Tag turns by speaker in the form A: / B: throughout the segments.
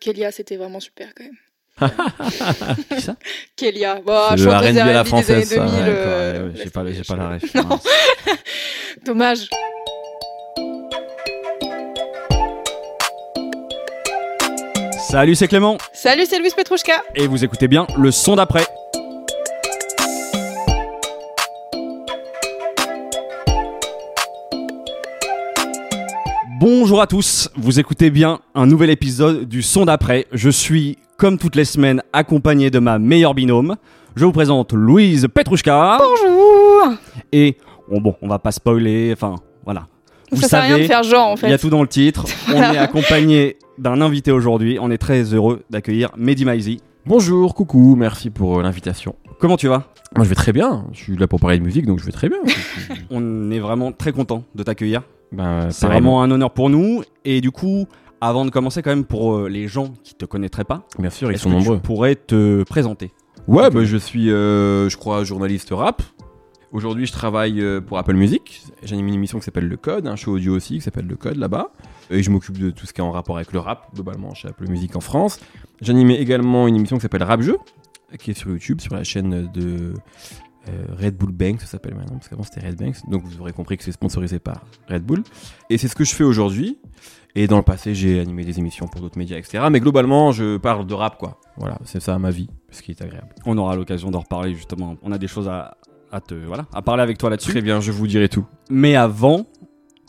A: Kélia, c'était vraiment super quand même.
B: Qui ça?
A: Kélia, bon,
C: C'est le
A: chanteuse
C: R&B à la française,
A: années
C: ça,
A: 2000.
C: ouais,
A: euh,
B: Ouais, ouais, J'ai pas, j'ai pas la mince.
A: Dommage.
B: Salut, c'est Clément
A: Salut, c'est Louis Petrouchka.
B: et vous écoutez bien le son d'après. Bonjour à tous, vous écoutez bien un nouvel épisode du son d'après. Je suis, comme toutes les semaines, accompagné de ma meilleure binôme. Je vous présente Louise Petrouchka.
A: Bonjour.
B: Et, bon, bon, on va pas spoiler, enfin, voilà. Vous
A: ça sert à rien de
B: savez,
A: faire genre en fait.
B: il y a tout dans le titre. On est accompagné d'un invité aujourd'hui. On est très heureux d'accueillir Mehdi Maizi.
C: Bonjour, coucou, merci pour euh, l'invitation.
B: Comment tu vas?
C: Moi je vais très bien, je suis là pour parler de musique donc je vais très bien.
B: On est vraiment très content de t'accueillir.
C: ben,
B: C'est vraiment un honneur pour nous. Et du coup, avant de commencer, quand même, pour euh, les gens qui te connaîtraient pas,
C: Bien sûr, ils sont
B: que
C: nombreux.
B: tu pourrais te présenter
C: Ouais, bah, je suis, euh, je crois, journaliste rap. Aujourd'hui, je travaille euh, pour Apple Music. J'anime une émission qui s'appelle Le Code, un show audio aussi qui s'appelle Le Code là-bas. Et je m'occupe de tout ce qui est en rapport avec le rap, globalement, chez Apple Music en France. J'anime également une émission qui s'appelle Rap Jeu, qui est sur YouTube, sur la chaîne de euh, Red Bull Bank, ça s'appelle maintenant, parce qu'avant c'était Red Banks. Donc vous aurez compris que c'est sponsorisé par Red Bull. Et c'est ce que je fais aujourd'hui. Et dans le passé, j'ai animé des émissions pour d'autres médias, etc. Mais globalement, je parle de rap, quoi. Voilà, c'est ça ma vie, ce qui est agréable.
B: On aura l'occasion d'en reparler justement. On a des choses à, à te voilà, à parler avec toi là-dessus.
C: Très bien, je vous dirai tout.
B: Mais avant,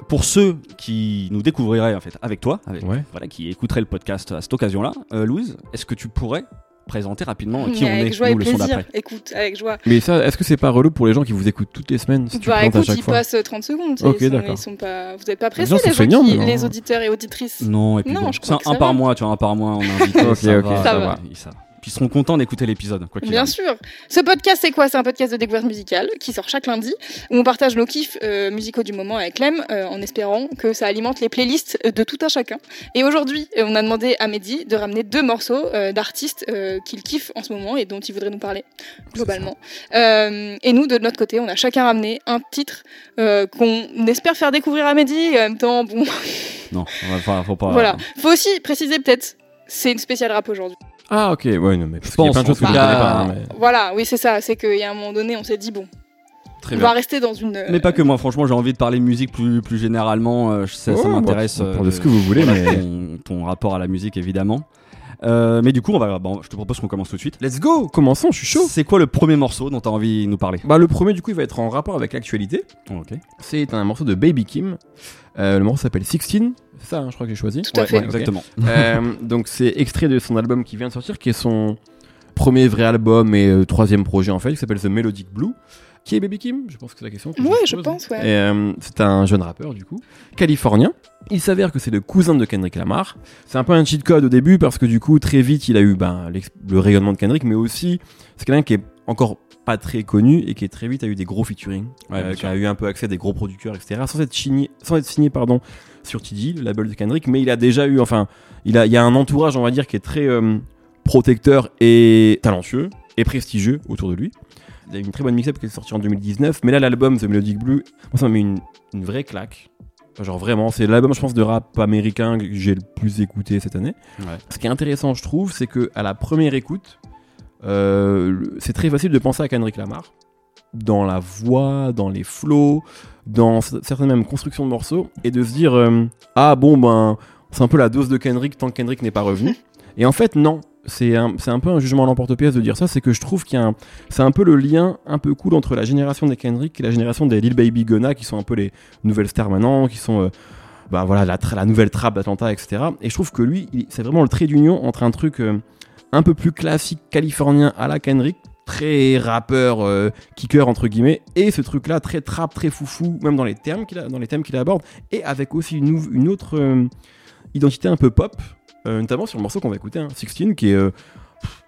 B: pour ceux qui nous découvriraient en fait avec toi, avec,
C: Ouais.
B: voilà, qui écouteraient le podcast à cette occasion-là, euh, Louise, est-ce que tu pourrais présenter rapidement qui on
A: avec
B: est,
A: joie
B: nous,
A: et
B: le son
A: plaisir.
B: d'après
A: Écoute, avec joie.
C: Mais ça, est-ce que c'est pas relou pour les gens qui vous écoutent toutes les semaines si tu
A: bah
C: à
A: écoute,
C: chaque
A: ils
C: fois
A: passent 30 secondes. tu sais,
C: Ok,
A: ils sont-
C: d'accord.
A: ils sont pas... Vous n'êtes pas pressés,
C: gens
A: les, gens
C: feignants,
A: qui- les auditeurs et auditrices
B: Non, et puis
A: Non,
B: bon,
A: je
B: c'est
A: crois
B: un,
A: que ça
B: un par mois, tu vois, un par mois, on invite.
C: Ok,
B: ça
C: ok,
B: va,
C: ça
B: ça
A: va.
B: Ils seront contents d'écouter l'épisode,
A: Bien sûr. Ce podcast, c'est quoi? C'est un podcast de découverte musicale qui sort chaque lundi, où on partage nos kiffs euh, musicaux du moment avec Clem, euh, en espérant que ça alimente les playlists de tout un chacun. Et aujourd'hui, euh, on a demandé à Mehdi de ramener deux morceaux euh, d'artistes euh, qu'il kiffe en ce moment et dont il voudrait nous parler, globalement. Euh, et nous, de notre côté, on a chacun ramené un titre euh, qu'on espère faire découvrir à Mehdi. Et en même temps, bon,
B: Non, faut pas.
A: voilà. Faut aussi préciser peut-être, c'est une spéciale rap aujourd'hui.
C: Ah ok, ouais, non, mais parce
B: Je
C: qu'il y a
B: pense,
C: plein de choses que je connais pas. hein, mais...
A: Voilà, oui, c'est ça. C'est qu'il y a un moment donné, on s'est dit, bon,
C: Très
A: on
C: bien.
A: va rester dans une...
B: Mais pas que moi, franchement, j'ai envie de parler musique plus, plus généralement. euh, je sais, ça m'intéresse.
C: bah,
B: euh,
C: de ce que vous voulez, mais-
B: ton, ton rapport à la musique, évidemment. Euh, mais du coup, on va, bon, je te propose qu'on commence tout de suite.
C: Let's go, commençons, je suis chaud.
B: C'est quoi le premier morceau dont tu as envie de nous parler?
C: Bah le premier du coup il va être en rapport avec l'actualité.
B: Ok.
C: C'est un morceau de Baby Kim. Euh, le morceau s'appelle 16. C'est ça, hein, je crois que j'ai choisi.
A: Tout à fait.
C: ok.
B: Exactement.
C: Euh, donc c'est extrait de son album qui vient de sortir, qui est son premier vrai album et euh, troisième projet en fait, qui s'appelle The Melodic Blue. Qui est Baby Kim? Je pense que c'est la question. que
A: Ouais, je
C: pose.
A: pense, ouais.
C: Euh, c'est un jeune rappeur du coup, californien. Il s'avère que c'est le cousin de Kendrick Lamar. C'est un peu un cheat code au début parce que du coup très vite il a eu ben, le rayonnement de Kendrick, mais aussi c'est quelqu'un qui est encore pas très connu et qui est très vite a eu des gros featuring,
B: Ouais,
C: euh, qui a eu un peu accès à des gros producteurs, etc. Sans être signé, sans être signé pardon sur TD, le label de Kendrick, mais il a déjà eu, enfin, il a, il y a un entourage, on va dire, qui est très euh, protecteur et talentueux et prestigieux autour de lui. Il y a une très bonne mix-up qui est sortie en 2019, mais là l'album The Melodic Blue, moi ça m'a mis une, une vraie claque. Genre vraiment, c'est l'album je pense de rap américain que j'ai le plus écouté cette année.
B: Ouais.
C: Ce qui est intéressant je trouve, c'est que à la première écoute, euh, c'est très facile de penser à Kendrick Lamar dans la voix, dans les flows, dans certaines même constructions de morceaux, et de se dire euh, ah bon ben c'est un peu la dose de Kendrick tant que Kendrick n'est pas revenu. et en fait non, c'est un, un peu un jugement à l'emporte-pièce de dire ça, c'est que je trouve qu'il y a un, c'est un peu le lien un peu cool entre la génération des Kendrick et la génération des Lil Baby Gunna qui sont un peu les nouvelles stars maintenant, qui sont euh, bah voilà la, la nouvelle trap d'Atlanta, etc. Et je trouve que lui, c'est vraiment le trait d'union entre un truc euh, un peu plus classique californien à la Kendrick, très rappeur, euh, kicker entre guillemets, et ce truc-là très trap, très foufou, même dans les qu'il dans les thèmes qu'il aborde, et avec aussi une, autre identité un peu pop, notamment sur le morceau qu'on va écouter, hein, 16, qui est euh,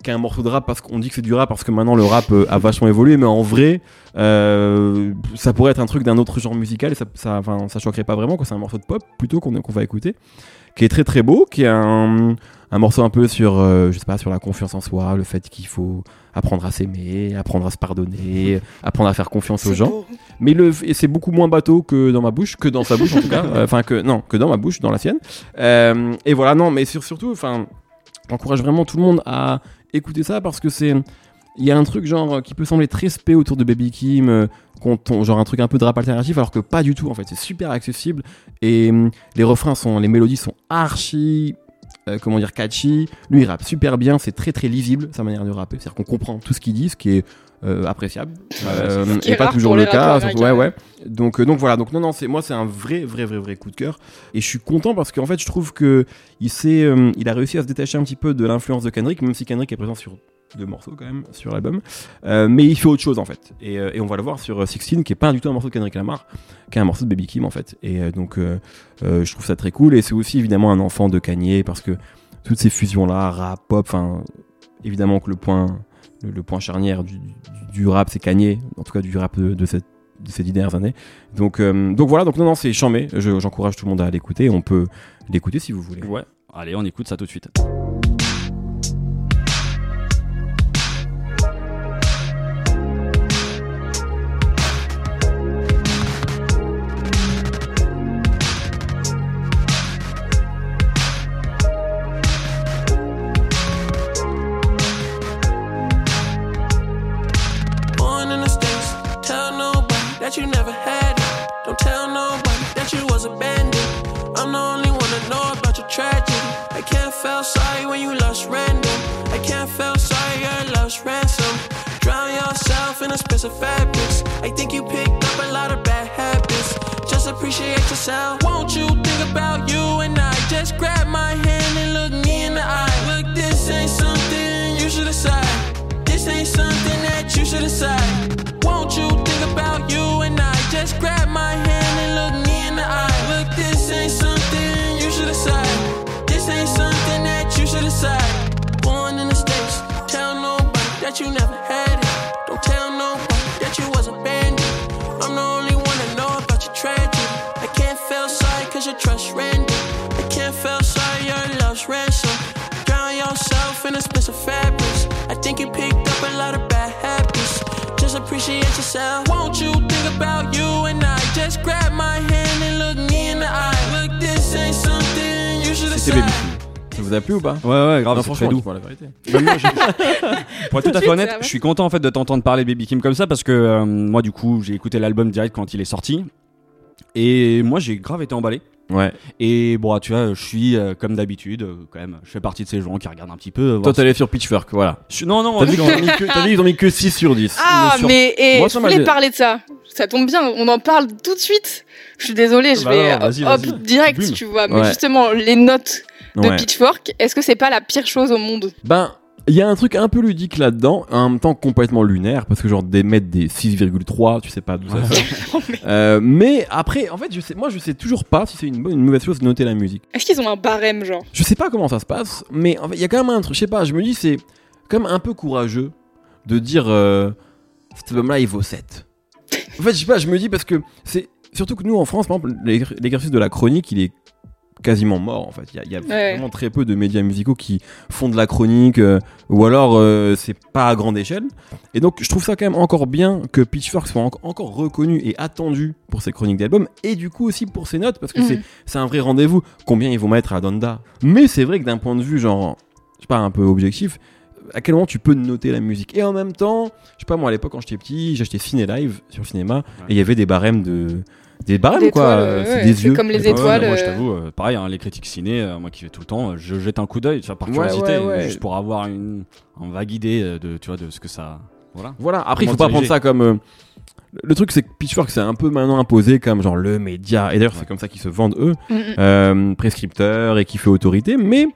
C: qui est un morceau de rap parce qu'on dit que c'est du rap parce que maintenant le rap euh, a vachement évolué mais en vrai euh, ça pourrait être un truc d'un autre genre musical et ça ça, choquerait pas vraiment que c'est un morceau de pop plutôt qu'on qu'on va écouter qui est très très beau qui est un, un morceau un peu sur euh, je sais pas sur la confiance en soi le fait qu'il faut apprendre à s'aimer apprendre à se pardonner apprendre à faire confiance aux gens
A: beau.
C: mais le et c'est beaucoup moins bateau que dans ma bouche que dans sa bouche en tout cas Euh, enfin que non que dans ma bouche dans la sienne Euh, et voilà non mais sur, surtout enfin j'encourage vraiment tout le monde à écouter ça parce que c'est il y a un truc genre qui peut sembler très spé autour de Baby Kim, euh, genre un truc un peu de rap alternatif, alors que pas du tout en fait. C'est super accessible et hum, les refrains sont, les mélodies sont archi, euh, comment dire, catchy. Lui il rappe super bien, c'est très très lisible sa manière de rapper, c'est-à-dire qu'on comprend tout ce qu'il dit, ce qui est euh, appréciable Euh,
A: Ce qui est
C: et pas toujours le cas. surtout- ouais ouais. Donc donc voilà, donc non non c'est moi c'est un vrai vrai vrai vrai coup de cœur et je suis content parce qu'en fait je trouve que il s'est il a réussi à se détacher un petit peu de l'influence de Kendrick même si Kendrick est présent sur deux morceaux quand même sur l'album. Euh, mais il fait autre chose en fait. Et, euh, on va le voir sur euh, 16 qui est pas du tout un morceau de Kendrick Lamar qui est un morceau de Baby Kim en fait. Et donc je trouve ça très cool. Et c'est aussi évidemment un enfant de Kanye parce que toutes ces fusions là rap pop enfin évidemment que le point le, point charnière du, rap c'est Kanye en tout cas du rap de, de de ces dix dernières années. Donc donc voilà donc non non c'est chambé Je- j'encourage tout le monde à l'écouter. On peut l'écouter si vous voulez.
B: Ouais. Allez, on écoute ça tout de suite.
D: In expensive fabrics. I think you picked up a lot of bad habits. Just appreciate yourself. Won't you think about you and I? Just grab my hand and look me in the eye. Look, this ain't something you should decide. This ain't something that you should decide. Won't you think about you and I? Just grab my hand and look me in the eye. Look, this ain't something you should decide. This ain't something that you should decide. Born in the States, tell nobody that you never had Just appreciate yourself. Won't you think about you and I? Just grab my hand and look me in the eye. Look, this ain't something you should
C: c'était Baby
D: decide.
C: Kim ça vous a plu ou pas?
B: Ouais, ouais, grave,
C: non,
B: c'est très
C: franchement,
B: doux.
C: la vérité.
B: Même moi, j'ai- Pour être tout à fait honnête, je suis content en fait de t'entendre parler de Baby Kim comme ça parce que euh, moi du coup j'ai écouté l'album direct quand il est sorti et moi j'ai grave été emballé.
C: Ouais.
B: Et bon, tu vois, je suis euh, comme d'habitude, euh, quand même, je fais partie de ces gens qui regardent un petit peu. euh, voir
C: Toi,
B: si-
C: t'allais sur Pitchfork, voilà.
B: Je- Non, non,
C: T'as
B: suis
C: qu'ils ont, mis que- t'as vu, ils ont mis que 6 sur 10.
A: Ah,
B: sur-
A: mais et
C: Moi,
A: je
C: m'a
A: voulais parler de ça. Ça tombe bien, on en parle tout de suite. Je suis désolée, je
B: Bah
A: vais
B: non, vas-y,
A: hop
B: vas-y.
A: direct,
B: Boum.
A: tu vois. Mais
C: Ouais.
A: justement, les notes de
C: Ouais.
A: Pitchfork, est-ce que c'est pas la pire chose au monde?
C: Ben, il y a un truc un peu ludique là-dedans, en même temps complètement lunaire, parce que genre des mettre des 6,3, tu sais pas d'où ça sort. Euh, mais après, en fait, je sais, moi je sais toujours pas si c'est une bonne une mauvaise chose de noter la musique.
A: Est-ce qu'ils ont un barème, genre?
C: Je sais pas comment ça se passe, mais en fait, il y a quand même un truc, je sais pas, je me dis c'est quand même un peu courageux de dire euh, cet album-là il vaut 7. En fait, je sais pas, je me dis parce que c'est surtout que nous en France, par exemple, l'ex- l'exercice de la chronique, il est quasiment mort en fait. Il y a, il y a
A: Ouais.
C: vraiment très peu de médias musicaux qui font de la chronique euh, ou alors euh, c'est pas à grande échelle. Et donc je trouve ça quand même encore bien que Pitchfork soit en- encore reconnu et attendu pour ses chroniques d'albums et du coup aussi pour ses notes parce que
A: Mhm.
C: c'est c'est un vrai rendez-vous. Combien ils vont mettre à Donda? Mais c'est vrai que d'un point de vue genre je sais pas un peu objectif à quel moment tu peux noter la musique? Et en même temps je sais pas moi à l'époque quand j'étais petit j'achetais Ciné Live sur le cinéma et il y avait des barèmes de des barèmes quoi euh,
A: ouais,
C: c'est
A: ouais,
C: des yeux
A: comme les
B: Ouais,
A: étoiles.
B: moi, je
A: euh,
B: t'avoue, euh, pareil, hein, les critiques ciné, euh, moi qui vais tout le temps, je jette un coup d'œil, tu vois, par
C: Ouais,
B: curiosité,
C: ouais, ouais.
B: juste pour avoir une, une vague idée de, tu vois, de ce que ça. Voilà.
C: Voilà, après il faut pas prendre ça comme euh, le truc c'est que Pitchfork c'est un peu maintenant imposé comme genre le média et d'ailleurs c'est comme ça qu'ils se vendent eux
A: mm, mm.
C: euh, prescripteur et qui fait autorité mais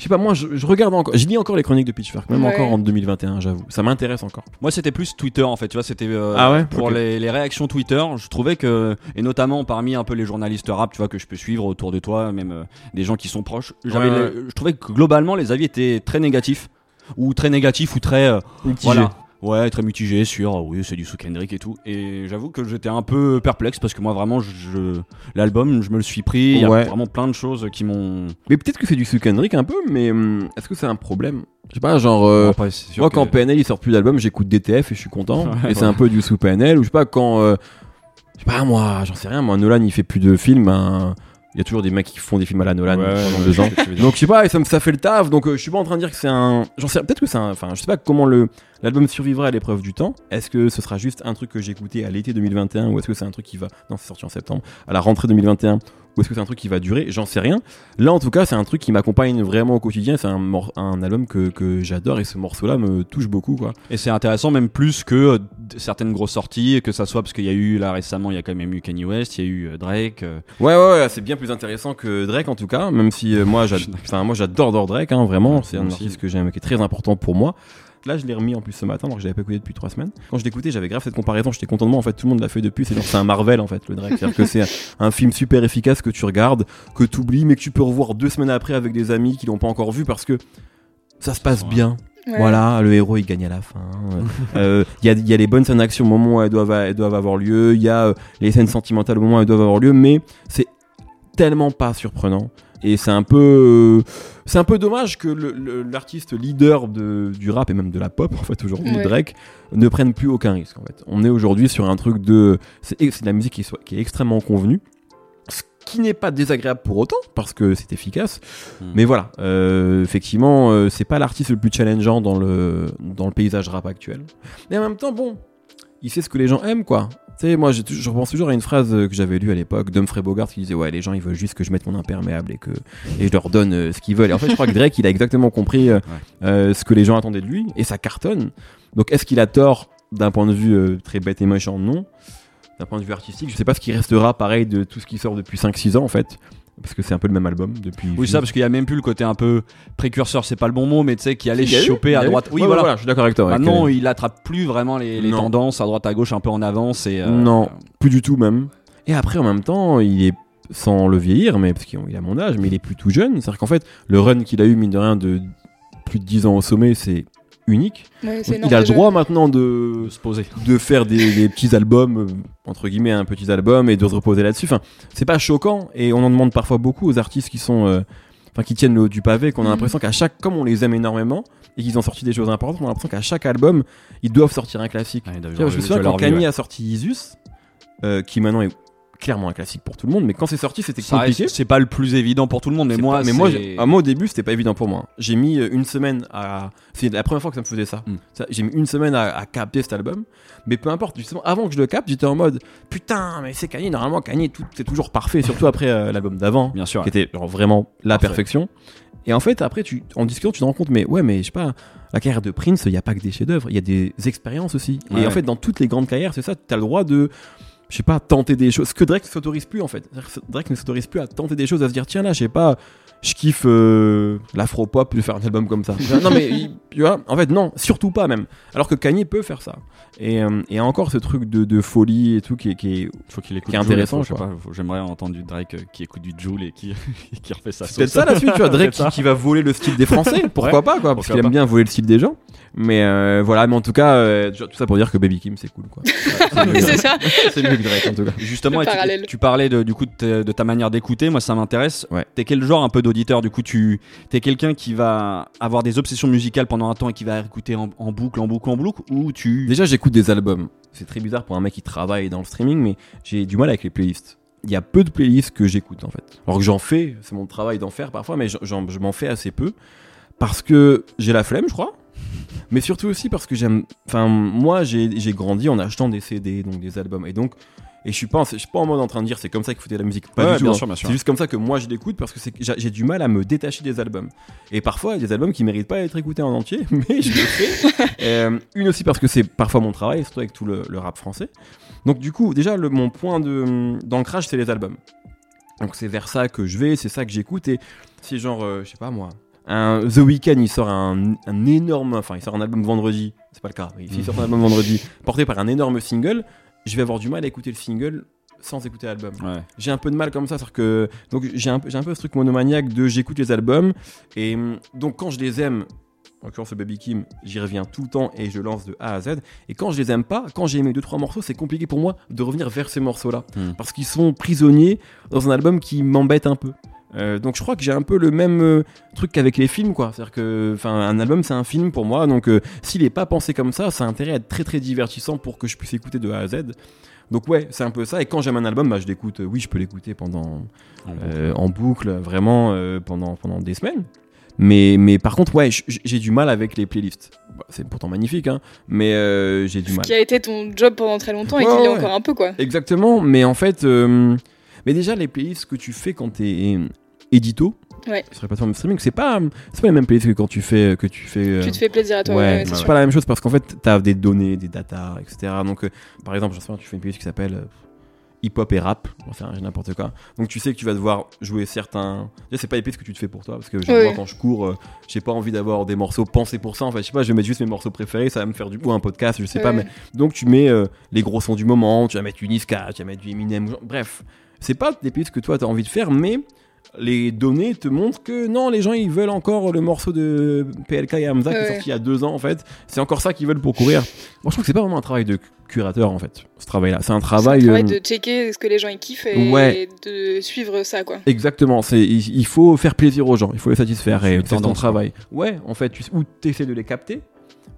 C: je sais pas moi je, je regarde encore je lis encore les chroniques de Pitchfork même
A: Ouais.
C: encore en 2021 j'avoue. Ça m'intéresse encore.
B: Moi, c'était plus Twitter en fait, tu vois, c'était euh,
C: Ah ouais
B: pour les, les réactions Twitter. Je trouvais que, et notamment parmi un peu les journalistes rap, tu vois, que je peux suivre autour de toi, même euh, des gens qui sont proches, j'avais,
C: Ouais,
B: je trouvais que globalement les avis étaient très négatifs, ou très négatifs, ou très, euh, voilà, ouais, très mitigés sur, euh, oui, c'est du sous Kendrick et tout. Et j'avoue que j'étais un peu perplexe parce que moi vraiment, je, l'album, je me le suis pris. Il y a vraiment plein de choses qui m'ont.
C: mais peut-être que c'est du sous Kendrick un peu mais hum, est-ce que c'est un problème? Je sais pas genre euh,
B: Après,
C: moi
B: que-
C: quand PNL il sort plus d'album j'écoute DTF et je suis content
B: Ouais,
C: et c'est un peu du sous PNL ou je sais pas quand euh, je sais pas moi j'en sais rien moi Nolan il fait plus de films ben Il y a toujours des mecs qui font des films à la Nolan
B: Ouais,
C: pendant deux ans. Donc je sais pas, et ça, me- ça fait le taf. Donc euh, je suis pas en train de dire que c'est un. J'en sais peut-être que c'est un. Enfin, je sais pas comment le l'album survivra à l'épreuve du temps. Est-ce que ce sera juste un truc que j'ai écouté à l'été 2021 ou est-ce que c'est un truc qui va. Non, c'est sorti en septembre. À la rentrée 2021 ou est-ce que c'est un truc qui va durer? J'en sais rien. Là, en tout cas, c'est un truc qui m'accompagne vraiment au quotidien. C'est un, un album que, que j'adore et ce morceau-là me touche beaucoup, quoi.
B: Et c'est intéressant même plus que euh, certaines grosses sorties, que ça soit parce qu'il y a eu là récemment, il y a quand même eu Kanye West, il y a eu euh, Drake. euh,
C: Ouais, ouais, ouais, c'est bien plus intéressant que Drake en tout cas, même si euh, moi, j'ad- enfin, moi j'adore j'adore Drake, hein, vraiment, c'est un artiste que j'aime, qui est très important pour moi. Là, je l'ai remis en plus ce matin, alors que je l'avais pas écouté depuis trois semaines. Quand je l'écoutais, j'avais grave cette comparaison, j'étais content de moi. En fait, tout le monde l'a fait depuis. C'est genre, c'est un Marvel en fait, le Drake. C'est-à-dire que c'est un, film super efficace que tu regardes, que tu oublies, mais que tu peux revoir deux semaines après avec des amis qui l'ont pas encore vu parce que ça se passe bien.
A: Ouais.
C: Voilà, le héros il gagne à la fin. Euh, Il y, a, il y a les bonnes scènes d'action au moment où elles doivent, elles doivent avoir lieu. Il y a euh, les scènes sentimentales au moment où elles doivent avoir lieu. Mais c'est tellement pas surprenant. Et c'est un peu, euh, c'est un peu dommage que le- le- l'artiste leader de, du rap et même de la pop en fait aujourd'hui,
A: Ouais.
C: Drake, ne prenne plus aucun risque. En fait, on est aujourd'hui sur un truc de, c'est de la musique qui, soit, qui est extrêmement convenue, ce qui n'est pas désagréable pour autant parce que c'est efficace.
B: Hmm.
C: Mais voilà, euh, effectivement, euh, c'est pas l'artiste le plus challengeant dans le dans le paysage rap actuel. Et en même temps, bon, il sait ce que les gens aiment, quoi. Tu sais, moi, je repense toujours à une phrase euh, que j'avais lue à l'époque d'Humphrey Bogart qui disait Ouais, les gens, ils veulent juste que je mette mon imperméable et que et je leur donne euh, ce qu'ils veulent. Et en fait, je crois que Drake, il a exactement compris euh, ce que les gens attendaient de lui et ça cartonne. Donc, est-ce qu'il a tort d'un point de vue très bête et méchant? Non. D'un point de vue artistique, je sais pas ce qui restera pareil de tout ce qui sort depuis 5-6 ans, en fait. Parce que c'est un peu le même album depuis.
B: Oui, ça, parce qu'il y a même plus le côté un peu précurseur, c'est pas le bon mot, mais tu sais, qui allait
C: eu,
B: choper à droite. Oui,
C: Ouais,
B: voilà.
C: je suis d'accord avec toi.
B: Maintenant, il attrape plus vraiment les, tendances à droite à gauche, un peu en avance. Et, euh,
C: Non, plus du tout même. Et après, en même temps, il est sans le vieillir, mais parce qu'il il a mon âge, mais il est plus tout jeune. C'est-à-dire qu'en fait, le run qu'il a eu, mine de rien, de plus de 10 ans au sommet, c'est unique.
A: Ouais,
C: Donc, il a le droit maintenant de,
B: de se poser.
C: de faire des, des petits albums, euh, entre guillemets, un petit album, et de se reposer là-dessus. Enfin, c'est pas choquant, et on en demande parfois beaucoup aux artistes qui sont. euh, Enfin, qui tiennent le haut du pavé, qu'on a
A: Mhm.
C: l'impression qu'à chaque, comme on les aime énormément, et qu'ils ont sorti des choses importantes, on a l'impression qu'à chaque album, ils doivent sortir un classique. Vois, je me souviens quand Kanye a sorti Isus, euh, qui maintenant est clairement un classique pour tout le monde, mais quand c'est sorti, c'était compliqué.
B: C'est pas le plus évident pour tout le monde, mais moi,
C: pas- mais moi, ah, moi, au début, c'était pas évident pour moi. J'ai mis euh, une semaine à. C'est la première fois que ça me faisait ça.
B: Mm.
C: Ça, J'ai mis une semaine à, à capter cet album, mais peu importe. Justement, avant que je le capte, j'étais en mode putain, mais c'est Kanye. Normalement, Kanye, c'est toujours parfait, surtout après euh, l'album d'avant,
B: bien sûr.
C: qui était genre, vraiment la
B: Parfait.
C: perfection. Et en fait, après, tu, en discutant, tu te rends compte, mais ouais, mais je sais pas, la carrière de Prince, il n'y a pas que des chefs-d'œuvre, il y a des expériences aussi.
B: Ouais.
C: Et en fait, dans toutes les grandes carrières, c'est ça, tu as le droit de, je sais pas, tenter des choses. Ce que Drake ne s'autorise plus, en fait. Drake ne s'autorise plus à tenter des choses, à se dire, tiens là, je sais pas, je kiffe euh, l'afro-pop, vais faire un album comme ça. non, mais il- tu vois, en fait, non, surtout pas même. Alors que Kanye peut faire ça. Et, euh, et encore ce truc de, de folie et tout qui est. Qui est
B: faut qu'il écoute
C: qui est
B: Jul,
C: intéressant,
B: je sais pas, J'aimerais entendre du Drake euh, qui écoute du Joule et qui, qui refait sa
C: C'est
B: sauce.
C: peut-être ça la suite, tu vois, Drake qui, qui va voler le style des Français, pourquoi
B: Ouais,
C: pas quoi, parce qu'il aime bien voler le style des gens. Mais euh, voilà, mais en tout cas, euh, tout ça pour dire que Baby Kim c'est cool quoi.
A: Oui, c'est ça.
C: c'est mieux que Drake en tout cas.
B: Justement, tu- parlais de, du coup de, ta- de ta manière d'écouter. Moi, ça m'intéresse.
C: Ouais.
B: T'es quel genre un peu d'auditeur Du coup, tu t'es quelqu'un qui va avoir des obsessions musicales pendant un temps et qui va écouter en, en boucle, en boucle, en boucle, ou tu
C: Déjà, j'écoute des albums. C'est très bizarre pour un mec qui travaille dans le streaming, mais j'ai du mal avec les playlists. Il y a peu de playlists que j'écoute en fait. Alors que j'en fais, c'est mon travail d'en faire parfois, mais je m'en fais assez peu parce que j'ai la flemme, je crois. Mais surtout aussi parce que j'aime. Enfin, moi, j'ai grandi en achetant des CD, donc des albums, et donc. Et je suis pas, en- je suis pas en mode en train de dire c'est comme ça qu'il faut la musique. Pas
B: Ouais,
C: du tout. hein. C'est juste comme ça que moi je l'écoute parce que j'ai du mal à me détacher des albums. Et parfois, il y a des albums qui méritent pas d'être écoutés en entier, mais je le fais. Euh, une aussi parce que c'est parfois mon travail, surtout avec tout le, le rap français. Donc du coup, déjà, le, mon point d'ancrage, c'est les albums. Donc c'est vers ça que je vais, c'est ça que j'écoute. Et c'est genre, euh, je sais pas moi, un, The Weeknd, il sort un, un énorme, enfin il sort un album vendredi, c'est pas le cas, mais s'il sort un album vendredi, porté par un énorme single, je vais avoir du mal à écouter le single sans écouter l'album
B: Ouais.
C: j'ai un peu de mal comme ça, c'est-à-dire que donc j'ai un, peu- j'ai un peu ce truc monomaniaque de j'écoute les albums et donc quand je les aime, en l'occurrence Baby Kim, j'y reviens tout le temps et je lance de A à Z. Et quand je les aime pas, quand j'ai aimé deux trois morceaux, c'est compliqué pour moi de revenir vers ces morceaux-là
B: Hmm.
C: parce qu'ils sont prisonniers dans un album qui m'embête un peu. Euh, donc je crois que j'ai un peu le même euh, truc qu'avec les films quoi, c'est-à-dire que enfin un album c'est un film pour moi donc euh, s'il est pas pensé comme ça, ça a intérêt à être très très divertissant pour que je puisse écouter de A à Z. Donc ouais, c'est un peu ça. Et quand j'aime un album, bah, je l'écoute. euh, oui, je peux l'écouter pendant euh, en boucle, vraiment euh, pendant pendant des semaines. Mais mais par contre, ouais, j'ai du mal avec les playlists. Bah, c'est pourtant magnifique, hein. Mais euh, j'ai du
A: Ce
C: mal.
A: qui a été ton job pendant très longtemps et
C: Ouais,
A: qui l'est
C: ouais.
A: encore un peu, quoi.
C: Exactement. Mais en fait, euh, mais déjà les playlists que tu fais quand t'es édito.
A: Ouais.
C: Sur les plateformes de streaming, c'est pas, c'est pas les mêmes playlists que quand tu fais, que tu fais. euh,
A: Tu te fais plaisir à toi.
C: ouais, c'est pas la même chose parce qu'en fait, tu as des données, des datas, etc. Donc, euh, par exemple, j'en sais pas, tu fais une playlist qui s'appelle euh, hip-hop et rap, enfin, n'importe quoi. Donc, tu sais que tu vas devoir jouer certains. C'est pas les playlists que tu te fais pour toi parce que
A: Oui.
C: moi, quand je cours, euh, j'ai pas envie d'avoir des morceaux pensés pour ça. En fait, je sais pas, je vais mettre juste mes morceaux préférés, ça va me faire du coup un podcast, je sais pas, mais donc tu mets euh, les gros sons du moment, tu vas mettre du Niska, tu vas mettre du Eminem, bref. C'est pas des playlists que toi tu as envie de faire, mais les données te montrent que non, les gens ils veulent encore le morceau de PLK et Hamza qui est sorti il y a deux ans en fait. C'est encore ça qu'ils veulent pour courir. Moi je trouve que c'est pas vraiment un travail de curateur en fait, ce travail-là. C'est un
A: C'est un
C: travail.
A: travail
C: euh,
A: de checker ce que les gens ils kiffent et
C: Ouais.
A: de suivre ça, quoi.
C: Exactement, c'est il, il faut faire plaisir aux gens, il faut les satisfaire et c'est ton travail. Ouais, en fait, tu, ou t'essaies de les capter,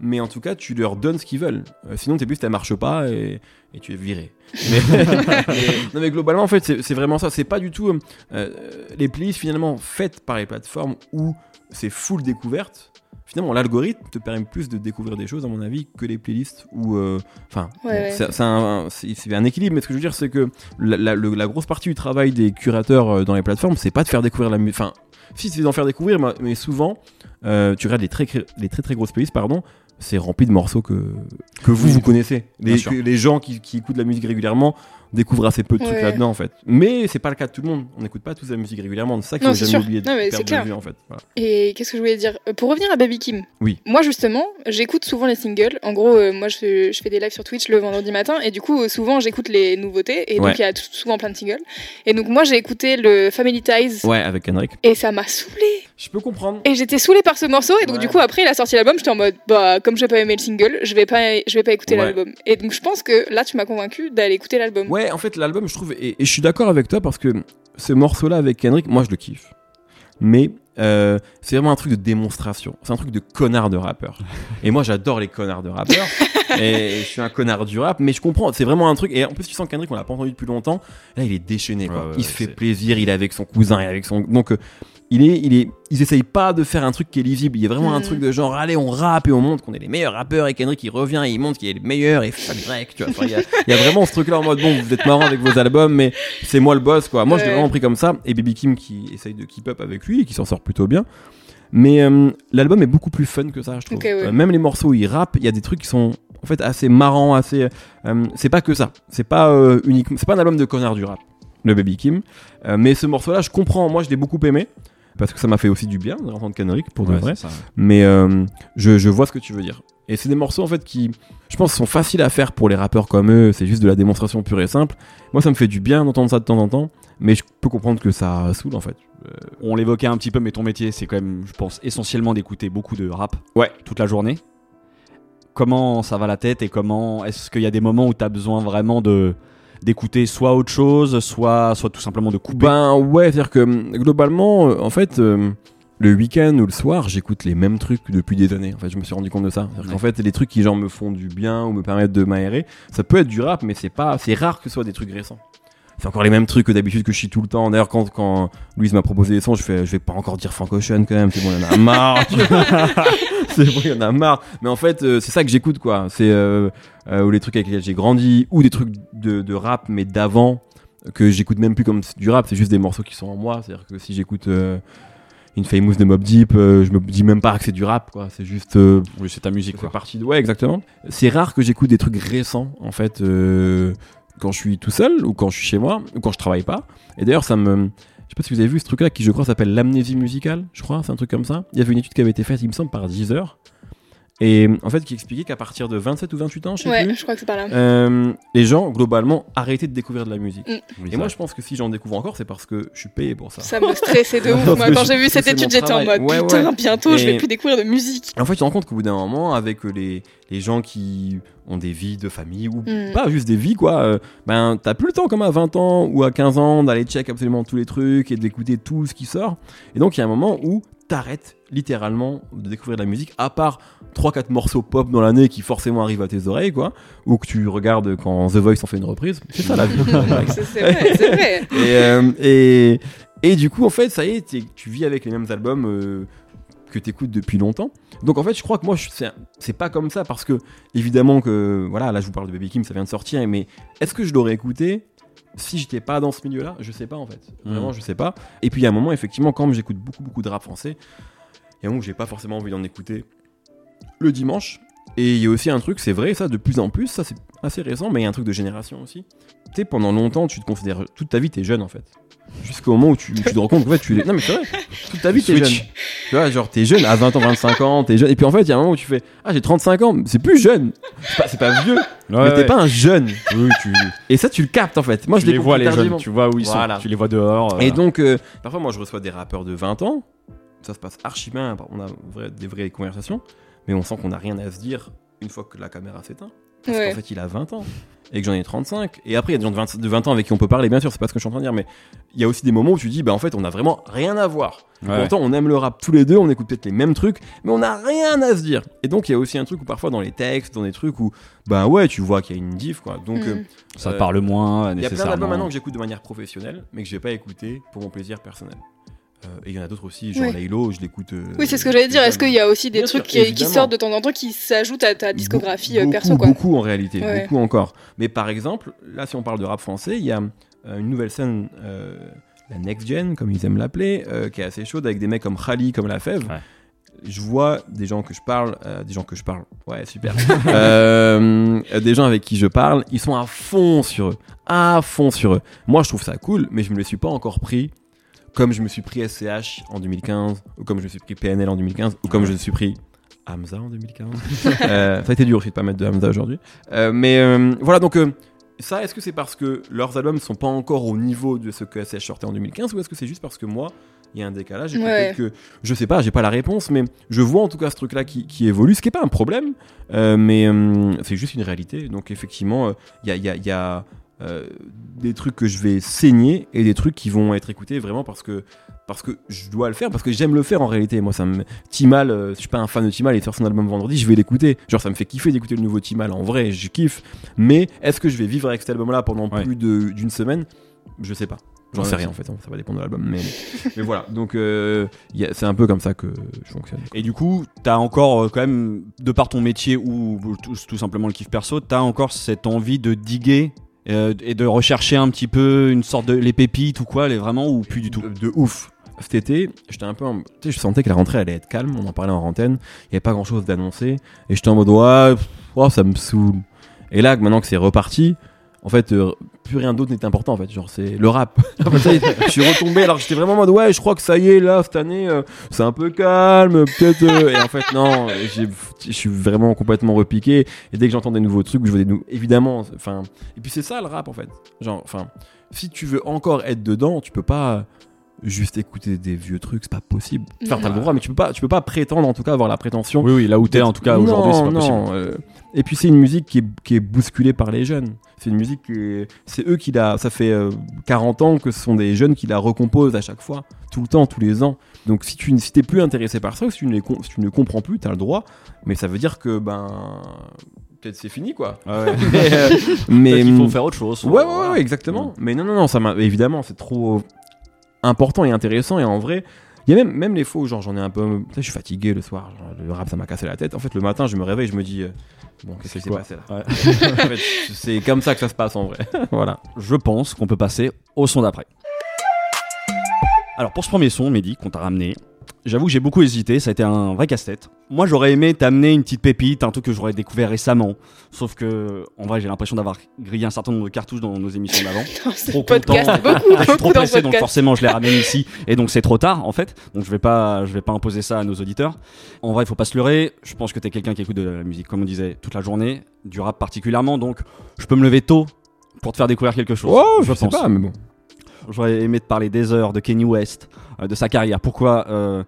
C: mais en tout cas, tu leur donnes ce qu'ils veulent. Euh, sinon, tes plus, ça marche pas et, et tu es viré. Mais, mais- non, mais globalement, en fait, c'est c'est vraiment ça. C'est pas du tout euh, euh, les playlists finalement faites par les plateformes où c'est full découverte. Finalement, l'algorithme te permet plus de découvrir des choses, à mon avis, que les playlists où. euh, Enfin,
A: ouais.
C: c'est un, c'est- c'est un équilibre, mais ce que je veux dire, c'est que la, la- le- la grosse partie du travail des curateurs dans les plateformes, c'est pas de faire découvrir la musique. Enfin, si c'est d'en faire découvrir, mais, mais souvent, euh, tu regardes les très, les très très grosses playlists, pardon, c'est rempli de morceaux que, que vous, vous connaissez. que les gens qui, qui écoutent la musique régulièrement découvrent assez peu de trucs
A: Ouais.
C: là-dedans, en fait. Mais c'est pas le cas de tout le monde. On n'écoute pas tous la musique régulièrement. C'est ça qu'il faut jamais
A: sûr.
C: oublier de
A: Non,
C: perdre de vue, en fait. Voilà.
A: Et qu'est-ce que je voulais dire? Euh, Pour revenir à Baby Kim,
C: Oui.
A: moi justement, j'écoute souvent les singles. En gros, euh, moi je fais, je fais des lives sur Twitch le vendredi matin et du coup, euh, souvent j'écoute les nouveautés et
C: Ouais.
A: donc il y a souvent plein de singles. Et donc moi j'ai écouté le Family Ties
C: Ouais, avec Henrik.
A: et ça m'a saoulé.
C: Je peux comprendre.
A: Et j'étais saoulée par ce morceau et donc
C: Ouais.
A: du coup après il a sorti l'album, j'étais en mode bah comme j'ai pas aimé le single, je vais pas, je vais pas écouter l'album. Et donc je pense que là tu m'as convaincu d'aller écouter l'album.
C: Ouais, en fait, l'album, je trouve, et, et je suis d'accord avec toi parce que ce morceau-là avec Kendrick, moi, je le kiffe. Mais euh, c'est vraiment un truc de démonstration. C'est un truc de connard de rappeur. Et moi, j'adore les connards de rappeurs. et je suis un connard du rap, mais je comprends. C'est vraiment un truc. Et en plus, tu sens Kendrick, on l'a pas entendu depuis longtemps. Là, il est déchaîné. Quoi.
B: Ouais, ouais,
C: il se fait plaisir. Il est avec son cousin. Est avec son. Donc. euh, il est, il est, ils essayent pas de faire un truc qui est lisible. Il y a vraiment un
A: Mhm.
C: truc de genre, allez, on rappe et on montre qu'on est les meilleurs rappeurs. Et Kendrick, il revient, et il montre qu'il est le meilleur et fuck Drake, tu vois. Il y a- il y, a vraiment ce truc-là en mode, bon, vous êtes marrant avec vos albums, mais c'est moi le boss, quoi. Moi, je l'ai
A: Ouais.
C: vraiment pris comme ça. Et Baby Kim qui essaye de keep up avec lui et qui s'en sort plutôt bien. Mais euh, l'album est beaucoup plus fun que ça, je trouve.
A: Ouais.
C: Euh, même les morceaux où il rappe, il y a des trucs qui sont en fait assez marrants, assez. euh, c'est pas que ça. C'est pas uniquement. C'est pas un album de connard du rap, le Baby Kim. Euh, mais ce morceau-là, je comprends. Moi, je l'ai beaucoup aimé parce que ça m'a fait aussi du bien d'entendre Kendrick pour de vrai. Mais euh, je, je vois ce que tu veux dire. Et c'est des morceaux en fait qui, je pense, sont faciles à faire pour les rappeurs comme eux. C'est juste de la démonstration pure et simple. Moi, ça me fait du bien d'entendre ça de temps en temps. Mais je peux comprendre que ça saoule en fait.
B: On l'évoquait un petit peu, mais ton métier, c'est quand même, je pense, essentiellement d'écouter beaucoup de rap
C: Ouais.
B: toute la journée. Comment ça va la tête et comment est-ce qu'il y a des moments où tu as besoin vraiment de d'écouter soit autre chose, soit soit tout simplement de couper
C: Ben ouais, c'est-à-dire que hum, globalement, euh, en fait, euh, le week-end ou le soir, j'écoute les mêmes trucs depuis des années. En fait, je me suis rendu compte de ça. Qu'en fait, les trucs qui genre me font du bien ou me permettent de m'aérer, ça peut être du rap, mais c'est pas, c'est rare que ce soit des trucs récents. C'est encore les mêmes trucs que d'habitude que je chie tout le temps. D'ailleurs, quand, quand Louise m'a proposé des sons, je fais, je vais pas encore dire Frank Ocean quand même. C'est bon, il y en a marre. c'est bon, il y en a marre. Mais en fait, euh, c'est ça que j'écoute, quoi. C'est euh, euh, ou les trucs avec lesquels j'ai grandi, ou des trucs de, de rap, mais d'avant que j'écoute même plus comme du rap. C'est juste des morceaux qui sont en moi. C'est-à-dire que si j'écoute euh, Infamous de Mob Deep, euh, je me dis même pas que c'est du rap, quoi. C'est juste euh,
B: Oui, c'est ta musique
C: fait
B: quoi.
C: partie de ouais exactement c'est rare que j'écoute des trucs récents en fait euh, quand je suis tout seul ou quand je suis chez moi ou quand je travaille pas et d'ailleurs ça me je sais pas si vous avez vu ce truc là qui je crois s'appelle l'amnésie musicale je crois c'est un truc comme ça il y avait une étude qui avait été faite il me semble par Deezer et en fait qui expliquait qu'à partir de 27 ou 28 ans je sais
A: Ouais,
C: plus
A: je crois que c'est par là.
C: euh, les gens globalement arrêtaient de découvrir de la musique
B: Oui,
C: et moi je pense que si j'en découvre encore c'est parce que je suis payé pour ça
A: Ça me stressait de ouf. Moi, quand j'ai vu cette étude, j'étais en mode
C: Ouais,
A: putain,
C: ouais.
A: bientôt, je vais
C: Et-
A: plus découvrir de musique.
C: Et en fait, tu te rends compte qu'au bout d'un moment, avec les, les gens qui ont des vies de famille, ou
A: Mm.
C: pas juste des vies, quoi, euh, ben, t'as plus le temps, comme à 20 ans ou à 15 ans, d'aller check absolument tous les trucs et d'écouter tout ce qui sort. Et donc, il y a un moment où t'arrêtes littéralement de découvrir de la musique, à part 3-4 morceaux pop dans l'année qui forcément arrivent à tes oreilles, quoi, ou que tu regardes quand The Voice en fait une reprise. C'est ça la vie.
A: C'est vrai, c'est vrai.
C: et, euh, et, et du coup, en fait, ça y est, tu vis avec les mêmes albums euh, que t'écoutes depuis longtemps. Donc en fait, je crois que moi, je- c'est pas comme ça parce que, évidemment, que voilà, là, je vous parle de Baby Kim, ça vient de sortir, mais est-ce que je l'aurais écouté si j'étais pas dans ce milieu-là? Je sais pas en fait. Vraiment,
B: Mhm.
C: je sais pas. Et puis il y a un moment, effectivement, quand j'écoute beaucoup, beaucoup de rap français, il y a un moment où j'ai pas forcément envie d'en écouter le dimanche. Et il y a aussi un truc, c'est vrai, ça de plus en plus, ça c'est assez récent, mais il y a un truc de génération aussi. Tu sais, pendant longtemps, tu te considères, toute ta vie, t'es jeune en fait. Jusqu'au moment où tu, tu te rends compte qu'en fait, tu es. Non, mais c'est vrai, toute ta vie, t'es jeune. Tu vois, genre, t'es jeune à 20 ans, 25 ans, t'es jeune. Et puis en fait, il y a un moment où tu fais Ah, j'ai 35 ans, c'est plus jeune. C'est pas, vieux, mais t'es pas un jeune.
B: Oui, tu,
C: Et ça, tu le captes en fait. Moi, je
B: les vois les jeunes, tu vois où ils
C: Voilà.
B: sont, tu les vois dehors. euh,
C: Et donc, euh, parfois, moi, je reçois des rappeurs de 20 ans. Ça se passe archi bien. On a vrai- des vraies conversations. Mais on sent qu'on n'a rien à se dire une fois que la caméra s'éteint. Parce
A: Ouais.
C: qu'en fait, il a 20 ans. Et que j'en ai 35. Et après, il y a des gens de 20, de 20 ans avec qui on peut parler, bien sûr, c'est pas ce que je suis en train de dire. Mais il y a aussi des moments où tu dis, bah en fait, on a vraiment rien à voir.
B: ouais.
C: Pourtant, on aime le rap tous les deux, on écoute peut-être les mêmes trucs, mais on n'a rien à se dire. Et donc, il y a aussi un truc où parfois dans les textes, dans des trucs où, bah ouais, tu vois qu'il y a une diff, quoi. Donc,
A: Mm.
C: euh,
B: ça parle moins
C: il y a plein d'albums
B: nécessairement.
C: maintenant que j'écoute de manière professionnelle, mais que je vais pas écouter pour mon plaisir personnel. Euh, et il y en a d'autres aussi, genre
A: Ouais.
C: Laylo, je l'écoute. euh,
A: Oui, c'est ce que j'allais dire. Est-ce qu'il y a aussi des
C: Bien
A: trucs
C: sûr,
A: qui, sortent de temps en temps qui s'ajoutent à ta discographie euh,
C: beaucoup,
A: perso, quoi
C: Beaucoup en réalité,
A: Ouais.
C: beaucoup encore. Mais par exemple, là, si on parle de rap français, il y a euh, une nouvelle scène, euh, la next gen, comme ils aiment l'appeler, euh, qui est assez chaude avec des mecs comme Khali, comme La Fève.
B: Ouais.
C: Je vois des gens que je parle, euh, des gens que je parle, ouais super, Euh, des gens avec qui je parle, ils sont à fond sur eux, à fond sur eux. Moi je trouve ça cool, mais je me le suis pas encore pris comme je me suis pris SCH en 2015, ou comme je me suis pris PNL en 2015, ou comme je me suis pris Hamza en 2015. Euh, ça a été dur aussi de pas mettre de Hamza aujourd'hui. Euh, mais euh, voilà, donc euh, ça, est-ce que c'est parce que leurs albums sont pas encore au niveau de ce que SCH sortait en 2015, ou est-ce que c'est juste parce que moi, il y a un décalage et
A: Ouais.
C: peut-être que je sais pas, j'ai pas la réponse, mais je vois en tout cas ce truc-là qui, qui évolue, ce qui est pas un problème, euh, mais euh, c'est juste une réalité. Donc effectivement, euh, il y a, il y a- il y a, euh, des trucs que je vais saigner et des trucs qui vont être écoutés vraiment parce que parce que je dois le faire parce que j'aime le faire en réalité. Moi ça me Timal euh, je suis pas un fan de Timal et de faire son album vendredi je vais l'écouter. Genre ça me fait kiffer d'écouter le nouveau Timal en vrai je kiffe. Mais est-ce que je vais vivre avec cet album là pendant
B: Ouais.
C: plus d'une semaine? Je sais pas. J'en sais rien en fait hein, ça va dépendre de l'album mais mais voilà. Donc euh, c'est un peu comme ça que je fonctionne.
B: Et du coup, t'as encore euh, quand même, de par ton métier ou tout, tout simplement le kiff perso, t'as encore cette envie de diguer euh, et de rechercher un petit peu une sorte de les pépites ou quoi, les vraiment ou plus du tout.
C: de, ouf. Cet été, j'étais un peu en- je sentais que la rentrée allait être calme, on en parlait en antenne, il n'y avait pas grand chose d'annoncé, et j'étais en mode, ouais, oh, ça me saoule. Et là, maintenant que c'est reparti, en fait, euh, plus rien d'autre n'est important, en fait, genre, c'est le rap. Je suis retombé, alors j'étais vraiment en mode, ouais, je crois que ça y est, là, cette année, euh, c'est un peu calme, peut-être. euh, et en fait, non, je suis vraiment complètement repiqué, et dès que j'entends des nouveaux trucs, je vois des nou- évidemment, enfin, et puis c'est ça le rap, en fait. Genre, enfin, si tu veux encore être dedans, tu peux pas juste écouter des vieux trucs, c'est pas possible. Enfin, t'as le droit, mais tu peux pas, tu peux pas prétendre en tout cas avoir la prétention.
B: Oui, oui, là où t'es en tout cas aujourd'hui, c'est pas
C: Non,
B: possible.
C: non, euh, et puis c'est une musique qui est, qui est bousculée par les jeunes. C'est une musique qui est- c'est eux qui la, ça fait euh, 40 ans que ce sont des jeunes qui la recomposent à chaque fois, tout le temps, tous les ans. Donc si tu si t'es plus intéressé par ça, ou si tu ne les si tu ne comprends plus, t'as le droit. Mais ça veut dire que ben peut-être c'est fini quoi.
B: Ouais.
C: mais euh, mais
B: qu'il faut faire autre chose.
C: Ouais, ouais, ouais, exactement. Mais non, non, non, ça m'a. Évidemment, c'est trop important et intéressant. Et en vrai, il y a même, même les faux, genre j'en ai un peu. Je suis fatigué le soir. genre, le rap, ça m'a cassé la tête. En fait, le matin, je me réveille, je me dis. euh, Bon, qu'est-ce qui s'est passé là?
B: Ouais.
C: En fait, C'est comme ça que ça se passe en vrai. voilà.
B: Je pense qu'on peut passer au son d'après. Alors pour ce premier son, Mehdi, qu'on t'a ramené, j'avoue que j'ai beaucoup hésité, ça a été un vrai casse-tête. Moi j'aurais aimé t'amener une petite pépite, un truc que j'aurais découvert récemment. Sauf que, en vrai, j'ai l'impression d'avoir grillé un certain nombre de cartouches dans nos émissions d'avant.
A: C'est
B: Trop
A: podcast,
B: content.
A: beaucoup,
B: Je suis trop pressé, donc forcément je les ramène ici, et donc c'est trop tard en fait. Donc je vais pas, je vais pas imposer ça à nos auditeurs. En vrai, il faut pas se leurrer. Je pense que t'es quelqu'un qui écoute de la musique, comme on disait, toute la journée, du rap particulièrement. Donc je peux me lever tôt pour te faire découvrir quelque chose.
C: Oh, je, sais
B: pense.
C: pas, mais bon.
B: J'aurais aimé te parler des heures de Kanye West, euh, de sa carrière. Pourquoi euh,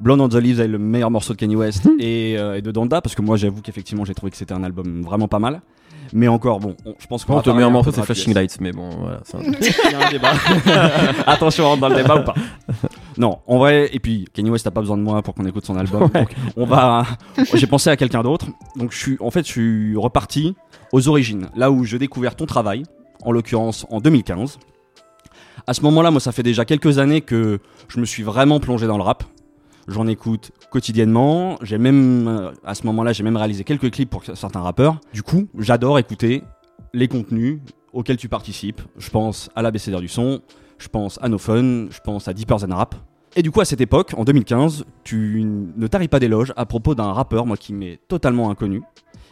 B: Blonde on the Leaves est le meilleur morceau de Kanye West et, euh, et de Donda? Parce que moi, j'avoue qu'effectivement, j'ai trouvé que c'était un album vraiment pas mal. Mais encore, bon, on- je pense qu'on va
C: ton
B: parler
C: meilleur
B: un
C: morceau,
B: peu de
C: c'est Flashing. Lights, mais bon, voilà. c'est un-
B: Il y a un débat. Attention, on rentre dans le débat ou pas? Non, en vrai, et puis Kanye West n'a pas besoin de moi pour qu'on écoute son album. Donc on va. J'ai pensé à quelqu'un d'autre. Donc je suis, en fait, je suis reparti aux origines, là où j'ai découvert ton travail, en l'occurrence en 2015. À ce moment-là, moi, ça fait déjà quelques années que je me suis vraiment plongé dans le rap. J'en écoute quotidiennement. J'ai même, euh, à ce moment-là, j'ai même réalisé quelques clips pour certains rappeurs. Du coup, j'adore écouter les contenus auxquels tu participes. Je pense à l'ABCDR du son, je pense à No Fun, je pense à Deeper Than Rap. Et du coup, à cette époque, en 2015, tu ne taris pas d'éloges à propos d'un rappeur, moi, qui m'est totalement inconnu,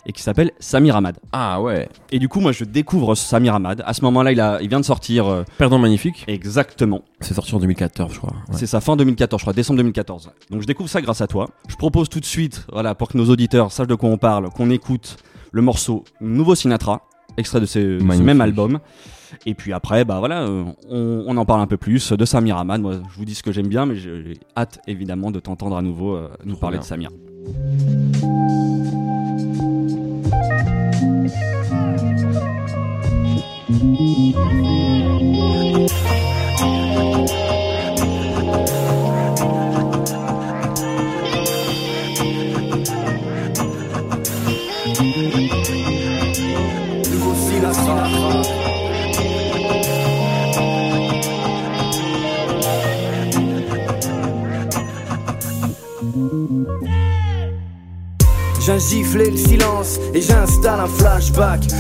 B: et qui s'appelle Samir Ahmad.
C: Ah ouais.
B: Et du coup, moi, je découvre Samir Ahmad. À ce moment-là, il, a, il vient de sortir euh,
C: Perdant magnifique.
B: exactement.
C: C'est sorti en 2014, je crois. Ouais.
B: C'est sa fin 2014, je crois, décembre 2014. Donc je découvre ça grâce à toi. Je propose tout de suite, voilà, pour que nos auditeurs sachent de quoi on parle, qu'on écoute le morceau Nouveau Sinatra, extrait de, ces- de ce
C: Magnifique.
B: même album. Et puis après, bah voilà, euh, on, on en parle un peu plus de Samir Ahmad. Moi, je vous dis ce que j'aime bien, mais j'ai hâte évidemment de t'entendre à nouveau euh, nous parler
C: bien.
B: de Samir.
E: Nouveau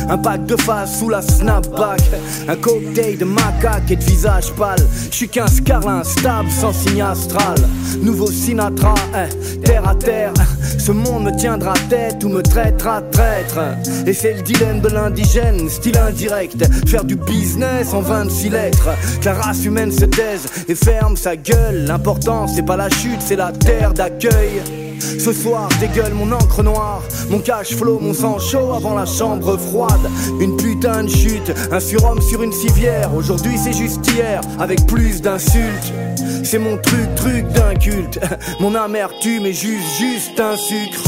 E: Un pack de face sous la snapback. Un cocktail de macaque et de visage pâle. Je suis qu'un scarlin instable sans signe astral. Nouveau Sinatra, eh, terre à terre. Ce monde me tiendra tête ou me traitera traître. Et c'est le dilemme de l'indigène, style indirect. Faire du business en 26 lettres. Que la race humaine se taise et ferme sa gueule. L'important c'est pas la chute, c'est la terre d'accueil. Ce soir, dégueule mon encre noire, mon cash flow, mon sang chaud avant la chambre froide. Une putain de chute, un surhomme sur une civière. Aujourd'hui, c'est juste hier, avec plus d'insultes. C'est mon truc, truc d'un culte. Mon amertume est juste, juste un sucre.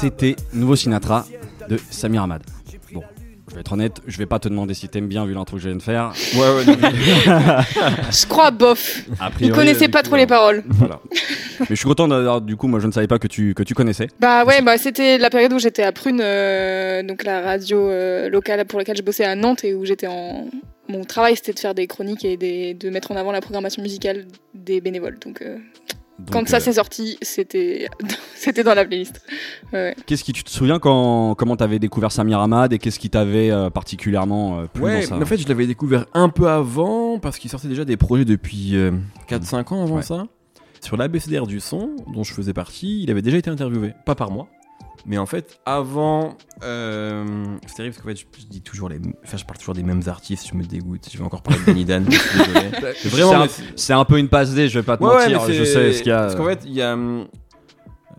B: C'était Nouveau Sinatra de Samir Ahmad. Je vais être honnête, je vais pas te demander si t'aimes bien vu l'intro que je viens de faire.
C: Ouais, ouais, non,
A: Je crois bof.
B: A
A: Il
B: priori,
A: connaissait
B: du
A: pas
B: coup,
A: trop les paroles.
B: Voilà. Mais je suis content d'avoir, du coup, moi je ne savais pas que tu, que tu connaissais.
A: Bah ouais, bah c'était la période où j'étais à Prune, euh, donc la radio euh, locale pour laquelle je bossais à Nantes et où j'étais en. Mon travail c'était de faire des chroniques et des... de mettre en avant la programmation musicale des bénévoles. Donc, euh,
B: Donc,
A: quand ça
B: euh,
A: s'est sorti, c'était c'était dans la playlist. Ouais.
B: Qu'est-ce qui tu te souviens quand comment t'avais découvert Samir Ahmad et qu'est-ce qui t'avait euh, particulièrement euh, plu
C: Ouais,
B: dans ça
C: en fait, je l'avais découvert un peu avant parce qu'il sortait déjà des projets depuis euh, 4-5 ans avant
B: Ouais.
C: ça. Sur l'ABCDR du son, dont je faisais partie, il avait déjà été interviewé. Pas par moi. Mais en fait, avant. Euh, c'est terrible parce qu'en fait, je, je dis toujours les. Enfin, je parle toujours des mêmes artistes, je me dégoûte. Je vais encore parler de Danny Dan, je suis désolé. Mais
B: C'est
C: Vraiment,
B: un,
C: c'est-
B: un peu une passe D, je vais pas te
C: Ouais,
B: mentir, je sais ce qu'il y a.
C: Parce qu'en fait, il y a. hum,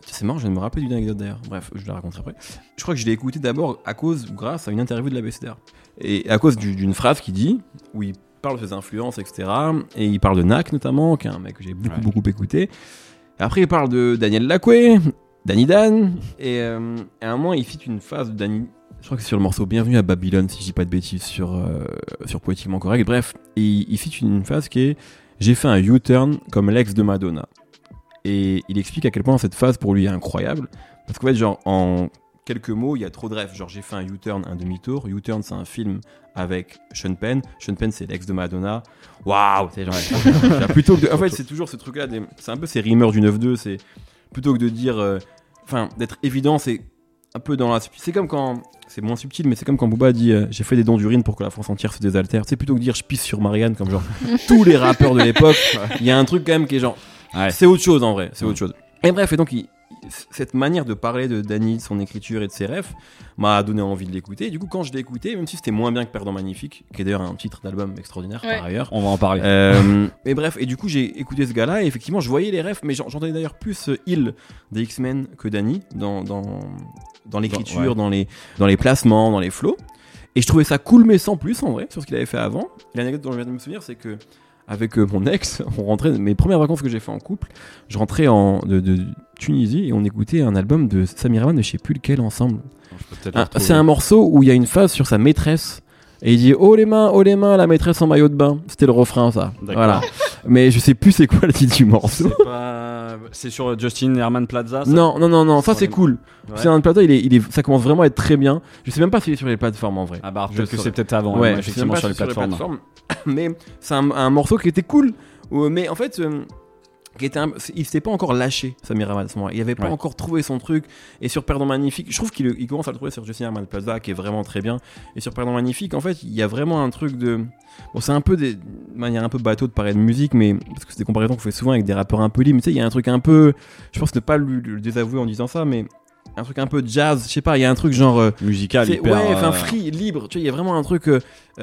C: C'est marrant, je viens de me rappeler d'une anecdote d'ailleurs. Bref, je la raconterai après. Je crois que je l'ai écouté d'abord à cause grâce à une interview de la BCDR. Et à cause du- d'une phrase qu'il dit, où il parle de ses influences, etc. Et il parle de Nak notamment, qui est un mec que j'ai beaucoup,
B: Ouais.
C: beaucoup écouté. Après, il parle de Daniel Lacoué, Danny Dan. Et euh, à un moment, il cite une phase de Danny. Je crois que c'est sur le morceau Bienvenue à Babylone, si je dis pas de bêtises, sur, euh, sur Poétiquement Correct. Bref, il, il cite une phase qui est J'ai fait un U-turn comme l'ex de Madonna. Et il explique à quel point cette phase pour lui est incroyable. Parce qu'en fait, genre, en quelques mots, il y a trop de rêves. Genre, j'ai fait un U-turn, un demi-tour. U-turn, c'est un film avec Sean Penn. Sean Penn, c'est l'ex de Madonna. Waouh! c'est genre, genre, plutôt que de- En fait, c'est toujours ce truc-là. des- C'est un peu ces rimeurs du 9-2. C'est plutôt que de dire. euh, Enfin, d'être évident, c'est un peu dans la. C'est comme quand. C'est moins subtil, mais c'est comme quand Booba dit euh, J'ai fait des dons d'urine pour que la France entière se désaltère. C'est plutôt que de dire Je pisse sur Marianne, comme genre tous les rappeurs de l'époque. Il y a un truc quand même qui est genre.
B: Ouais.
C: C'est autre chose en vrai, c'est autre chose. Et bref, et donc il, cette manière de parler de Danny, de son écriture et de ses rêves m'a donné envie de l'écouter. Du coup, quand je l'ai écouté, même si c'était moins bien que Perdant Magnifique, qui est d'ailleurs un titre d'album extraordinaire
A: Ouais.
C: par ailleurs.
B: On va en parler.
C: Euh, mais bref, et du coup, j'ai écouté ce gars-là, et effectivement, je voyais les refs, mais j'en- j'entendais d'ailleurs plus euh, Hill des X-Men que Danny dans, dans, dans l'écriture,
B: ouais.
C: dans, les, dans les placements, dans les flows. Et je trouvais ça cool, mais sans plus en vrai, sur ce qu'il avait fait avant. Et L'anecdote dont je viens de me souvenir, c'est que avec euh, mon ex, on rentrait, mes premières vacances que j'ai fait en couple, je rentrais en, de, de Tunisie et on écoutait un album de Samir Rahman, de je sais plus lequel ensemble. Ah, C'est un morceau où il y a une phase sur sa maîtresse. Et il dit Oh les mains, oh les mains, la maîtresse en maillot de bain. C'était le refrain, ça. Voilà. Mais je sais plus c'est quoi le titre du morceau.
B: C'est pas- C'est sur Justin Herman Plaza ça?
C: Non, non, non, non, ça
B: Sur
C: c'est
B: les-
C: cool.
B: Ouais.
C: C'est un plateau, il est, il est, ça commence vraiment à être très bien. Je sais même pas s'il est sur les plateformes en vrai.
B: Ah bah
C: Je
B: que c'est peut-être avant,
C: ouais,
B: effectivement sur les
C: si c'est
B: plateformes.
C: Mais c'est un, un morceau qui était cool. euh, Mais en fait, euh, qui était un- il s'était pas encore lâché, Samir Rahman à ce moment Il avait pas
B: Ouais.
C: encore trouvé son truc. Et sur Perdant Magnifique, je trouve qu'il il commence à le trouver sur Justin Herman Plaza, qui est vraiment très bien. Et sur Perdant Magnifique, en fait, il y a vraiment un truc de. Bon, c'est un peu des. de manière un peu bateau de parler de musique, mais. Parce que c'est des comparaisons qu'on fait souvent avec des rappeurs un peu libres. Mais tu sais, il y a un truc un peu. Je pense ne pas le, le désavouer en disant ça, mais. Un truc un peu jazz, je sais pas, il y a un truc genre. euh,
B: Musical, hyper.
C: ouais, enfin
B: euh,
C: free, libre. Tu vois, il y a vraiment un truc. euh,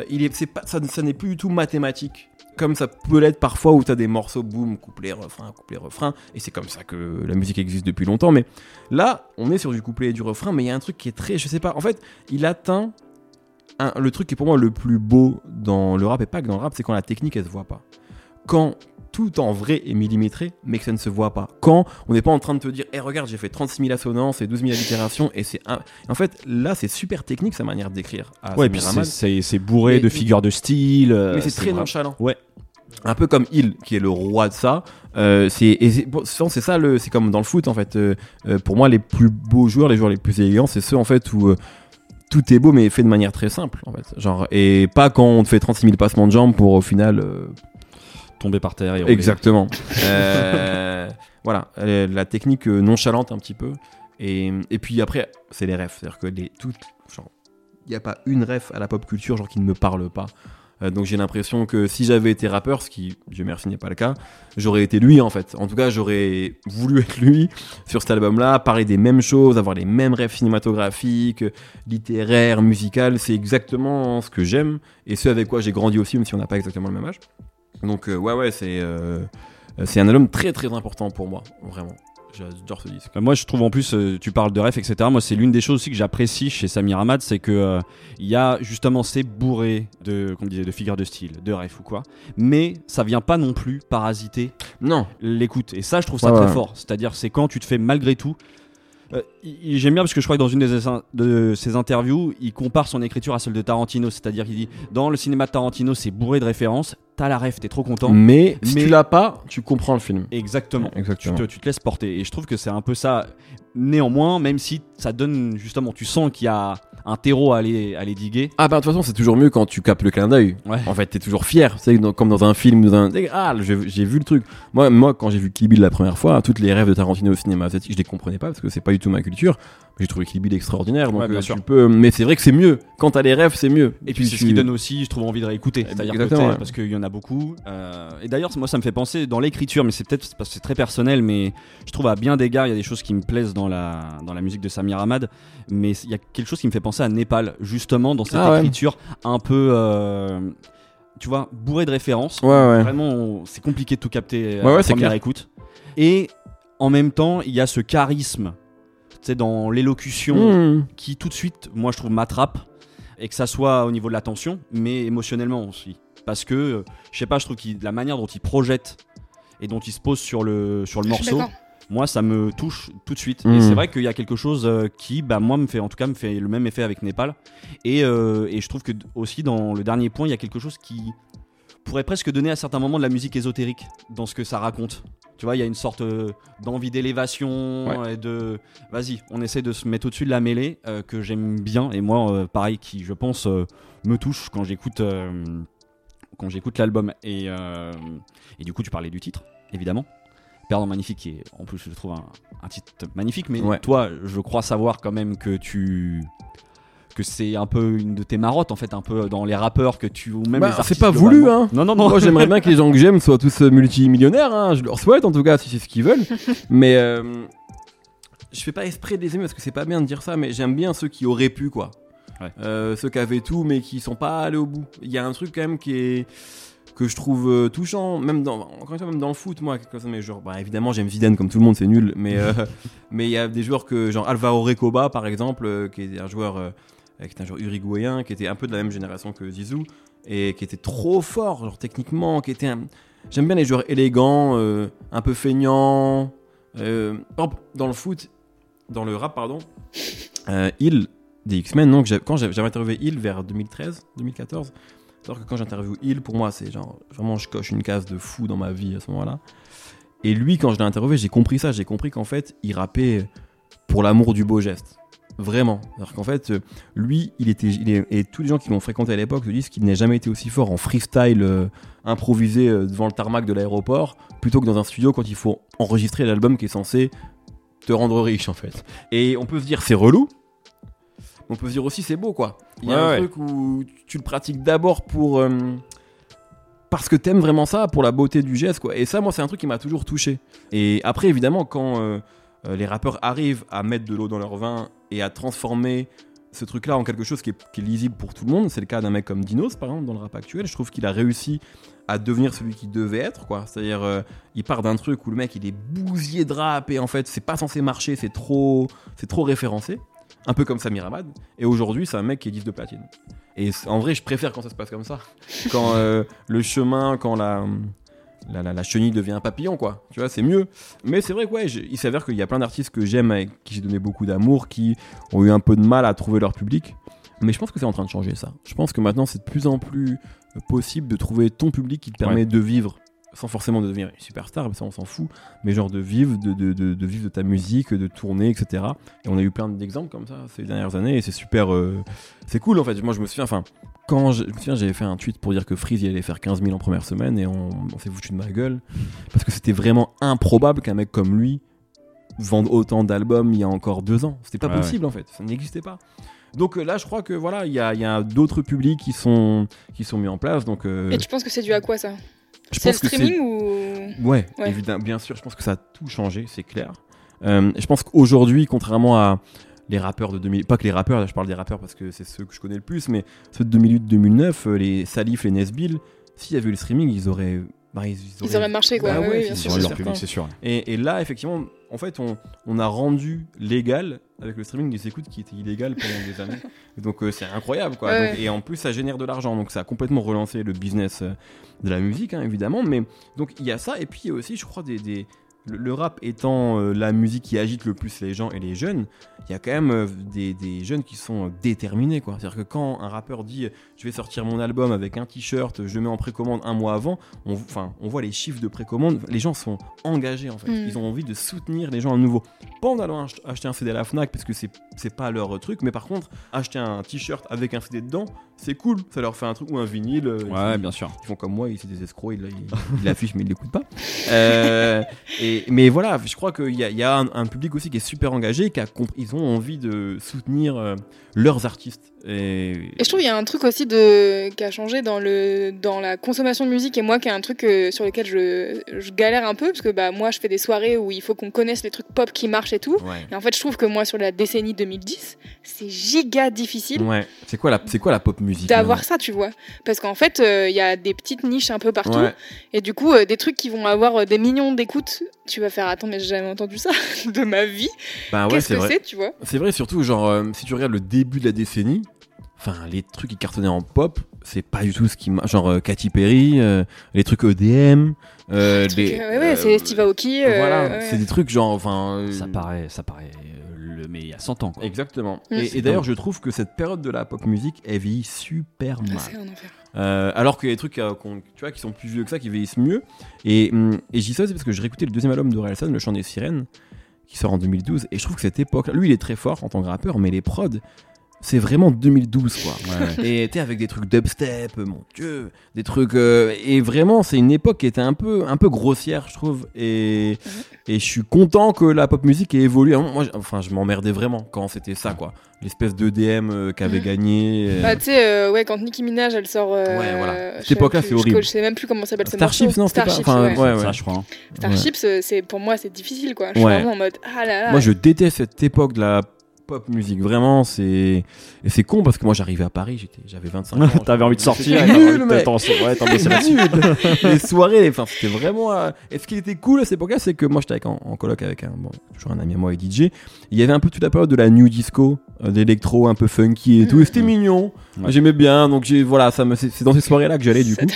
C: il est, c'est pas, ça, ça n'est plus du tout mathématique. Comme ça peut l'être parfois où t'as des morceaux boum, couplet, refrain, couplet, refrain. Et c'est comme ça que la musique existe depuis longtemps. Mais là, on est sur du couplet et du refrain. Mais il y a un truc qui est très, je sais pas. En fait, il atteint le truc qui est pour moi le plus beau dans le rap et pas que dans le rap, c'est quand la technique elle se voit pas. Quand tout en vrai est millimétré, mais que ça ne se voit pas. Quand on n'est pas en train de te dire, hé regarde, j'ai fait 36 000 assonances et 12 000 allitérations, et c'est un... En fait, là, c'est super technique sa manière d'écrire. à
B: Ouais,
C: Samir
B: puis c'est- bourré
C: Mais-
B: de figures de style. euh,
C: mais c'est très nonchalant.
B: Ouais.
C: Un peu comme Hill, qui est le roi de ça. Euh, c'est et bon, ça le, c'est comme dans le foot en fait. Euh, euh, pour moi, les plus beaux joueurs, les joueurs les plus élégants, c'est ceux en fait où euh, tout est beau mais fait de manière très simple en fait. Genre et pas quand on te fait 36 000 passements de jambes pour au final.
B: Tomber par terre et.
C: Exactement. Euh, voilà, la technique euh, nonchalante un petit peu. Et, et puis après, c'est les refs. C'est-à-dire que les, toutes, genre, il n'y a pas une ref à la pop culture genre qui ne me parle pas. Euh, donc j'ai l'impression que si j'avais été rappeur, ce qui, Dieu merci, n'est pas le cas, j'aurais été lui en fait. En tout cas, j'aurais voulu être lui sur cet album-là, parler des mêmes choses, avoir les mêmes rêves cinématographiques, littéraires, musicales. C'est exactement ce que j'aime et ce avec quoi j'ai grandi aussi, même si on n'a pas exactement le même âge. Donc euh, ouais, ouais, c'est euh, c'est un album très très important pour moi, vraiment. J'adore ce disque.
B: Moi, je trouve en plus, euh, tu parles de ref, etc. Moi, c'est l'une des choses aussi que j'apprécie chez Samir Hamad, c'est que euh, il y a justement ces bourrés de, comme disait, de figures de style, de ref ou quoi, mais ça vient pas non plus parasiter
C: Non,
B: l'écoute. Et ça, je trouve ça
C: Ouais,
B: très
C: ouais.
B: fort. C'est-à-dire, c'est quand tu te fais malgré tout. Euh, J'aime bien parce que je crois que dans une des- de ses interviews, il compare son écriture à celle de Tarantino. C'est-à-dire, il dit dans le cinéma de Tarantino, c'est bourré de références. T'as la ref, t'es trop content.
C: mais si
B: Mais-
C: tu l'as pas, tu comprends le film.
B: Exactement. Tu
C: Exactement.
B: te, tu te laisses porter. Et je trouve que c'est un peu ça. Néanmoins, même si ça donne justement, tu sens qu'il y a un terreau à aller, à aller diguer.
C: Ah bah de toute façon c'est toujours mieux quand tu captes le clin d'œil.
B: Ouais.
C: En fait t'es toujours fier, c'est comme dans un film, dans un... ah j'ai j'ai vu le truc. Moi, moi quand j'ai vu Kill Bill la première fois, toutes les rêves de Tarantino au cinéma asiatique, je les comprenais pas parce que c'est pas du tout ma culture. J'ai trouvé Kill Bill extraordinaire, donc
B: Ouais, bien
C: euh,
B: sûr.
C: tu peux. Mais c'est vrai que c'est mieux. Quand t'as les rêves, c'est mieux.
B: Et puis
C: Tu-
B: c'est ce qui donne aussi, je trouve, envie de réécouter. C'est-à-dire que t'es-
C: ouais.
B: parce qu'il y en a beaucoup. euh, et d'ailleurs, moi, ça me fait penser dans l'écriture, mais c'est peut-être parce que c'est très personnel, mais je trouve à bien d'égards, il y a des choses qui me plaisent dans la, dans la musique de Samir Hamad. Mais il y a quelque chose qui me fait penser à Népal, justement, dans cette
C: Ah ouais.
B: écriture un peu. euh, tu vois, bourré de références. Vraiment, c'est compliqué de tout capter à
C: Ouais, ouais,
B: la première
C: clair.
B: écoute. Et en même temps, il y a ce charisme, sais, dans l'élocution
C: Mmh.
B: qui tout de suite, moi je trouve, m'attrape. Et que ça soit au niveau de l'attention, mais émotionnellement aussi. Parce que, euh, je sais pas, je trouve que la manière dont il projette et dont il se pose sur le, sur morceau, moi ça me touche tout de suite.
C: Mm.
B: Et c'est vrai qu'il y a quelque chose euh, qui, bah, moi, me fait, en tout cas, me fait le même effet avec Népal. Et, euh, et je trouve que aussi dans le dernier point, il y a quelque chose qui pourrait presque donner à certains moments de la musique ésotérique dans ce que ça raconte. Tu vois, il y a une sorte euh, d'envie d'élévation et de vas-y, on essaie de se mettre au-dessus de la mêlée euh, que j'aime bien et moi euh, pareil qui je pense euh, me touche quand j'écoute quand j'écoute l'album et et du coup tu parlais du titre évidemment. Perdant magnifique qui est en plus je trouve un, un titre magnifique mais
C: Ouais.
B: toi je crois savoir quand même que tu que c'est un peu une de tes marottes en fait un peu dans les rappeurs que tu ou même
C: Bah, c'est pas voulu, hein.
B: Non non non.
C: Moi j'aimerais bien que les gens que j'aime soient tous euh, multimillionnaires. hein. Je leur souhaite en tout cas si c'est ce qu'ils veulent. Mais euh, je fais pas esprit de les aimer parce que c'est pas bien de dire ça, mais j'aime bien ceux qui auraient pu, quoi.
B: Ouais.
C: Euh, ceux qui avaient tout, mais qui sont pas allés au bout. Il y a un truc quand même qui est que je trouve euh, touchant, même dans, encore une fois, même dans le foot, moi, quelque chose, mais genre, bah, évidemment, j'aime Zidane comme tout le monde, c'est nul, mais euh, mais il y a des joueurs que, genre Alvaro Recoba, par exemple, euh, qui est un joueur, qui est un joueur uruguayen, qui était un peu de la même génération que Zizou, et qui était trop fort, genre techniquement, qui était. J'aime bien les joueurs élégants, euh, un peu feignants. Euh, dans le foot, dans le rap, pardon, euh, Hill, des X-Men, donc quand j'avais interviewé Hill vers 2013, 2014, alors que quand j'interviewe Hill, pour moi, c'est genre vraiment, je coche une case de fou dans ma vie à ce moment-là. Et lui, quand je l'ai interviewé, j'ai compris ça. J'ai compris qu'en fait, il rappait pour l'amour du beau geste. Vraiment. Alors qu'en fait, euh, lui, il était, il est- et tous les gens qui l'ont fréquenté à l'époque se disent qu'il n'a jamais été aussi fort en freestyle euh, improvisé euh, devant le tarmac de l'aéroport, plutôt que dans un studio quand il faut enregistrer l'album qui est censé te rendre riche, en fait. Et on peut se dire c'est relou. mais On peut se dire aussi c'est beau, quoi. Il y a
B: Ouais,
C: un
B: ouais.
C: truc où tu le pratiques d'abord pour euh, parce que t'aimes vraiment ça, pour la beauté du geste, quoi. Et ça, moi, c'est un truc qui m'a toujours touché. Et après, évidemment, quand euh, les rappeurs arrivent à mettre de l'eau dans leur vin et à transformer ce truc-là en quelque chose qui est, lisible pour tout le monde, c'est le cas d'un mec comme Dinos, par exemple, dans le rap actuel. Je trouve qu'il a réussi à devenir celui qu'il devait être, quoi. C'est-à-dire, euh, il part d'un truc où le mec, il est bousillé de rap et en fait, c'est pas censé marcher, c'est trop, c'est trop référencé. Un peu comme Samir Hamad. Et aujourd'hui, c'est un mec qui est 10 de platine. Et en vrai, je préfère quand ça se passe comme ça. Quand euh, le chemin, quand la, la, la- la chenille devient un papillon, quoi. Tu vois, c'est mieux. Mais c'est vrai que, ouais, j'ai- il s'avère qu'il y a plein d'artistes que j'aime, avec qui j'ai donné beaucoup d'amour, qui ont eu un peu de mal à trouver leur public. Mais je pense que c'est en train de changer ça. Je pense que maintenant, c'est de plus en plus euh, possible de trouver ton public qui te permet de vivre sans forcément devenir une superstar, mais ça on s'en fout, mais genre de vivre, de, de, de, de vivre de ta musique, de tourner, etc. Et on a eu plein d'exemples comme ça ces dernières années, et c'est super, euh, c'est cool en fait. Moi je me souviens, enfin, quand je, je me souviens, j'avais fait un tweet pour dire que Freeze il allait faire 15 000 en première semaine, et on, on s'est foutu de ma gueule, parce que c'était vraiment improbable qu'un mec comme lui vende autant d'albums il y a encore deux ans. C'était pas
B: Ouais,
C: possible en fait, ça n'existait pas. Donc euh, là, je crois que voilà, il y a, d'autres publics qui sont qui sont mis en place. Donc euh,
A: Et tu penses que c'est dû à quoi ça?
C: Je
A: C'est le
C: pense que c'est
A: streaming ou
C: Ouais,
A: Ouais.
C: évidemment, bien sûr, je pense que ça a tout changé, c'est clair. Euh, je pense qu'aujourd'hui, contrairement à les rappeurs de 2000, pas que les rappeurs, là je parle des rappeurs parce que c'est ceux que je connais le plus, mais ceux de 2008-2009, euh, les Salif, les Nesbill, s'il y avait eu le streaming, ils auraient. bah, ils,
A: ils auraient marché quoi
C: Bah
A: Oui,
C: ouais,
A: oui,
C: c'est
A: bien
C: sûr,
A: sûr.
B: Ils ont
C: c'est
B: leur
C: certain.
B: public, c'est sûr.
C: Et, et là, effectivement, en fait, on, on a rendu légal avec le streaming des écoutes qui étaient illégales pendant des années. Donc, euh, c'est incroyable, quoi.
A: Ouais.
C: Donc, et en plus, ça génère de l'argent. Donc, ça a complètement relancé le business euh, de la musique, hein, évidemment. Mais donc, il y a ça. Et puis, il y a aussi, je crois, des. des- le, rap étant euh, la musique qui agite le plus les gens et les jeunes, il y a quand même euh, des, des jeunes qui sont euh, déterminés. C'est-à-dire que quand un rappeur dit je vais sortir mon album avec un t-shirt, je le mets en précommande un mois avant, on, enfin, on voit les chiffres de précommande, les gens sont engagés en fait.
A: Mm.
C: Ils ont envie de soutenir les gens à nouveau. Pas en allant ach- acheter un CD à la Fnac parce que c'est pas leur truc, mais par contre, acheter un t-shirt avec un CD dedans, c'est cool. Ça leur fait un truc ou un vinyle. euh,
B: Ouais,
C: ils-
B: bien sûr.
C: ils font comme moi, ils c'est des escrocs, ils l'affichent mais ils l'écoutent pas. Euh, et, mais voilà, je crois qu'il y a, il y a un, un public aussi qui est super engagé, qui a ils ont envie de soutenir euh, leurs artistes. Et,
A: Et je trouve qu'il y a un truc aussi de qui a changé dans le dans la consommation de musique et moi qui est un truc euh, sur lequel je, je galère un peu parce que bah moi je fais des soirées où il faut qu'on connaisse les trucs pop qui marchent et tout.
C: ouais.
A: Et en fait je trouve que moi sur la décennie 2010 c'est giga difficile
C: Ouais. C'est quoi la, quoi la pop musique
A: d'avoir ça tu vois? Parce qu'en fait euh, il y a des petites niches un peu partout
C: Ouais.
A: et du coup euh, des trucs qui vont avoir des millions d'écoutes tu vas faire attends mais j'ai jamais entendu ça de ma vie
C: Bah ouais,
A: qu'est-ce
C: c'est
A: que
C: vrai.
A: c'est tu vois?
C: C'est vrai, surtout, genre, si tu regardes le début de la décennie, enfin, les trucs qui cartonnaient en pop, c'est pas du tout ce qui m'a. Genre, euh, Katy Perry, euh, les trucs EDM, euh, les.
A: euh, ouais ouais
C: euh,
A: c'est Steve Aoki euh,
C: Voilà,
A: ouais.
C: c'est des trucs genre, enfin. euh,
B: Ça paraît, ça paraît euh, le mais il y a 100 ans. quoi.
C: Exactement.
A: Mm.
C: Et-
A: C'est
C: Et, d'ailleurs, je trouve que cette période de la pop musique, elle vieillit super
A: Ah,
C: mal.
A: c'est un enfer
C: Euh, alors qu'il y a des trucs euh, tu vois, qui sont plus vieux que ça, qui vieillissent mieux. Et, hum, et je dis ça aussi parce que j'ai réécouté le deuxième album de Relson, Le Chant des Sirènes, qui sort en 2012. Et je trouve que cette époque lui, il est très fort en tant que rappeur, mais les prods, c'est vraiment 2012 quoi.
B: Ouais.
C: Et t'es avec des trucs dubstep, euh, mon dieu, des trucs euh, et vraiment c'est une époque qui était un peu un peu grossière je trouve et et je suis content que la pop musique ait évolué. Moi, enfin, je m'emmerdais vraiment quand c'était ça quoi, l'espèce d'EDM euh, qu'avait
A: Mhm.
C: gagné. euh,
A: Bah, tu sais, euh, ouais, quand Nicki Minaj elle sort. euh,
C: Ouais, voilà. Cette
A: sais
C: époque-là,
A: plus-
C: c'est horrible.
A: Je sais même plus comment s'appelle ce
C: Starships, non, c'était pas-
A: Starships,
C: enfin,
A: ouais.
C: ouais, ouais.
B: Ça, je crois. hein.
A: Starships, c'est pour moi c'est difficile quoi. Je suis
C: Ouais.
A: vraiment en mode ah là là.
C: Moi, je déteste cette époque de la pop musique. Vraiment, c'est et c'est con parce que moi, j'arrivais à Paris, j'étais, j'avais 25 ans.
B: T'avais envie de sortir,
C: nul, mec. les soirées, enfin, c'était vraiment. euh, Et ce qui était cool à cette époque-là, c'est que moi, j'étais avec- en, en coloc avec un, bon, toujours un ami à moi et DJ. Il y avait un peu toute la période de la new disco, euh, d'électro un peu funky et tout. Et c'était
B: Mhm.
C: mignon.
B: Ouais.
C: J'aimais bien. Donc j'ai, voilà, ça me, c'est dans ces soirées-là que j'allais du coup.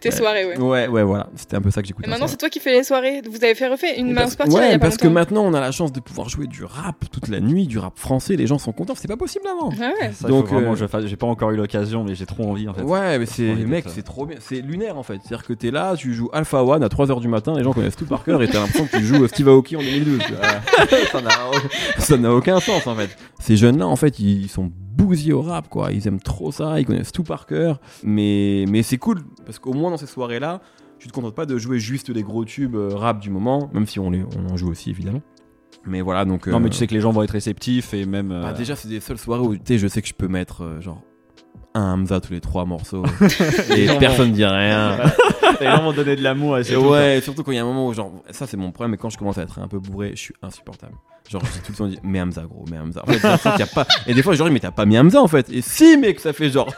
A: tes soirées, ouais.
C: Ouais, ouais, voilà. C'était un peu ça que
A: Et
C: j'écoutais.
A: maintenant,
C: en
A: c'est toi qui fais les soirées. Vous avez fait refait une là, il y
C: ouais, parce que maintenant on a la chance de pouvoir jouer du rap toute la nuit, du rap français, les gens sont contents, c'est pas possible avant.
A: Ah ouais.
B: Ça,
C: Donc,
B: vraiment
C: euh,
B: je j'ai pas encore eu l'occasion, mais j'ai trop envie en fait.
C: Ouais, mais c'est mec,
B: d'être-
C: c'est trop bien, c'est lunaire en fait. C'est-à-dire que t'es là, tu joues Alpha One à 3h du matin, les gens connaissent tout par cœur et t'as l'impression que tu joues Steve Aoki en 2012. tu vois. ça n'a- ça n'a aucun sens en fait. Ces jeunes-là en fait, ils sont bousillés au rap quoi, ils aiment trop ça, ils connaissent tout par cœur. Mais mais c'est cool parce qu'au moins dans ces soirées-là, tu te contentes pas de jouer juste les gros tubes euh, rap du moment, même si on les on en joue aussi évidemment. Mais voilà donc.
B: Non,
C: euh,
B: mais tu sais que les gens vont être réceptifs et même. euh,
C: Bah, déjà, c'est des seules soirées où tu sais, je sais que je peux mettre euh, genre un Hamza tous les trois morceaux et personne dit rien.
B: les gens vont donner de l'amour et
C: Et ouais, surtout quand il y a un moment où genre ça c'est mon problème, mais quand je commence à être un peu bourré, je suis insupportable. Genre je dis tout le temps dit mais Hamza gros, mais Hamza. En fait, j'ai y a pas. Et des fois dis mais t'as pas mis Hamza en fait. Et si mec, ça fait genre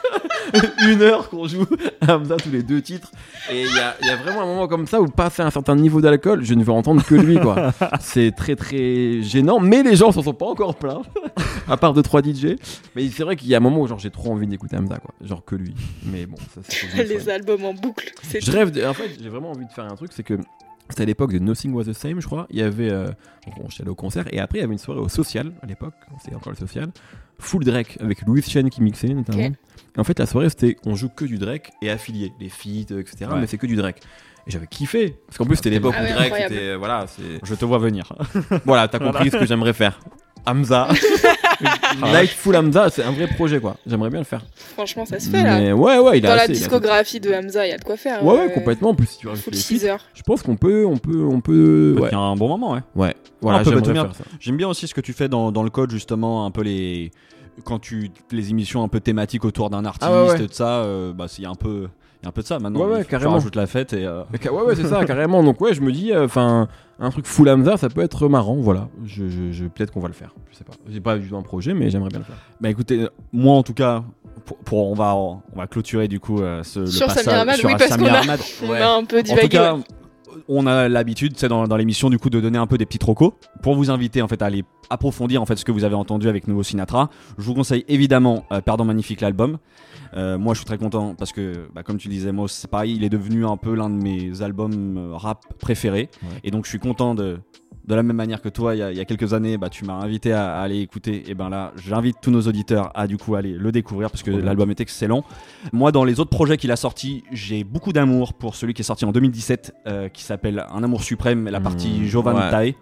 C: une heure qu'on joue Hamza tous les deux titres. Et il y a, il y a vraiment un moment comme ça où passer un certain niveau d'alcool, je ne veux entendre que lui quoi. C'est très très gênant, mais les gens s'en sont pas encore plaints. à part deux trois DJ. Mais c'est vrai qu'il y a un moment où genre j'ai trop envie d'écouter Hamza quoi, genre que lui. Mais bon, ça c'est.
A: Les albums en boucle. C'est
C: Je rêve, de- en fait, j'ai vraiment envie de faire un truc, c'est que c'était à l'époque de Nothing Was the Same, je crois. Il y avait, euh, bon, j'étais allé au concert, et après il y avait une soirée au social, à l'époque, c'était encore le social, full Drake, avec Louis Chen qui mixait notamment. Et en fait, la soirée c'était, on joue que du Drake et affilié, les feats, euh, etc.
B: Ouais.
C: Mais c'est que du Drake. Et j'avais kiffé, parce qu'en plus c'était l'époque
A: Ah
C: où
A: ouais,
C: Drake
A: incroyable.
C: c'était, euh, voilà, c'est,
B: Je te vois venir.
C: voilà, t'as compris ce que j'aimerais faire. Hamza, Night Full Hamza, c'est un vrai projet quoi. J'aimerais bien le faire.
A: Franchement, ça se fait là.
C: Mais ouais, ouais, il a
A: Dans la
C: assez- il a
A: discographie de Hamza, il y a de quoi faire.
C: Ouais, ouais,
A: euh,
C: complètement. En plus, si tu rajoutes
A: Full
C: les
A: 6
C: feats,
A: heures.
C: je pense qu'on peut, on peut, on peut. Ouais,
B: un bon moment, ouais.
C: ouais. Voilà,
B: on peut
C: j'aimerais
B: tout bien.
C: faire ça.
B: J'aime bien aussi ce que tu fais dans, dans le code, justement, un peu les. Quand tu. Les émissions un peu thématiques autour d'un artiste,
C: Ah ouais, ouais.
B: de ça, euh, bah, il y a un peu. Il y a un peu de ça maintenant.
C: Ouais, ouais, carrément.
B: Tu rajoutes la fête et. euh,
C: Ouais, ouais, c'est ça, carrément. Donc, ouais, je me dis, enfin, un truc full Hamza, ça peut être marrant. Voilà, je, je, je- peut-être qu'on va le faire. Je sais pas. J'ai pas du tout un projet, mais j'aimerais bien le faire.
B: Bah écoutez, euh, moi en tout cas, pour, pour- on, va, on va clôturer du coup euh, ce, le
A: Sur
B: passage
A: Samir Hamad,
B: sur
A: oui, parce
B: Samir
A: qu'on a-
C: Ouais.
A: un peu
B: En tout
A: divagué.
B: cas. On a l'habitude, c'est dans, dans l'émission du coup de donner un peu des petits trocos pour vous inviter en fait à aller approfondir en fait ce que vous avez entendu avec nous au Sinatra. Je vous conseille évidemment euh, Perdant magnifique l'album. Euh, moi je suis très content parce que bah, comme tu disais moi c'est pareil, il est devenu un peu l'un de mes albums euh, rap préférés
C: Ouais.
B: et donc je suis content de de la même manière que toi, il y a, il y a quelques années, bah, tu m'as invité à, à aller écouter. Et ben là, j'invite tous nos auditeurs à du coup aller le découvrir parce que
C: bien.
B: l'album est excellent. Moi, dans les autres projets qu'il a sortis, j'ai beaucoup d'amour pour celui qui est sorti en 2017, euh, qui s'appelle Un amour suprême, la partie
C: Mmh,
B: Jovan
C: ouais.
B: Tae,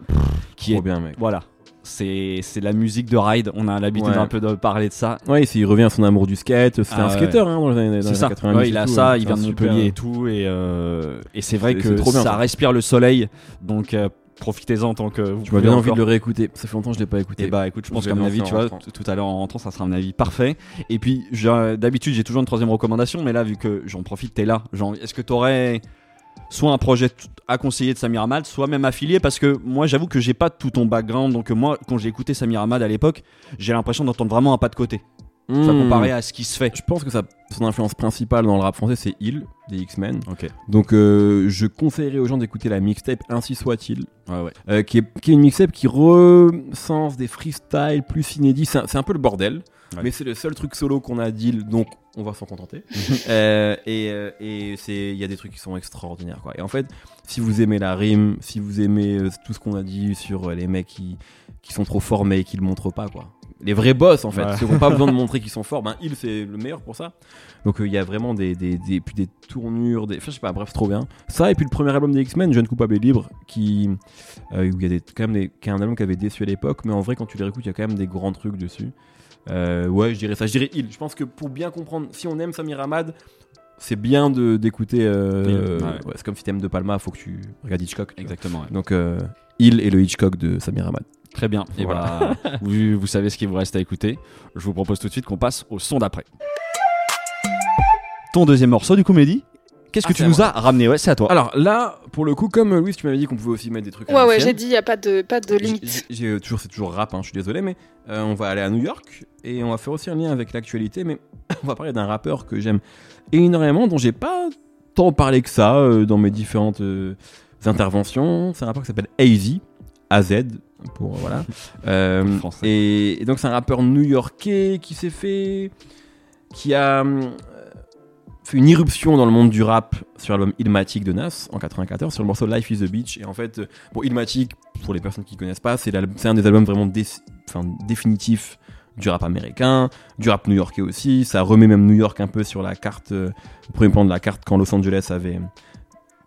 B: qui
C: Trop
B: est
C: bien, mec.
B: voilà. C'est c'est la musique de Ride. On a l'habitude
C: Ouais.
B: un peu de parler de ça.
C: Ouais, il revient à son amour du skate. C'était
B: Ah
C: un
B: ouais.
C: skater, hein, dans les
B: C'est ça.
C: 90.
B: Ouais, il a
C: tout,
B: ça,
C: hein.
B: il
C: C'est
B: vient de Montpellier et tout. Et, euh, et c'est vrai
C: C'est-
B: que
C: c'est trop bien,
B: ça
C: ça.
B: respire le soleil. Donc euh, profitez-en tant que vous
C: Tu m'as bien envie de le réécouter. Ça fait longtemps que je l'ai pas écouté.
B: Et bah écoute, je pense qu'à mon avis, tu vois, tout à l'heure en rentrant, ça sera un avis parfait. Et puis, d'habitude, j'ai toujours une troisième recommandation, mais là, vu que j'en profite, t'es là. Est-ce que t'aurais soit un projet à conseiller de Samir Hamad, soit même affilié? Parce que moi, j'avoue que j'ai pas tout ton background, donc moi, quand j'ai écouté Samir Hamad à l'époque, j'ai l'impression d'entendre vraiment un pas de côté. Ça
C: Mmh.
B: comparé à ce qui se fait.
C: Je pense que ça, son influence principale dans le rap français, c'est Hill, des X-Men. Donc, euh, je conseillerais aux gens d'écouter la mixtape Ainsi soit-il.
B: Ouais, ouais.
C: euh, qui, est, qui est une mixtape qui recense des freestyles plus inédits. C'est un, peu le bordel,
B: Ouais.
C: mais c'est le seul truc solo qu'on a deal, donc on va s'en contenter. Euh, et et c'est il y a des trucs qui sont extraordinaires quoi. Et en fait, si vous aimez la rime, si vous aimez tout ce qu'on a dit sur les mecs qui qui sont trop forts mais qui le montrent pas quoi. Les vrais boss en fait,
B: Ouais.
C: ceux qui n'ont pas besoin de montrer qu'ils sont forts, ben il c'est le meilleur pour ça. Donc euh, il y a vraiment des, des, des, puis des tournures, des, enfin, je sais pas, bref, trop bien. Ça et puis le premier album des X-Men, Jeune coupable et libre, qui euh, où y a des, quand même des, qui est un album qui avait déçu à l'époque, mais en vrai quand tu les réécoutes, il y a quand même des grands trucs dessus. Euh, ouais, je dirais ça. Je dirais il. Je pense que pour bien comprendre, si on aime Samir Hamad, c'est bien de d'écouter. euh,
B: Il, ouais.
C: ouais, c'est comme si t'aimes De Palma, faut que tu regardes Hitchcock.
B: Exactement. ouais.
C: Donc, euh, il et le Hitchcock de Samir Hamad.
B: Très bien. Et
C: Voilà.
B: bah, vous, vous savez ce qu'il vous reste à écouter. Je vous propose tout de suite qu'on passe au son d'après. Ton deuxième morceau, du coup, Mehdi Qu'est-ce que
C: Ah,
B: tu
C: c'est à
B: nous as ramené? Ouais, c'est à toi.
C: Alors là, pour le coup, comme euh, Louis, tu m'avais dit qu'on pouvait aussi mettre des trucs. à
A: Ouais, ouais, j'ai dit, il n'y a pas de, pas de limite.
C: J'ai- J'ai toujours, c'est toujours rap, hein, je suis désolé, mais euh, on va aller à New York et on va faire aussi un lien avec l'actualité, mais on va parler d'un rappeur que j'aime énormément, dont j'ai pas tant parlé que ça euh, dans mes différentes euh, interventions. C'est un rappeur qui s'appelle AZ, AZ, pour euh, voilà. Euh, et, et donc c'est un rappeur new-yorkais qui s'est fait, qui a euh, fait une irruption dans le monde du rap sur l'album Illmatic de Nas en 94 sur le morceau Life is a Beach et en fait Bon, Illmatic, pour les personnes qui connaissent pas, c'est un des albums vraiment dé- définitifs du rap américain, du rap new-yorkais aussi. Ça remet même New York un peu sur la carte, euh, au premier plan de la carte quand Los Angeles avait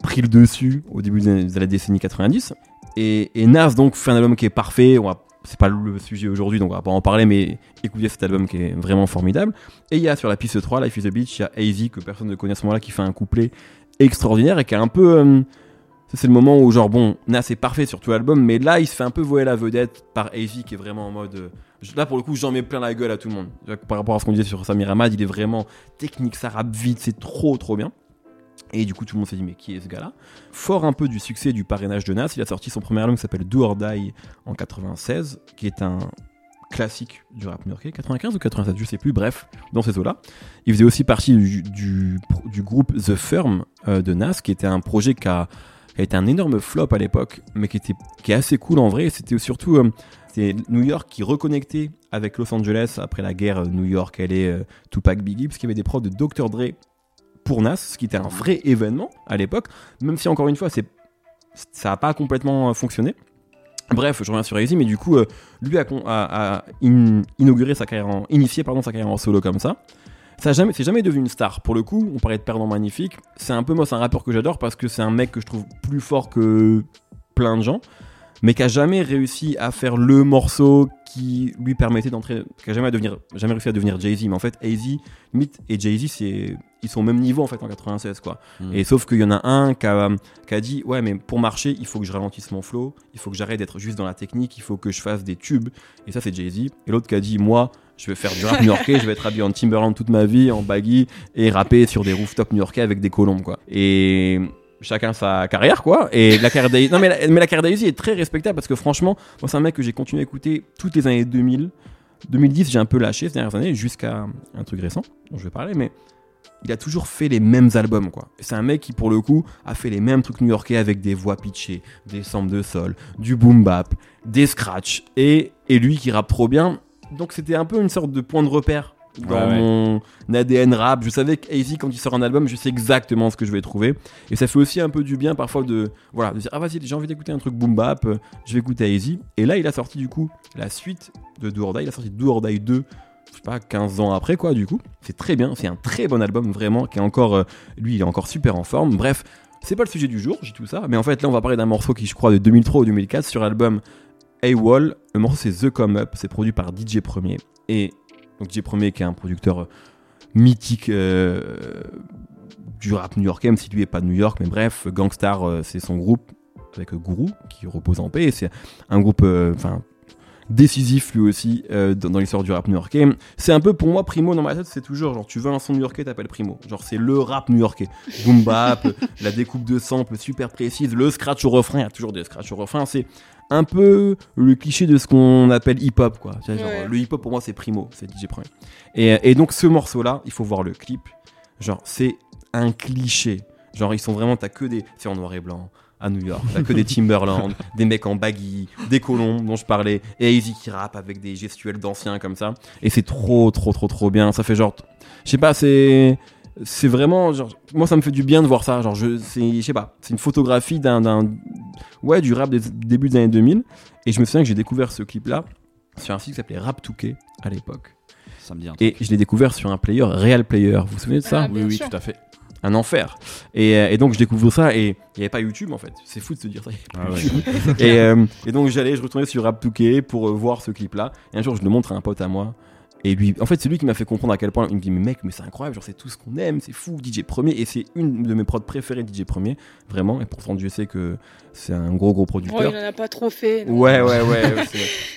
C: pris le dessus au début de la décennie 90. Et, et Nas donc fait un album qui est parfait. On va, c'est pas le sujet aujourd'hui, donc on va pas en parler, mais écoutez cet album qui est vraiment formidable. Et il y a sur la piste 3, Life is a Beach, il y a AZ que personne ne connaît à ce moment-là qui fait un couplet extraordinaire et qui a un peu euh, c'est le moment où, genre, bon, Nas est parfait sur tout l'album, mais là, il se fait un peu voler la vedette par AZ qui est vraiment en mode. euh, Là, pour le coup, j'en mets plein la gueule à tout le monde. Par rapport à ce qu'on disait sur Samir Hamad, il est vraiment technique, ça rappe vite, c'est trop, trop bien. Et du coup, tout le monde s'est dit, mais qui est ce gars-là? Fort un peu du succès du parrainage de Nas, il a sorti son premier album qui s'appelle Do or Die en 96, qui est un classique du rap new-yorkais, 95 ou 87, je sais plus, bref, dans ces eaux-là. Il faisait aussi partie du, groupe The Firm euh, de Nas, qui était un projet qui a, été un énorme flop à l'époque, mais qui, était, est assez cool en vrai. C'était surtout euh, New York qui reconnectait avec Los Angeles après la guerre euh, New York, elle est Tupac Biggie, parce qu'il y avait des preuves de Dr. Dre pour Nas, ce qui était un vrai événement à l'époque, même si encore une fois, c'est ça n'a pas complètement euh, fonctionné. Bref, je reviens sur Easy, mais du coup, euh, lui a, inauguré sa carrière en, initié pardon, sa carrière en solo comme ça. Ça jamais, c'est jamais devenu une star. Pour le coup, on parlait de perdant magnifique. C'est un peu moi, c'est un rappeur que j'adore parce que c'est un mec que je trouve plus fort que plein de gens, mais qui a jamais réussi à faire le morceau qui lui permettait d'entrer, qui a jamais devenir, jamais réussi à devenir Jay Z. Mais en fait, AZ, Myth et Jay Z, c'est, ils sont au même niveau en fait en 96 quoi.
B: Mm.
C: Et sauf qu'il y en a un qui a, qui a dit ouais mais pour marcher il faut que je ralentisse mon flow, il faut que j'arrête d'être juste dans la technique, il faut que je fasse des tubes. Et ça c'est Jay Z. Et l'autre qui a dit moi je vais faire du rap new-yorkais, je vais être habillé en Timberland toute ma vie, en baggy et rapper sur des rooftops new-yorkais avec des colombes quoi. Et chacun sa carrière quoi. Et la carrière non mais la, mais la carrière d'Aïzi est très respectable parce que franchement moi c'est un mec que j'ai continué à écouter toutes les années 2000. 2010 j'ai un peu lâché ces dernières années jusqu'à un truc récent dont je vais parler mais il a toujours fait les mêmes albums quoi. C'est un mec qui pour le coup a fait les mêmes trucs new-yorkais avec des voix pitchées, des samples de sol, du boom bap, des scratchs et, et lui qui rappe trop bien. Donc c'était un peu une sorte de point de repère dans
B: Ouais, ouais.
C: mon ADN rap. Je savais qu'AZ quand il sort un album, je sais exactement ce que je vais trouver et ça fait aussi un peu du bien parfois de voilà, de dire ah vas-y, j'ai envie d'écouter un truc boom bap, je vais écouter AZ et là il a sorti du coup la suite de Do or Die, il a sorti Do or Die 2 je sais pas, 15 ans après, quoi, du coup. C'est très bien, c'est un très bon album, vraiment, qui est encore. euh, lui, il est encore super en forme. Bref, c'est pas le sujet du jour, j'ai tout ça. Mais en fait, là, on va parler d'un morceau qui, je crois, de 2003 ou 2004 sur l'album A-Wall. Le morceau, c'est The Come Up, c'est produit par DJ Premier. Et donc, DJ Premier, qui est un producteur euh, mythique euh, du rap new-yorkais, même si lui est pas de New York, mais bref, Gangstar, c'est son groupe avec Guru, qui repose en paix. C'est un groupe, enfin, décisif lui aussi euh, dans, dans l'histoire du rap new-yorkais. C'est un peu pour moi Primo dans ma tête, c'est toujours genre tu veux un son new-yorkais, t'appelles Primo. Genre c'est le rap new-yorkais. Boom bap, la découpe de samples super précise, le scratch au refrain, il y a toujours des scratch au refrain, c'est un peu le cliché de ce qu'on appelle hip-hop quoi. Genre,
A: Ouais.
C: Le hip-hop pour moi c'est Primo, c'est DJ Premier. Et, et donc ce morceau là, il faut voir le clip. Genre c'est un cliché. Genre ils sont vraiment t'as que des c'est en noir et blanc à New York. T'as que des Timberland, des mecs en baggy, des colons dont je parlais, et Easy qui rappe avec des gestuels d'anciens comme ça. Et c'est trop, trop, trop, trop bien. Ça fait genre, je sais pas, c'est, c'est vraiment genre, moi ça me fait du bien de voir ça. Genre, je, c'est, je sais pas, c'est une photographie d'un, ouais, du rap des débuts des années 2000. Et je me souviens que j'ai découvert ce clip-là sur un site qui s'appelait Rap 2K à l'époque.
B: Ça me dit un truc.
C: Et je l'ai découvert sur un player, Real Player. Vous vous souvenez de ça?
A: Ah, bien
B: oui, oui,
A: sûr.
B: tout à fait.
C: Un enfer. Et, euh, et donc je découvre ça et il n'y avait pas YouTube en fait. C'est fou de se dire ça.
B: Ah ouais.
C: YouTube. et, euh, et donc j'allais, je retournais sur Rap2K pour euh, voir ce clip là. Et un jour je le montre à un pote à moi. Et lui, en fait, c'est lui qui m'a fait comprendre à quel point. Il me dit, mais mec, mais c'est incroyable, genre c'est tout ce qu'on aime, c'est fou, DJ Premier. Et c'est une de mes prods préférées, DJ Premier, vraiment. Et pourtant, Dieu sait que c'est un gros, gros
A: Oh,
C: producteur.
A: il en a pas trop fait. non.
C: Ouais, ouais, ouais.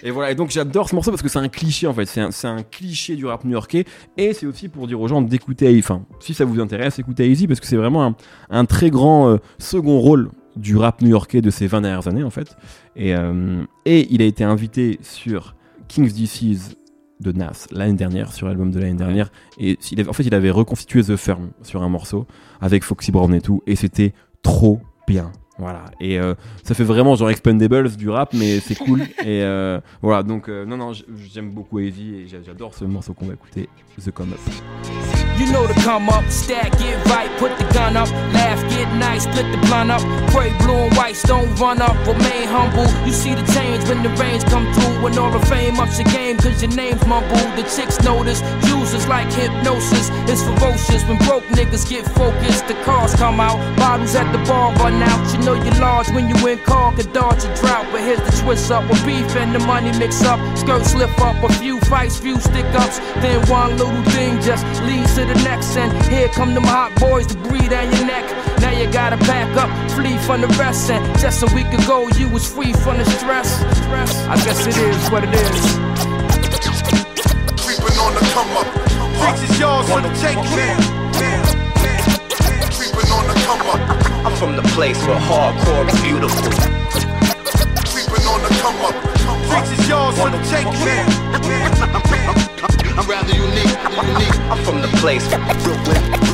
C: et voilà, et donc j'adore ce morceau parce que c'est un cliché en fait. C'est un, cliché du rap new-yorkais. Et c'est aussi pour dire aux gens d'écouter, enfin, si ça vous intéresse, écoutez Easy parce que c'est vraiment un, un très grand euh, second rôle du rap new-yorkais de ces 20 dernières années en fait. Et, euh, et il a été invité sur King's DC's de Nas l'année dernière, sur l'album de l'année dernière. Et en fait, il avait reconstitué The Firm sur un morceau avec Foxy Brown et tout. Et c'était trop bien. Voilà. Et euh, ça fait vraiment genre Expendables du rap, mais c'est cool. et euh, voilà, donc euh, non, non, j'aime beaucoup Easy et j'a- j'adore ce morceau qu'on va écouter, The Come Up.
F: You know to come up, stack, get right, put the gun up, laugh, get nice, split the blunt up, pray blue and whites, don't run up, remain humble. You see the change when the rains come through, when all the fame ups your game, cause your name's mumbled. The chicks notice, users like hypnosis, it's ferocious when broke niggas get focused. The cars come out, bottles at the bar run out. You know you're large when you in car, could dodge a drought, but here's the twist up with beef and the money mix up. Skirts slip up, a few fights, few stick ups, then one little thing just leads to the next. And here come them hot boys to breathe down your neck. Now you gotta pack up, flee from the rest. And just a week ago, you was free from the stress. I guess it is what it is.
G: creeping on the come up. The taking. Creeping on the come up.
H: I'm from the place where hardcore is beautiful.
G: Creeping on the come up. Freaks is yours for the taking.
H: I'm rather unique, unique. I'm from the place where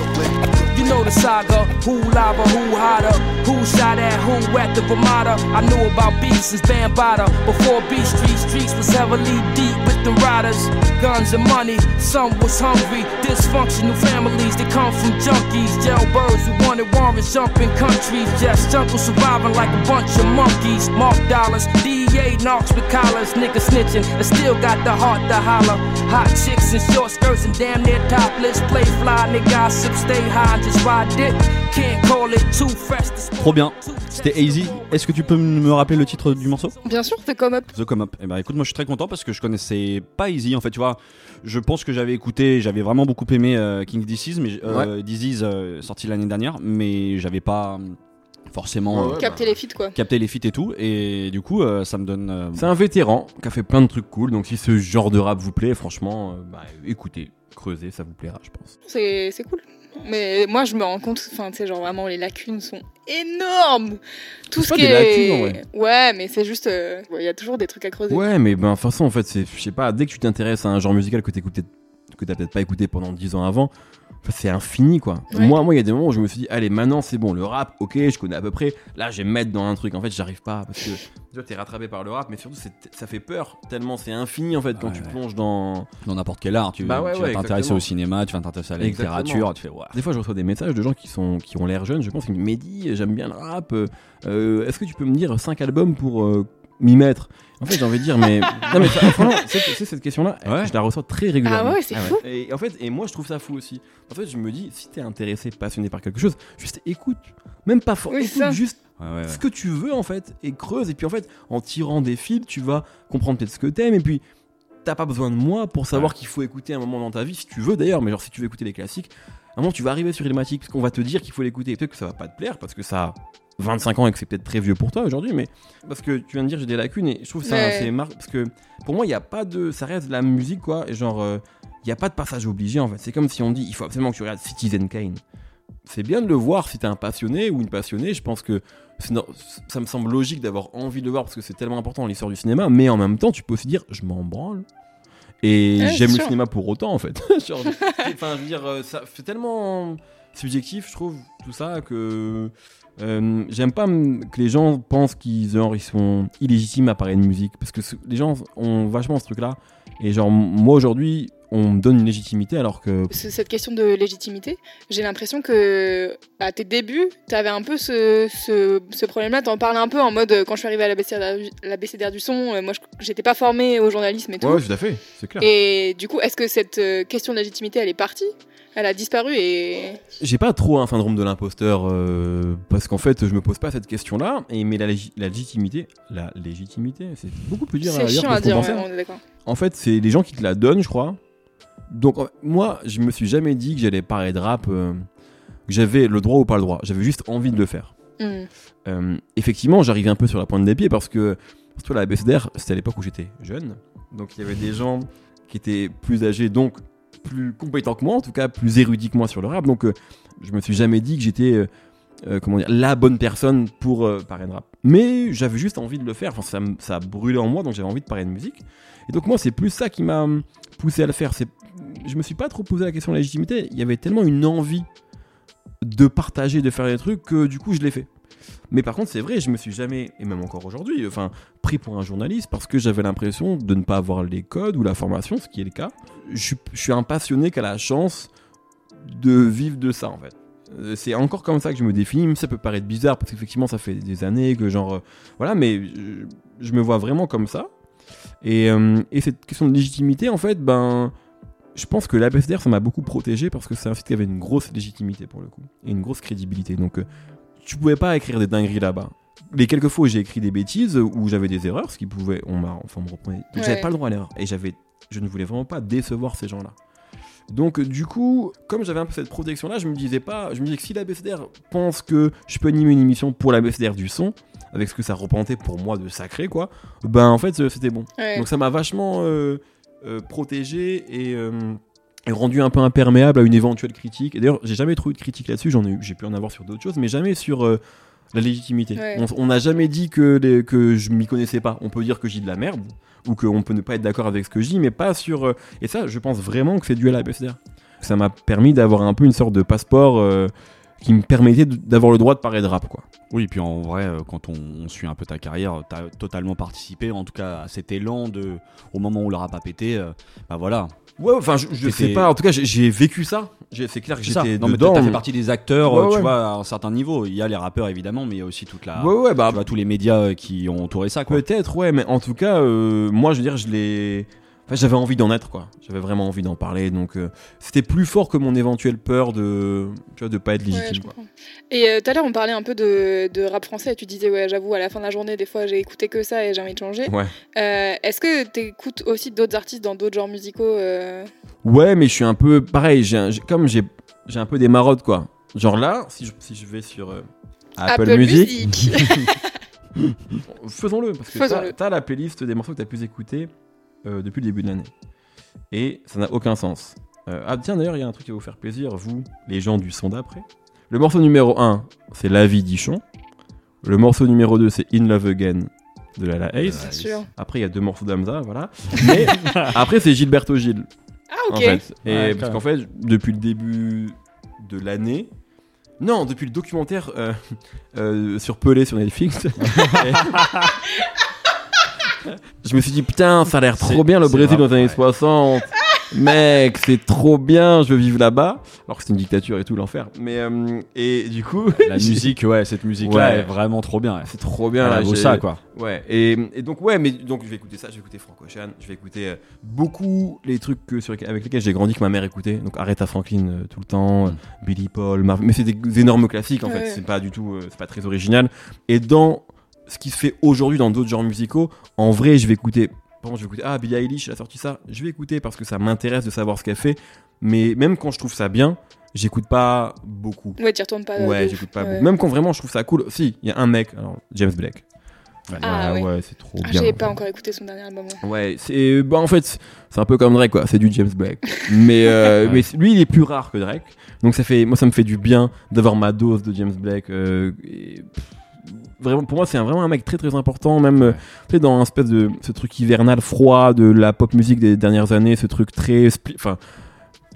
F: You know the saga, who lava, who hotter, who shot at who at the Ramada. I knew about beats since Bambada. Before Beat Street, streets was heavily deep with the riders. Guns and money, some was hungry. Dysfunctional families that come from junkies. Jailbirds who wanted warrants jumping countries. Just jungle surviving like a bunch of monkeys. Mark dollars, DEA knocks with collars. Niggas snitching, and still got the heart to holler. Hot chicks in short skirts and damn near topless. Play fly, nigga, gossip, stay high,
B: Trop bien. C'était. Easy. Est-ce que tu peux me rappeler le titre du morceau?
A: Bien sûr, The Come Up.
B: The Come Up. Eh ben écoute, moi je suis très content parce que je connaissais pas Easy en fait, tu vois. Je pense que j'avais écouté, j'avais vraiment beaucoup aimé euh, King Disease, mais euh, Disease euh, sorti l'année dernière, mais j'avais pas euh, forcément
C: Ouais,
B: euh,
C: ouais.
A: Capter les feats, quoi.
B: capté les feats et tout, et du coup euh, ça me donne. euh,
C: C'est un vétéran qui a fait plein de trucs cool, donc si ce genre de rap vous plaît, franchement, euh, bah, écoutez, creusez, ça vous plaira, je pense.
A: C'est cool. Mais moi, je me rends compte, enfin, tu sais, genre vraiment, les lacunes sont énormes. Tout ce qui est.
C: lacunes.
A: Ouais, mais c'est juste. euh, Il y a toujours des trucs à creuser.
C: Ouais, mais ben, de toute façon, en fait, c'est, je sais pas, dès que tu t'intéresses à un genre musical que t'écoutes peut-être- que t'as peut-être pas écouté pendant 10 ans avant, c'est infini, quoi.
A: Ouais.
C: Moi, moi, il y a des moments où je me suis dit, allez, maintenant, c'est bon, le rap, ok, je connais à peu près. Là, je vais me mettre dans un truc. En fait, j'arrive pas parce que, tu vois, t'es rattrapé par le rap, mais surtout, c'est, ça fait peur tellement c'est infini, en fait, quand
B: Ouais,
C: tu
B: ouais.
C: plonges dans.
B: dans n'importe quel art, tu,
C: Bah ouais,
B: tu
C: ouais,
B: vas t'intéresser au cinéma, tu vas t'intéresser à la
C: Exactement.
B: littérature, tu fais ouais.
C: Des fois, je reçois des messages de gens qui, sont, qui ont l'air jeunes, je pense, qui me disent Mehdi, j'aime bien le rap, euh, euh, est-ce que tu peux me dire 5 albums pour euh, m'y mettre En fait, j'ai envie de dire, mais. non, mais franchement, c'est c'est cette question-là,
B: Ouais.
C: je la reçois très régulièrement.
A: Ah ouais, c'est fou.
C: Et en fait, et moi, je trouve ça fou aussi. En fait, je me dis, si t'es intéressé, passionné par quelque chose, juste écoute. Même pas fort,
A: Oui,
C: écoute
A: ça.
C: juste
B: Ouais, ouais, ouais.
C: ce que tu veux, en fait, et creuse. Et puis, en fait, en tirant des fils, tu vas comprendre peut-être ce que t'aimes. Et puis, t'as pas besoin de moi pour savoir qu'il faut écouter un moment dans ta vie, si tu veux d'ailleurs, mais genre, si tu veux écouter les classiques, à un moment, tu vas arriver sur une thématique, parce qu'on va te dire qu'il faut l'écouter. Et Peut-être que ça va pas te plaire, parce que ça 25 ans et que c'est peut-être très vieux pour toi aujourd'hui, mais parce que tu viens de dire j'ai des lacunes, et je trouve ça assez marrant, parce que pour moi, il n'y a pas de. Ça reste de la musique, quoi, et genre. euh, il n'y a pas de passage obligé en fait. C'est comme si on dit il faut absolument que tu regardes Citizen Kane. C'est bien de le voir si t'es un passionné ou une passionnée. Je pense que ça me semble logique d'avoir envie de le voir parce que c'est tellement important dans l'histoire du cinéma. Mais en même temps, tu peux aussi dire je m'en branle. Et
A: Ouais,
C: j'aime le cinéma pour autant en fait. Genre, Enfin, je veux dire, euh, ça fait tellement subjectif, je trouve, tout ça que. Euh, J'aime pas que les gens pensent qu'ils sont illégitimes à parler de musique parce que les gens ont vachement ce truc là et genre moi aujourd'hui on me donne une légitimité alors que
A: Ce- Cette question de légitimité, j'ai l'impression que à tes débuts, tu avais un peu ce, ce, ce problème-là. Tu en parlais un peu en mode quand je suis arrivée à la BCDR du son, euh, moi j'étais pas formée au journalisme et tout.
C: tout à fait c'est clair
A: Et du coup, est-ce que cette euh, question de légitimité, elle est partie? Elle a disparu et.
C: j'ai pas trop un syndrome de l'imposteur euh, parce qu'en fait je me pose pas cette question là et mais la, légi- la légitimité la légitimité c'est beaucoup plus dur à
A: C'est
C: dire
A: chiant
C: que
A: à dire, ouais, on est d'accord.
C: En fait, c'est les gens qui te la donnent, je crois. Donc en- moi, je me suis jamais dit que j'allais parler de rap, euh, que j'avais le droit ou pas le droit. J'avais juste envie de le faire.
A: Hmm.
C: Euh, effectivement, j'arrivais un peu sur la pointe des pieds parce que, surtout la BSDR, c'était à l'époque où j'étais jeune. Donc il y avait des gens qui étaient plus âgés, donc plus compétents que moi, en tout cas plus érudits que moi sur le rap. Donc euh, je me suis jamais dit que j'étais euh, euh, comment dire, la bonne personne pour euh, de rap. Mais j'avais juste envie de le faire. Enfin, ça, ça a brûlé en moi, donc j'avais envie de parler de musique. Et donc moi, c'est plus ça qui m'a hum, poussé à le faire. Je me suis pas trop posé la question de la légitimité. Il y avait tellement une envie de partager, de faire des trucs que du coup, je l'ai fait. Mais par contre, c'est vrai, je me suis jamais, et même encore aujourd'hui, enfin, pris pour un journaliste parce que j'avais l'impression de ne pas avoir les codes ou la formation, ce qui est le cas. Je, suis- un passionné qui a la chance de vivre de ça, en fait. Euh, C'est encore comme ça que je me définis, même ça peut paraître bizarre parce qu'effectivement, ça fait des années que genre. euh, voilà, mais je, me vois vraiment comme ça. Et, euh, et cette question de légitimité, en fait, ben. Je pense que l'ABSDR, ça m'a beaucoup protégé parce que c'est un site qui avait une grosse légitimité pour le coup et une grosse crédibilité. Donc, tu pouvais pas écrire des dingueries là-bas. Les quelques fois où j'ai écrit des bêtises, où j'avais des erreurs, ce qui pouvait, on m'a, enfin, me reprenait. Donc, j'avais pas le droit à l'erreur. Et j'avais, je ne voulais vraiment pas décevoir ces gens-là. Donc, euh, du coup, comme j'avais un peu cette protection-là, je me disais pas, je me disais que si la BSDR pense que je peux animer une émission pour la BSDR du son, avec ce que ça représentait pour moi de sacré, quoi, ben en fait, euh, c'était bon.
A: Ouais.
C: Donc ça m'a vachement euh, euh, protégé et, euh, rendu un peu imperméable à une éventuelle critique. Et d'ailleurs, j'ai jamais trouvé de critique là-dessus. J'en ai eu, j'ai pu en avoir sur d'autres choses, mais jamais sur euh, la légitimité.
A: Ouais.
C: On- n'a jamais dit que, les- que je m'y connaissais pas. On peut dire que j'ai de la merde ou qu'on peut ne pas être d'accord avec ce que je dis, mais pas sur. euh, et ça, je pense vraiment que c'est dû à la BSDR. Ça m'a permis d'avoir un peu une sorte de passeport. euh, qui me permettait d'avoir le droit de parler de rap quoi.
B: Oui, puis en vrai, quand on, on suit un peu ta carrière, tu as totalement participé, en tout cas à cet élan de, au moment où le rap a pété, euh, bah voilà.
C: Ouais, enfin je, je sais pas, en tout cas j'ai- vécu ça. C'est clair que j'étais
B: Non, mais t'as fait partie des acteurs,
C: Ouais,
B: euh, tu
C: ouais.
B: vois, à un certain niveau. Il y a les rappeurs évidemment, mais il y a aussi toute la,
C: Ouais ouais bah
B: tu vois, tous les médias euh, qui ont entouré ça, quoi.
C: Peut-être, ouais, mais en tout cas, euh, moi, je veux dire, je l'ai. Enfin, j'avais envie d'en être, quoi. J'avais vraiment envie d'en parler, donc euh, c'était plus fort que mon éventuelle peur de, tu vois, de pas être
A: Ouais,
C: légitime. quoi.
A: Et euh, tout à l'heure, on parlait un peu de, de rap français et tu disais, ouais, j'avoue, à la fin de la journée, des fois, j'ai écouté que ça et j'ai envie de changer.
C: Ouais.
A: Euh, Est-ce que tu écoutes aussi d'autres artistes dans d'autres genres musicaux euh,
C: Ouais, mais je suis un peu pareil. j'ai comme j'ai, j'ai un peu des marottes, quoi. Genre là, si je, si je vais sur euh, Apple, Music, faisons-le parce que
A: Faisons-le.
C: t'as, t'as la playlist des morceaux que t'as pu écouter euh, depuis le début de l'année, et ça n'a aucun sens. Euh, ah tiens, d'ailleurs, il y a un truc qui va vous faire plaisir, vous, les gens du son d'après. Le morceau numéro 1, c'est La vie d'Ichon. Le morceau numéro 2, c'est In Love Again de Lala Ace.
A: Bien sûr.
C: Après, il y a deux morceaux d'Amza, voilà. Mais après, c'est Gilberto Gil.
A: Ah,
C: En
A: ok.
C: fait. Et
B: Ouais,
C: parce qu'en fait, depuis le début de l'année. Non, depuis le documentaire euh, euh, sur Pelé sur Netflix. je me suis dit, putain, ça a l'air trop
B: C'est-
C: bien le Brésil dans les années
B: ouais.
C: 60. Mec, c'est trop bien, je veux vivre là-bas. Alors que c'est une dictature et tout, l'enfer. Mais, euh, et du coup.
B: La musique, ouais, cette musique-là
C: Ouais.
B: est vraiment trop bien. ouais.
C: C'est trop bien
B: Elle
C: là.
B: vaut ça, quoi.
C: Ouais, et, et donc, ouais, mais donc je vais écouter ça, je vais écouter Frank Ocean, je vais écouter euh, beaucoup les trucs que, sur, lesquels- avec lesquels j'ai grandi que ma mère écoutait. Donc Aretha Franklin euh, tout le temps, euh, Billy Paul, Marv- mais c'est des, des énormes classiques en
A: Ouais.
C: fait, c'est pas du tout, euh, c'est pas très original. Et dans ce qui se fait aujourd'hui dans d'autres genres musicaux, en vrai, je vais écouter. Par exemple, je vais écouter, ah, Billie Eilish, elle a sorti ça, je vais écouter parce que ça m'intéresse de savoir ce qu'elle fait, mais même quand je trouve ça bien, j'écoute pas beaucoup.
A: Ouais, tu retournes pas.
C: Ouais, j'écoute pas
A: Ouais.
C: beaucoup. Même quand vraiment je trouve ça cool. Si, il y a un mec, alors James Blake.
A: Ah,
C: ouais,
A: ouais.
C: ouais, c'est trop
A: Ah,
C: bien.
A: J'ai pas encore écouté son dernier album. ouais.
C: Ouais, c'est bah en fait c'est un peu comme Drake quoi, c'est du James Blake. Mais euh, mais lui il est plus rare que Drake. Donc ça fait moi ça me fait du bien d'avoir ma dose de James Blake euh, et, pff, Vraiment, pour moi, c'est vraiment un mec très très important, même euh, tu sais, dans un espèce de ce truc hivernal froid de la pop musique des dernières années, ce truc très, enfin,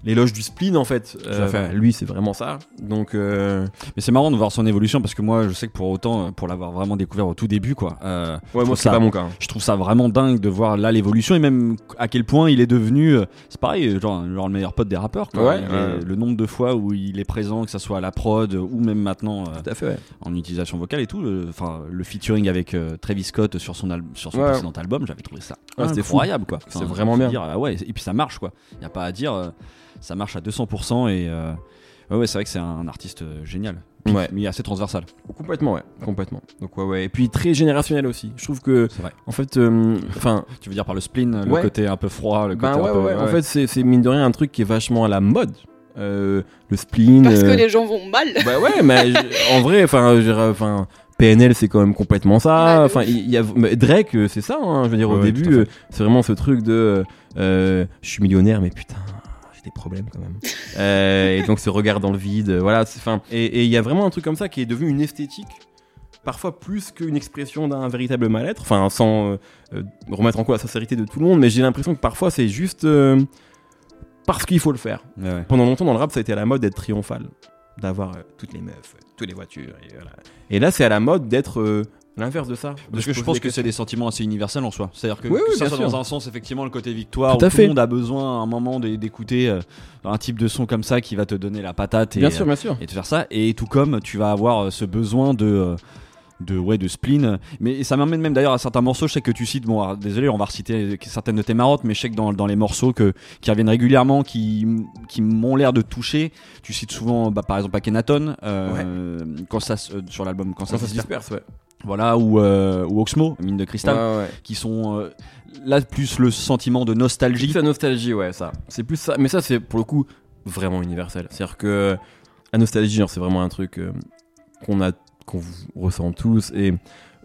C: l'éloge du spleen en fait.
B: à fait.
C: bah, lui, c'est vraiment ça. Donc, euh,
B: Mais c'est marrant de voir son évolution parce que moi, je sais que pour autant, euh, pour l'avoir vraiment découvert au tout début, quoi. euh,
C: ouais, moi, c'est pas mon cas. hein.
B: Je trouve ça vraiment dingue de voir là l'évolution et même à quel point il est devenu. euh, C'est pareil, genre, genre le meilleur pote des rappeurs. Quoi.
C: Ouais, ouais.
B: Le nombre de fois où il est présent, que ça soit à la prod ou même maintenant euh,
C: Tout à fait. ouais.
B: en utilisation vocale et tout. Enfin, le featuring avec euh, Travis Scott sur son, al- sur son
C: Ouais.
B: précédent album, j'avais trouvé ça
C: fou.
B: incroyable, quoi.
C: C'est vraiment bien.
B: dire, ah ouais, et puis ça marche, quoi. Il y a pas à dire. Ça marche à 200% et. euh, Ouais, ouais, c'est vrai que c'est un artiste euh, génial.
C: Ouais.
B: mais assez transversal.
C: Complètement, ouais, complètement. Donc ouais, ouais. Et puis très générationnel aussi. Je trouve que,
B: C'est vrai.
C: en fait, euh, enfin,
B: Tu veux dire par le spleen, le
C: Ouais.
B: côté un peu froid, le côté
C: ben
B: un peu.
C: ouais, En fait, c'est c'est mine de rien un truc qui est vachement à la mode. Euh, le spleen.
A: Parce que les gens vont mal.
C: Bah ouais, mais en vrai, enfin, PNL c'est quand même complètement ça.
A: de
C: Enfin, il y a Drake, c'est ça. hein, je veux dire, au début, c'est vraiment ce truc de, euh, je suis millionnaire, mais putain, j'ai des problèmes quand même. Euh, et donc ce regard dans le vide, euh, voilà. Enfin, et il y a vraiment un truc comme ça qui est devenu une esthétique. Parfois plus qu'une expression d'un véritable mal-être, enfin sans euh, remettre en cause la sincérité de tout le monde, mais j'ai l'impression que parfois c'est juste euh, parce qu'il faut le faire.
B: Ouais, ouais.
C: Pendant longtemps dans le rap, ça a été à la mode d'être triomphal, d'avoir euh, toutes les meufs, toutes les voitures. Et, voilà. Et là, c'est à la mode d'être l'inverse de ça.
B: Parce que je pense que c'est des sentiments assez universels en soi. C'est-à-dire que,
C: Oui,
B: que ça soit dans un sens, effectivement, le côté victoire,
C: Tout
B: où
C: à
B: tout
C: fait.
B: le monde a besoin à un moment d'é- d'écouter euh, un type de son comme ça qui va te donner la patate et,
C: Bien sûr, bien sûr.
B: et te faire ça. Et tout comme tu vas avoir euh, ce besoin de. euh, de ouais de spleen mais ça m'amène même d'ailleurs à certains morceaux je sais que tu cites bon alors, désolé on va reciter certaines de tes marottes mais je sais que dans, dans les morceaux que, qui reviennent régulièrement qui, qui m'ont l'air de toucher tu cites souvent bah, par exemple Akhenaton euh, quand ça euh, sur l'album quand ça,
C: Ça, ça
B: se
C: se
B: disperse
C: disperse, ouais.
B: Voilà ou, euh, ou Oxmo mine de cristal
C: Ouais, ouais.
B: qui sont euh, là plus le sentiment de
C: C'est
B: nostalgie
C: plus la nostalgie, ouais, ça. C'est plus ça. Mais ça, c'est pour le coup vraiment universel. C'est-à-dire que la nostalgie, c'est vraiment un truc euh, qu'on a, qu'on ressent tous. Et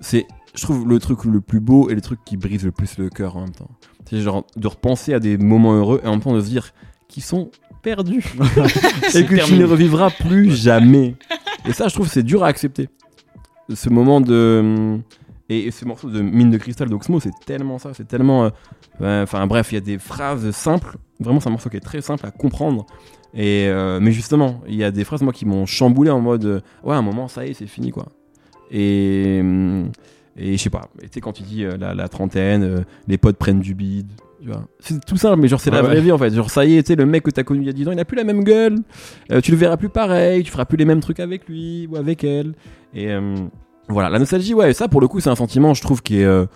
C: c'est, je trouve, le truc le plus beau et le truc qui brise le plus le cœur en même temps. C'est genre de repenser à des moments heureux et en même temps de se dire qu'ils sont perdus et que tu ne revivras plus jamais. Et ça, je trouve, c'est dur à accepter. Ce moment de et, et ce morceau de Mine de cristal d'Oxmo, c'est tellement ça, c'est tellement. euh, Enfin bref, il y a des phrases simples. Vraiment, c'est un morceau qui est très simple à comprendre. Et euh, mais justement, il y a des phrases moi qui m'ont chamboulé en mode euh, ouais, à un moment, ça y est, c'est fini quoi. Et et je sais pas. Tu sais quand tu dis euh, la, la trentaine, euh, les potes prennent du bide. Tu vois. C'est tout simple, mais genre c'est la vraie
B: ouais.
C: vie en fait. Genre ça y est, tu sais, le mec que t'as connu il y a 10 ans, il a plus la même gueule. Euh, tu le verras plus pareil, tu feras plus les mêmes trucs avec lui ou avec elle. Et euh, voilà, la nostalgie, ouais, ça pour le coup, c'est un sentiment, je trouve, qui est. euh,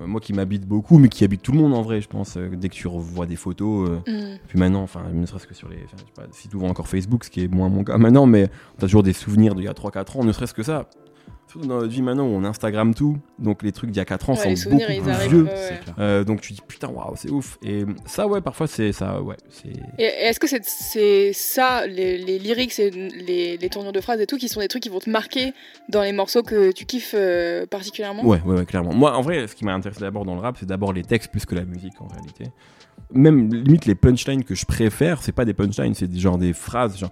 C: euh, moi qui m'habite beaucoup, mais qui habite tout le monde en vrai, je pense. dès que tu revois des photos, euh,
A: Mm.
C: puis maintenant, enfin, ne serait-ce que sur les. enfin, je sais pas si tu vois encore Facebook, ce qui est moins mon cas maintenant, mais t'as toujours des souvenirs d'il y a 3-4 ans, ne serait-ce que ça. Surtout dans notre vie maintenant où on Instagram tout, donc les trucs d'il y a 4 ans
A: Ouais,
C: sont beaucoup plus
A: arrivent.
C: vieux.
A: ouais.
C: Euh, donc tu dis putain, waouh, c'est ouf. Et ça, ouais, parfois c'est ça, ouais.
A: est-ce que c'est c'est ça, les, les lyrics et les, les tournures de phrases et tout, qui sont des trucs qui vont te marquer dans les morceaux que tu kiffes euh, particulièrement?
C: Ouais, ouais, ouais, clairement. Moi, en vrai, ce qui m'a intéressé d'abord dans le rap, c'est d'abord les textes plus que la musique en réalité. Même limite les punchlines que je préfère, c'est pas des punchlines, c'est des- genre des phrases. Genre,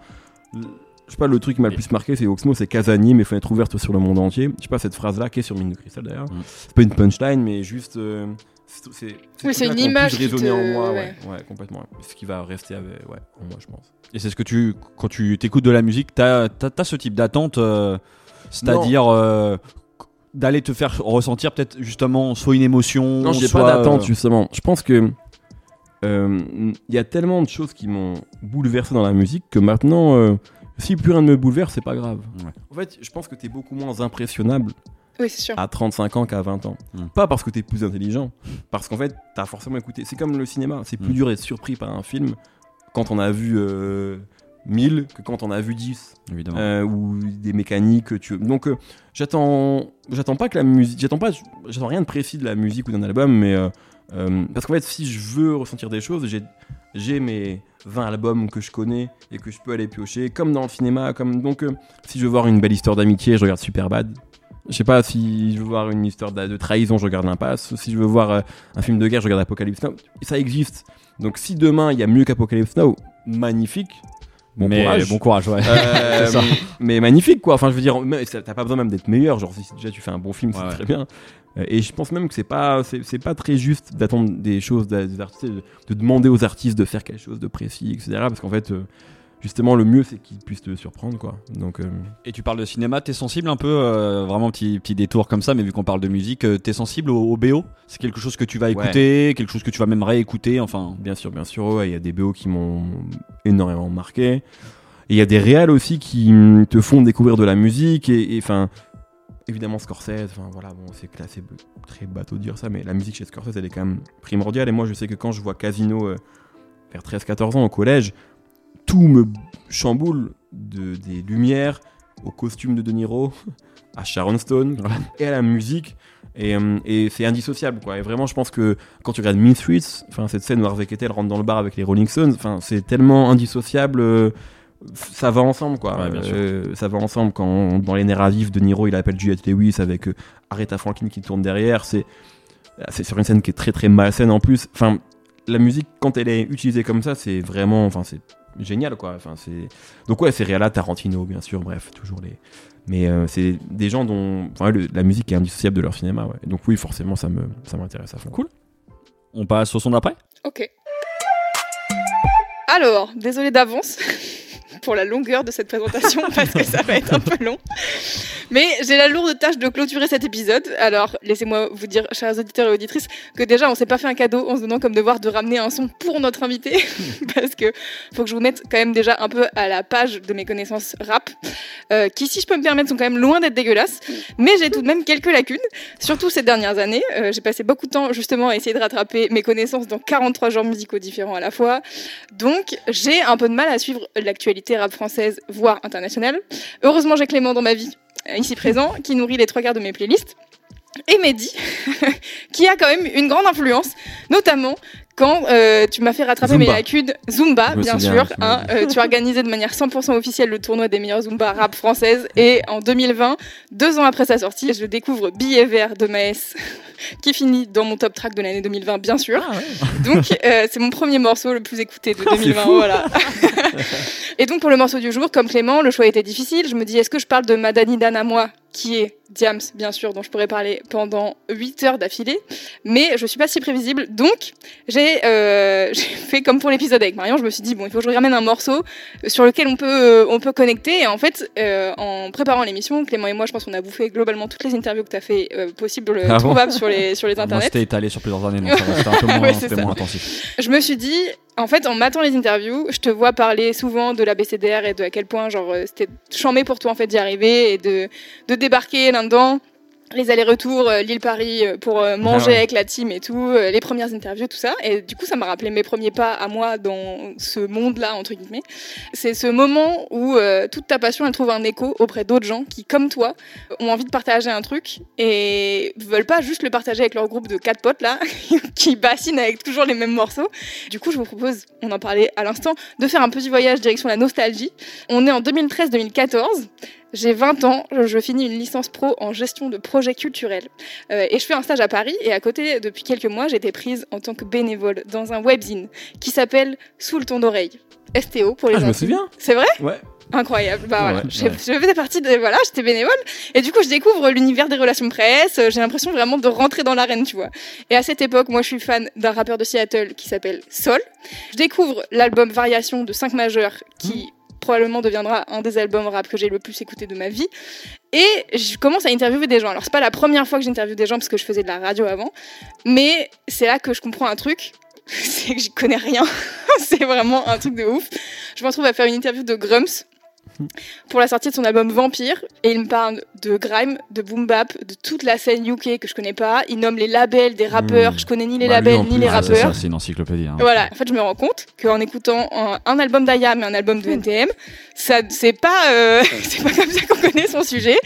C: je sais pas, le truc qui m'a le plus marqué, c'est Oxmo, c'est Casani, mes fenêtres ouvertes sur le monde entier. Je sais pas, cette phrase-là, qui est sur Mine de Cristal d'ailleurs.
B: Mm.
C: C'est pas une punchline, mais juste. euh, c'est-
A: Oui, une image qui
C: résonné
A: te-
C: en moi,
A: ouais.
C: ouais, ouais, complètement. Ce qui va rester avec, ouais, en moi, je pense.
B: Et c'est ce que tu, quand tu t'écoutes de la musique, t'as as, ce type d'attente, euh, c'est-à-dire euh, d'aller te faire ressentir peut-être justement soit une émotion,
C: Non, j'ai
B: soit,
C: pas d'attente
B: euh,
C: justement. Je pense que euh, il y a tellement de choses qui m'ont bouleversé dans la musique que maintenant, euh, si plus rien ne me bouleverse, c'est pas grave.
B: Ouais.
C: En fait, je pense que t'es beaucoup moins impressionnable
A: Oui, c'est sûr.
C: à 35 ans qu'à 20 ans.
B: Mm.
C: Pas parce que t'es plus intelligent, parce qu'en fait, t'as forcément écouté. C'est comme le cinéma, c'est plus
B: Mm.
C: dur d'être surpris par un film quand on a vu euh, 1000 que quand on a vu 10
B: évidemment.
C: euh, ou des mécaniques que tu donc euh, j'attends j'attends pas que la musique j'attends pas j'attends rien de précis de la musique ou d'un album mais euh, parce qu'en fait si je veux ressentir des choses j'ai mes 20 albums que je connais et que je peux aller piocher comme dans le cinéma comme donc euh, si je veux voir une belle histoire d'amitié je regarde Superbad je sais pas si je veux voir une histoire de, de trahison je regarde l'impasse si je veux voir euh, un film de guerre je regarde Apocalypse Now ça existe donc si demain il y a mieux qu'Apocalypse Now magnifique bon
B: mais
C: courage
B: bon courage, ouais.
C: euh, mais magnifique quoi. Enfin, je veux dire, t'as pas besoin même d'être meilleur. Genre, si déjà tu fais un bon film, c'est
B: ouais.
C: très bien. Euh, Et je pense même que c'est pas, c'est pas très juste d'attendre des choses des artistes, de, de demander aux artistes de faire quelque chose de précis, etc. Parce qu'en fait, euh, justement, le mieux c'est qu'ils puissent te surprendre quoi. Donc, euh,
B: Et tu parles de cinéma, t'es sensible un peu, euh, vraiment petit petit détour comme ça, mais vu qu'on parle de musique, t'es sensible au, au BO C'est quelque chose que tu vas
C: Ouais.
B: écouter, quelque chose que tu vas même réécouter, enfin?
C: bien sûr, bien sûr, ouais, il y a des BO qui m'ont énormément marqué. Et il y a des réals aussi qui mm, te font découvrir de la musique et, enfin. Évidemment Scorsese, enfin voilà, bon c'est classé très bateau de dire ça, mais la musique chez Scorsese elle est quand même primordiale. Et moi je sais que quand je vois Casino euh, vers 13-14 ans au collège, tout me chamboule de, des lumières, au costume de De Niro, à Sharon Stone et à la musique. Et, euh, et c'est indissociable quoi. Et vraiment, je pense que quand tu regardes Mean Streets, enfin cette scène où Harvey Keitel rentre dans le bar avec les Rolling Stones, enfin c'est tellement indissociable. euh, ça va ensemble quoi.
B: Ouais, bien sûr.
C: Euh, ça va ensemble quand dans les nerfs à vif, De Niro il appelle Juliette Lewis avec euh, Aretha Franklin qui tourne derrière. C'est c'est sur une scène qui est très très malsaine en plus. Enfin, la musique quand elle est utilisée comme ça, c'est vraiment, enfin c'est génial quoi. Enfin c'est donc ouais, c'est Rihanna, Tarantino bien sûr, bref toujours les. Mais euh, c'est des gens dont enfin, le- la musique est indissociable de leur cinéma. Ouais. Donc oui, forcément ça me ça m'intéresse à fond.
B: Cool. On passe au son d'après?
A: Ok. Alors, désolé d'avance pour la longueur de cette présentation parce que ça va être un peu long. Mais j'ai la lourde tâche de clôturer cet épisode. Alors, laissez-moi vous dire, chers auditeurs et auditrices, que déjà, on s'est pas fait un cadeau en se donnant comme devoir de ramener un son pour notre invité. parce que faut que je vous mette quand même déjà un peu à la page de mes connaissances rap, euh, qui, si je peux me permettre, sont quand même loin d'être dégueulasses. Mais j'ai tout de même quelques lacunes, surtout ces dernières années. Euh, j'ai passé beaucoup de temps justement à essayer de rattraper mes connaissances dans 43 genres musicaux différents à la fois. Donc, j'ai un peu de mal à suivre l'actualité française, voire internationale. Heureusement, j'ai Clément dans ma vie, euh, ici présent, qui nourrit les trois quarts de mes playlists. Et Mehdi, qui a quand même une grande influence, notamment quand euh, tu m'as fait rattraper mes lacunes Zumba, bien
C: souviens,
A: sûr. hein, euh, tu as organisé de manière 100% officielle le tournoi des meilleures Zumba rap françaises. Et en 2020, deux ans après sa sortie, je découvre Billet vert de Maes, qui finit dans mon top track de l'année 2020, bien sûr. Donc, euh, c'est mon premier morceau le plus écouté de
C: Ah, c'est
A: 2020.
C: fou.
A: Voilà. Et donc, pour le morceau du jour, comme Clément, le choix était difficile. Je me dis, est-ce que je parle de ma Dani Dan à moi, qui est Diams, bien sûr, dont je pourrais parler pendant 8 heures d'affilée. Mais je suis pas si prévisible. Donc, j'ai euh, j'ai fait comme pour l'épisode avec Marion. Je me suis dit, bon, il faut que je ramène un morceau sur lequel on peut, euh, on peut connecter. Et en fait, euh, en préparant l'émission, Clément et moi, je pense qu'on a bouffé globalement toutes les interviews que tu as fait euh, possibles,
C: Ah bon
A: sur les, sur les
B: Moi,
A: internets.
B: c'était étalé sur plusieurs années, donc c'était un peu moins,
A: Ouais,
B: moins intensif.
A: Je me suis dit, en fait, en matant les interviews, je te vois parler souvent de la BCDR et de à quel point, genre, euh, c'était chambé pour toi, en fait, d'y arriver et de, de débarquer là-dedans. Les allers-retours, euh, l'île-Paris euh, pour euh, manger
C: Ah ouais.
A: avec la team et tout, euh, les premières interviews, tout ça. Et du coup, ça m'a rappelé mes premiers pas à moi dans ce monde-là, entre guillemets. C'est ce moment où toute ta passion, elle trouve un écho auprès d'autres gens qui, comme toi, ont envie de partager un truc et veulent pas juste le partager avec leur groupe de quatre potes là, qui bassinent avec toujours les mêmes morceaux. Du coup, je vous propose, on en parlait à l'instant, de faire un petit voyage direction la nostalgie. On est en 2013-2014. J'ai 20 ans, je- finis une licence pro en gestion de projets culturels Euh, et je fais un stage à Paris et à côté, depuis quelques mois, j'ai été prise en tant que bénévole dans un webzine qui s'appelle Sous le ton d'oreille. STO pour les
C: Ah, je me souviens.
A: C'est vrai?
C: Ouais.
A: Incroyable. Bah voilà,
C: Ouais,
A: j'ai-
C: ouais.
A: je faisais partie de voilà, j'étais bénévole et du coup je découvre l'univers des relations presse. J'ai l'impression vraiment de rentrer dans l'arène, tu vois. Et à cette époque, moi je suis fan d'un rappeur de Seattle qui s'appelle Sol. Je découvre l'album Variation de 5 majeurs qui probablement deviendra un des albums rap que j'ai le plus écouté de ma vie. Et je commence à interviewer des gens. Alors c'est pas la première fois que j'interviewe des gens parce que je faisais de la radio avant, mais c'est là que je comprends un truc. C'est que j'y connais rien. c'est vraiment un truc de ouf. Je me retrouve à faire une interview de Grumps pour la sortie de son album Vampire et il me parle de grime, de boom bap, de toute la scène UK que je connais pas. Il nomme les labels des rappeurs,
C: Mmh.
A: je connais ni les
C: Bah,
A: labels ni les
B: Ah,
A: rappeurs.
B: c'est une encyclopédie. hein.
A: Voilà, en fait, je me rends compte qu'en écoutant un, un album d'IAM et un album de NTM, ça, c'est pas, euh, c'est pas comme ça qu'on connaît son sujet.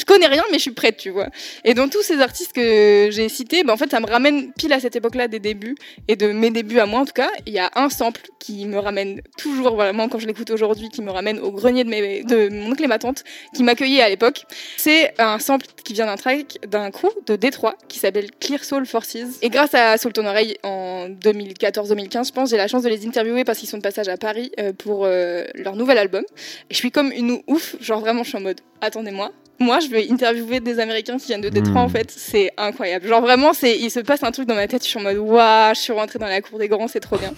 A: Je connais rien, mais je suis prête, tu vois. Et dans tous ces artistes que j'ai cités, ben, en fait, ça me ramène pile à cette époque-là des débuts et de mes débuts à moi, en tout cas. Il y a un sample qui me ramène toujours, vraiment, quand je l'écoute aujourd'hui, qui me ramène au grenier de mon oncle et ma tante, qui m'accueillait à l'époque. C'est un sample qui vient d'un track d'un crew de Détroit qui s'appelle Clear Soul Forces. Et grâce à Soul Ton Oreille en 2014-2015, je pense, j'ai la chance de les interviewer parce qu'ils sont de passage à Paris euh, pour euh, leur nouvel album. Et je suis comme une ouf, genre vraiment, je suis en mode, attendez-moi. Moi, je vais interviewer des Américains qui viennent de Détroit,
C: Mm.
A: en fait. C'est incroyable. Genre vraiment, c'est, il se passe un truc dans ma tête. Je suis en mode, waouh, je suis rentrée dans la cour des grands, c'est trop bien.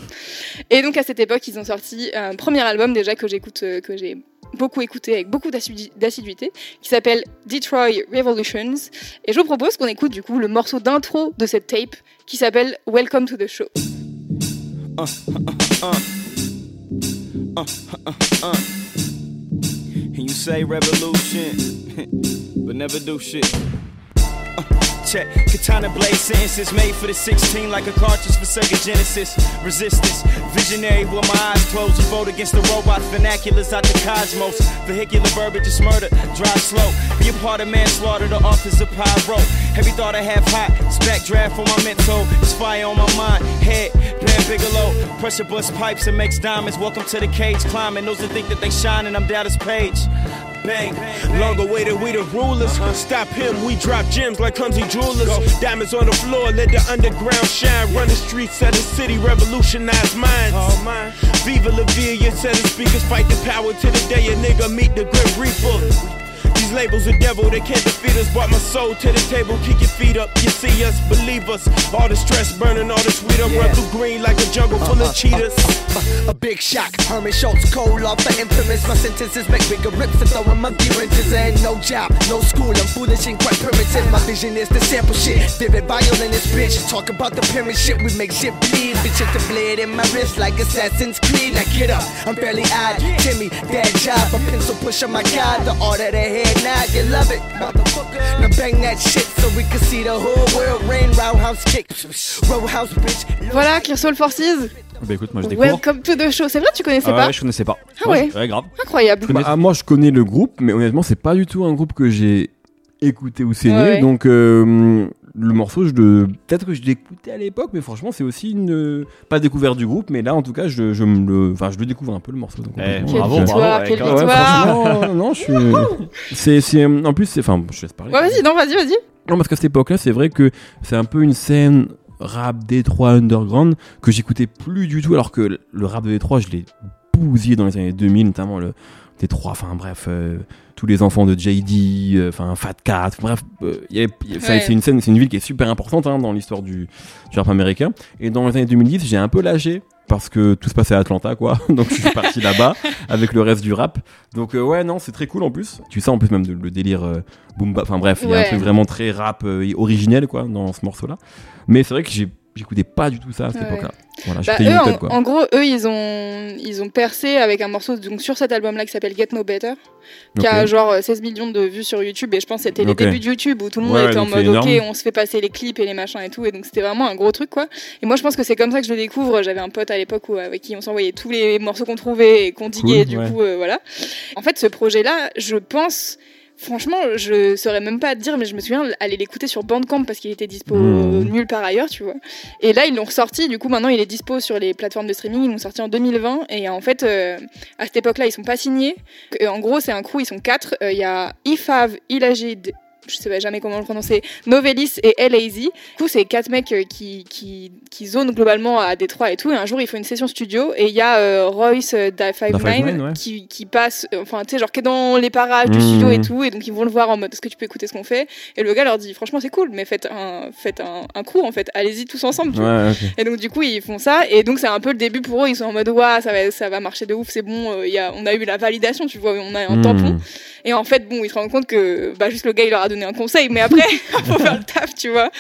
A: Et donc, à cette époque, ils ont sorti un premier album déjà que j'écoute, euh, que j'ai beaucoup écouté avec beaucoup d'assidu- d'assiduité, qui s'appelle Detroit Revolutions. Et je vous propose qu'on écoute du coup le morceau d'intro de cette tape qui s'appelle Welcome to the Show.
I: And you say revolution, but never do shit. Uh, check. Katana blade sentences made for the 16 like a cartridge for Sega Genesis. Resistance, visionary with my eyes closed. You vote against the robots, vernaculars out the cosmos. Vehicular verbiage is murder, drive slow. Be a part of manslaughter, the authors of pyro. Every thought I have hot, it's backdraft for my mental. It's fire on my mind, head, Bam Bigelow. Pressure bust pipes and makes diamonds. Welcome to the cage, climbing. Those that think that they shine and I'm down as page. Bang.
J: Long awaited, we the rulers. Stop him, we drop gems like clumsy jewelers. Diamonds on the floor, let the underground shine. Run the streets of the city, revolutionize minds. Viva la you set the speakers, fight the power to the day a nigga meet the Grim Reaper. These labels a devil, they can't defeat us. Brought my soul to the table, kick your feet up. You see us, believe us. All the stress burning, all the sweet up. Run through green like a jungle full of cheetahs.
K: A big shock, Herman Schultz, cold off the infamous. My sentences make bigger rips and throwing monkey wrenches. Ain't no job, no school, I'm foolish and quite primitive. My vision is to sample shit, vivid violinist bitch. Talk about the pyramid shit, we make shit bleed. Bitch, it's the blade in my wrist like Assassin's Creed. Now get up, I'm barely eyed. Timmy, dad job, a pencil push on my god. The order the head nod, you love it, motherfucker. Now bang that shit so we can see the whole world. Rain, roundhouse kick, roadhouse bitch.
A: Voilà, Clearsoul Forces.
B: Bah écoute, moi je découvre.
A: Welcome to the show. C'est vrai, tu connaissais
B: Ah
A: pas
B: ouais, je connaissais pas.
A: Ah ouais.
B: Ouais, grave.
A: Incroyable.
C: Bah, ah, moi, je connais le groupe, mais honnêtement, c'est pas du tout un groupe que j'ai écouté ou saigné.
A: Ouais, ouais.
C: Donc, euh, le morceau, je le... peut-être que je l'écoutais à l'époque, mais franchement, c'est aussi une. Pas découverte du groupe, mais là, en tout cas, je, je me le. Enfin, je le découvre un peu le morceau. Donc,
B: Eh, bravo,
A: victoire, quelle.
C: Ouais,
A: victoire.
C: non, je suis. c'est, c'est, en plus, c'est. Enfin, je laisse parler.
A: Ouais, vas-y, non, vas-y, vas-y.
C: Non, parce qu'à cette époque-là, c'est vrai que c'est un peu une scène rap Détroit underground que j'écoutais plus du tout, alors que le rap de Détroit, je l'ai bousillé dans les années 2000, notamment le Détroit, enfin bref, euh, tous les enfants de JD, euh, enfin Fat Cat, bref, euh, y y a-
A: Ouais.
C: c'est une scène, c'est une ville qui est super importante hein, dans l'histoire du, du rap américain. Et dans les années 2010, j'ai un peu lâché. Parce que tout se passait à Atlanta, quoi. Donc je suis parti là-bas avec le reste du rap. Donc ouais, non, c'est très cool en plus. Tu sais en plus même de- le délire boom. Enfin bref, il y a un truc vraiment très rap euh, originel quoi dans ce morceau-là. Mais c'est vrai que j'écoutais pas du tout ça à cette
A: Ouais.
C: époque-là. Voilà,
A: Bah, eux, en, gros, eux, ils ont, ils ont percé avec un morceau donc, sur cet album-là qui s'appelle Get No Better, qui a genre 16 millions de vues sur YouTube. Et je pense que c'était les débuts de YouTube où tout le monde
C: Ouais,
A: était en mode ok, on se fait passer les clips et les machins et tout. Et donc c'était vraiment un gros truc quoi. Et moi, je pense que c'est comme ça que je le découvre. J'avais un pote à l'époque avec qui on s'envoyait tous les morceaux qu'on trouvait et qu'on diguait.
C: Cool,
A: du
C: ouais.
A: coup, euh, voilà. En fait, ce projet-là, je pense. Franchement, je saurais même pas te dire, mais je me souviens aller l'écouter sur Bandcamp parce qu'il était dispo
C: Mmh.
A: nulle part ailleurs, tu vois. Et là, ils l'ont ressorti. Du coup, maintenant, il est dispo sur les plateformes de streaming. Ils l'ont sorti en 2020. Et en fait, euh, à cette époque-là, ils sont pas signés. En gros, c'est un crew. Ils sont quatre. Euh, Il y a Ifav, Ilagid, je sais pas jamais comment le prononcer, Novelis et Elazy. Du coup, c'est quatre mecs euh, qui, qui, qui zonent globalement à Détroit et tout. Et un jour, ils font une session studio. Et il y a euh, Royce euh, da Five
C: Da Five
A: Nine
C: Nine, ouais.
A: qui, qui passe, enfin, tu sais, genre qui est dans les parages du
C: Mmh.
A: studio et tout. Et donc, ils vont le voir en mode est-ce que tu peux écouter ce qu'on fait? Et le gars leur dit franchement, c'est cool, mais faites un, faites un, un crew en fait. Allez-y tous ensemble.
C: Ouais.
A: Et donc du coup ils font ça et donc c'est un peu le début pour eux. Ils sont en mode ouais ça va ça va marcher de ouf c'est bon. euh, y a, on a eu la validation tu vois on a un
C: Hmm.
A: tampon et en fait bon ils se rendent compte que bah juste le gars il leur a donné un conseil mais après faut faire le taf tu vois.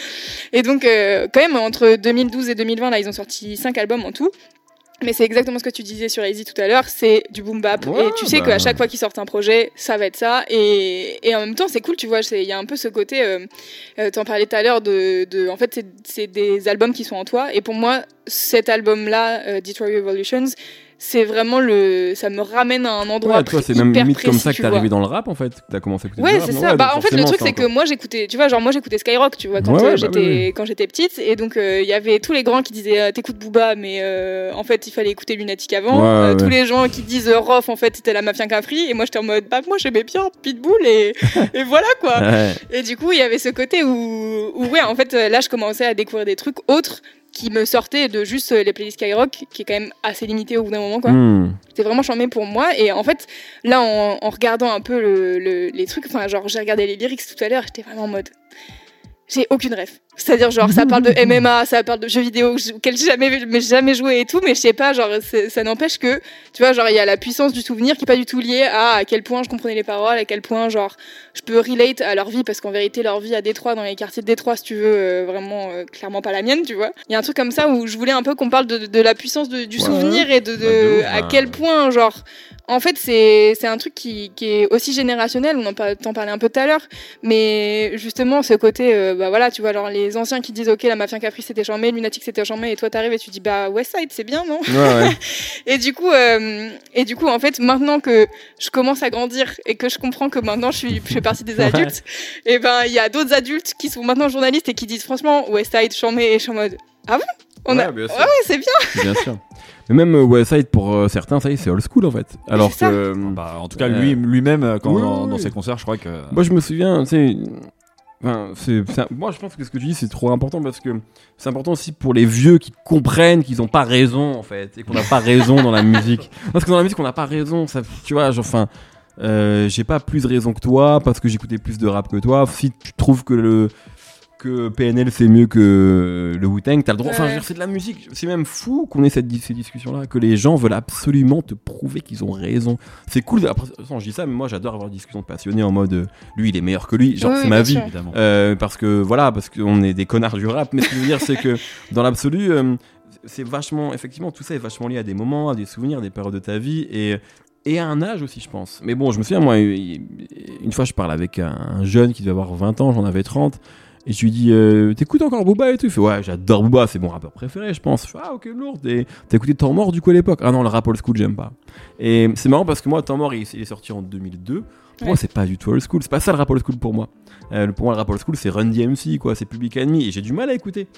A: Et donc euh, quand même entre 2012 et 2020 là ils ont sorti cinq albums en tout. Mais c'est exactement ce que tu disais sur Easy tout à l'heure, c'est du boom bap.
C: Ouais,
A: et tu sais
C: bah.
A: qu'à chaque fois qu'ils sortent un projet, ça va être ça. Et, et en même temps, c'est cool, tu vois. c'est- Il y a un peu ce côté, euh, euh, t'en parlais tout à l'heure, de, de, en fait, c'est- c'est des albums qui sont en toi. Et pour moi, cet album-là, euh, Detroit Revolutions, c'est vraiment le. Ça me ramène à un endroit
C: Ouais, toi, c'est même limite comme
A: précis,
C: ça que t'es arrivé dans le rap en fait. T'as commencé à écouter
A: Ouais, c'est ça.
C: Ouais,
A: bah, en fait, le truc, c'est que moi, j'écoutais, tu vois, genre, moi, j'écoutais Skyrock, tu vois, quand
C: Ouais,
A: euh,
C: bah
A: j'étais,
C: oui.
A: quand j'étais petite. Et donc, euh, il y avait tous les grands qui disaient, euh, t'écoutes Booba, mais euh, en fait, il fallait écouter Lunatic avant. Euh. Tous les gens qui disent euh, Rof, en fait, c'était la mafia Capri. Et moi, j'étais en mode, bah, moi, j'aimais bien Pitbull et, et voilà, quoi. Et du coup, il y avait ce côté où, où, ouais, en fait, euh, là, je commençais à découvrir des trucs autres qui me sortaient de juste euh, les playlists Skyrock, qui est quand même assez limité au bout d'un moment, quoi.
C: Hmm.
A: C'était vraiment charmé pour moi. Et en fait, là, en, en regardant un peu le, le- les trucs, enfin, genre, j'ai regardé les lyrics tout à l'heure, j'étais vraiment en mode. J'ai aucune rêve. C'est-à-dire, genre, ça parle de MMA, ça parle de jeux vidéo auxquels j'ai jamais, mais jamais joué et tout, mais je sais pas, genre, ça n'empêche que, tu vois, genre, il y a la puissance du souvenir qui est pas du tout liée à à quel point je comprenais les paroles, à quel point, genre, je peux relate à leur vie, parce qu'en vérité, leur vie à Détroit, dans les quartiers de Détroit, si tu veux, euh, vraiment, euh, clairement pas la mienne, tu vois. Il y a un truc comme ça où je voulais un peu qu'on parle de, de la puissance de- du
C: Ouais.
A: souvenir et de, de
C: Bah,
A: à quel point, genre, En fait, c'est c'est un truc qui, qui est aussi générationnel. On en t'en parlait un peu tout à l'heure, mais justement ce côté, euh, bah voilà, tu vois, alors les anciens qui disent ok, la Mafia Capri c'était charmé, Lunatic c'était charmé, et toi t'arrives et tu dis bah Westside c'est bien, non
C: Ouais, ouais.
A: Et du coup, euh, et du coup, en fait, maintenant que je commence à grandir et que je comprends que maintenant je suis, je fais partie des
C: Ouais.
A: adultes, et ben il y a d'autres adultes qui sont maintenant journalistes et qui disent franchement Westside charmé et je suis en mode ah bon? On a...
C: Ouais, bien sûr.
A: ouais, ouais, c'est bien.
C: Bien sûr. Mais même euh, Westside, pour euh, certains, ça y est, c'est old school en fait. Alors que. euh,
B: Bah, en tout cas, lui- lui-même, euh, quand-
C: oui,
B: dans-
C: oui,
B: dans
C: oui.
B: ses concerts, je crois que-
C: Moi, je me souviens, tu sais. Enfin, c'est, c'est un- moi, je pense que ce que tu dis, c'est trop important parce que c'est important aussi pour les vieux qui comprennent qu'ils n'ont pas raison, en fait, et qu'on n'a pas raison dans la musique. Parce que dans la musique, on n'a pas raison. Ça, tu vois, genre, enfin, euh, j'ai pas plus raison que toi parce que j'écoutais plus de rap que toi. Si tu trouves que le que PNL c'est mieux que le Wu-Tang, t'as le droit. Enfin, je veux dire, c'est de la musique. C'est même fou qu'on ait cette, dis- ces discussions-là, que les gens veulent absolument te prouver qu'ils ont raison. C'est cool. Après, de toute façon, je dis ça, mais moi j'adore avoir des discussions passionnées en mode euh, lui il est meilleur que lui. Genre,
B: Oui,
C: c'est ma
B: bien
C: vie.
B: sûr. Évidemment.
C: Euh, parce que voilà, parce qu'on est des connards du rap. Mais ce que je veux dire, c'est que dans l'absolu, euh, c'est vachement, effectivement, tout ça est vachement lié à des moments, à des souvenirs, des périodes de ta vie et et à un âge aussi, je pense. Mais bon, je me souviens, moi, une fois, je parle avec un jeune qui devait avoir 20 ans, j'en avais 30. Et je lui dis, euh, t'écoutes encore Booba et tout? Il fait, ouais, j'adore Booba, c'est mon rappeur préféré, je pense. Je fais, ah, ok, lourd. Et t'as écouté Temps Mort du coup à l'époque Ah non, le rap old school, j'aime pas. Et c'est marrant parce que moi, Temps Mort, il, il est sorti en 2002. Pour moi, c'est pas du tout old school. C'est pas ça le rap old school pour moi. Euh, pour moi, le rap old school, c'est Run DMC, quoi. C'est Public Enemy. Et j'ai du mal à écouter.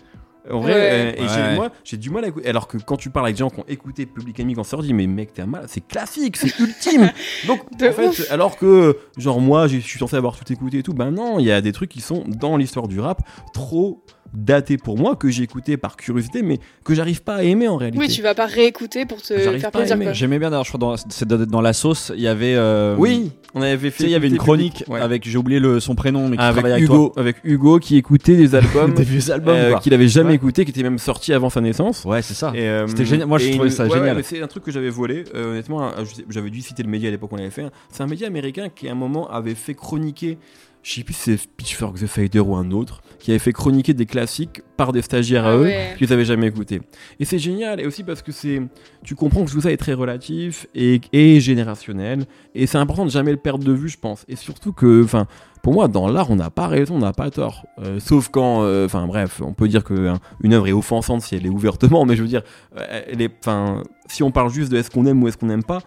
C: En vrai,
B: Ouais.
C: euh, et j'ai-
B: Ouais.
C: moi, j'ai du mal à écouter. Alors que quand tu parles avec des gens qui ont écouté Public Enemy quand c'est sorti, mais mec, t'es un mal, c'est classique, c'est ultime. Donc, en fait, alors que, genre, moi, je suis censé avoir tout écouté et tout, ben non, il y a des trucs qui sont dans l'histoire du rap trop datés pour moi, que j'ai écouté par curiosité, mais que j'arrive pas à aimer en réalité.
A: Oui, tu vas pas réécouter pour te faire plaisir.
B: J'aimais bien d'ailleurs, je crois, dans, c'est dans, la sauce, il y avait. euh,
C: Oui, on avait fait
B: Tu sais, il y avait une chronique
C: Public- ouais.
B: avec, j'ai oublié le, son prénom, mais qui
C: avec
B: travaillait avec
C: Hugo,
B: toi.
C: avec Hugo qui écoutait des albums,
B: Des vieux albums,
C: euh, qu'il avait jamais
B: Ouais.
C: écouté, qui était même sorti avant sa naissance.
B: Ouais, c'est ça.
C: Euh,
B: C'était génial. Moi, je trouvais
C: une-
B: ça
C: ouais,
B: génial.
C: c'est un truc que j'avais volé. euh, honnêtement, j'avais dû citer le média à l'époque où on l'avait fait. C'est un média américain qui, à un moment, avait fait chroniquer. Je sais plus si c'est Pitchfork The Fader ou un autre, qui avait fait chroniquer des classiques par des stagiaires à
A: Ah
C: eux
A: ouais.
C: qu'ils avaient jamais écouté. Et c'est génial, et aussi parce que c'est, tu comprends que tout ça est très relatif et, et générationnel, et c'est important de jamais le perdre de vue, je pense. Et surtout que, enfin, pour moi, dans l'art, on n'a pas raison, on n'a pas tort. Euh, sauf quand, euh, enfin, bref, on peut dire que hein, une œuvre est offensante si elle est ouvertement, mais je veux dire, euh, elle est, enfin, si on parle juste de est-ce qu'on aime ou est-ce qu'on n'aime pas,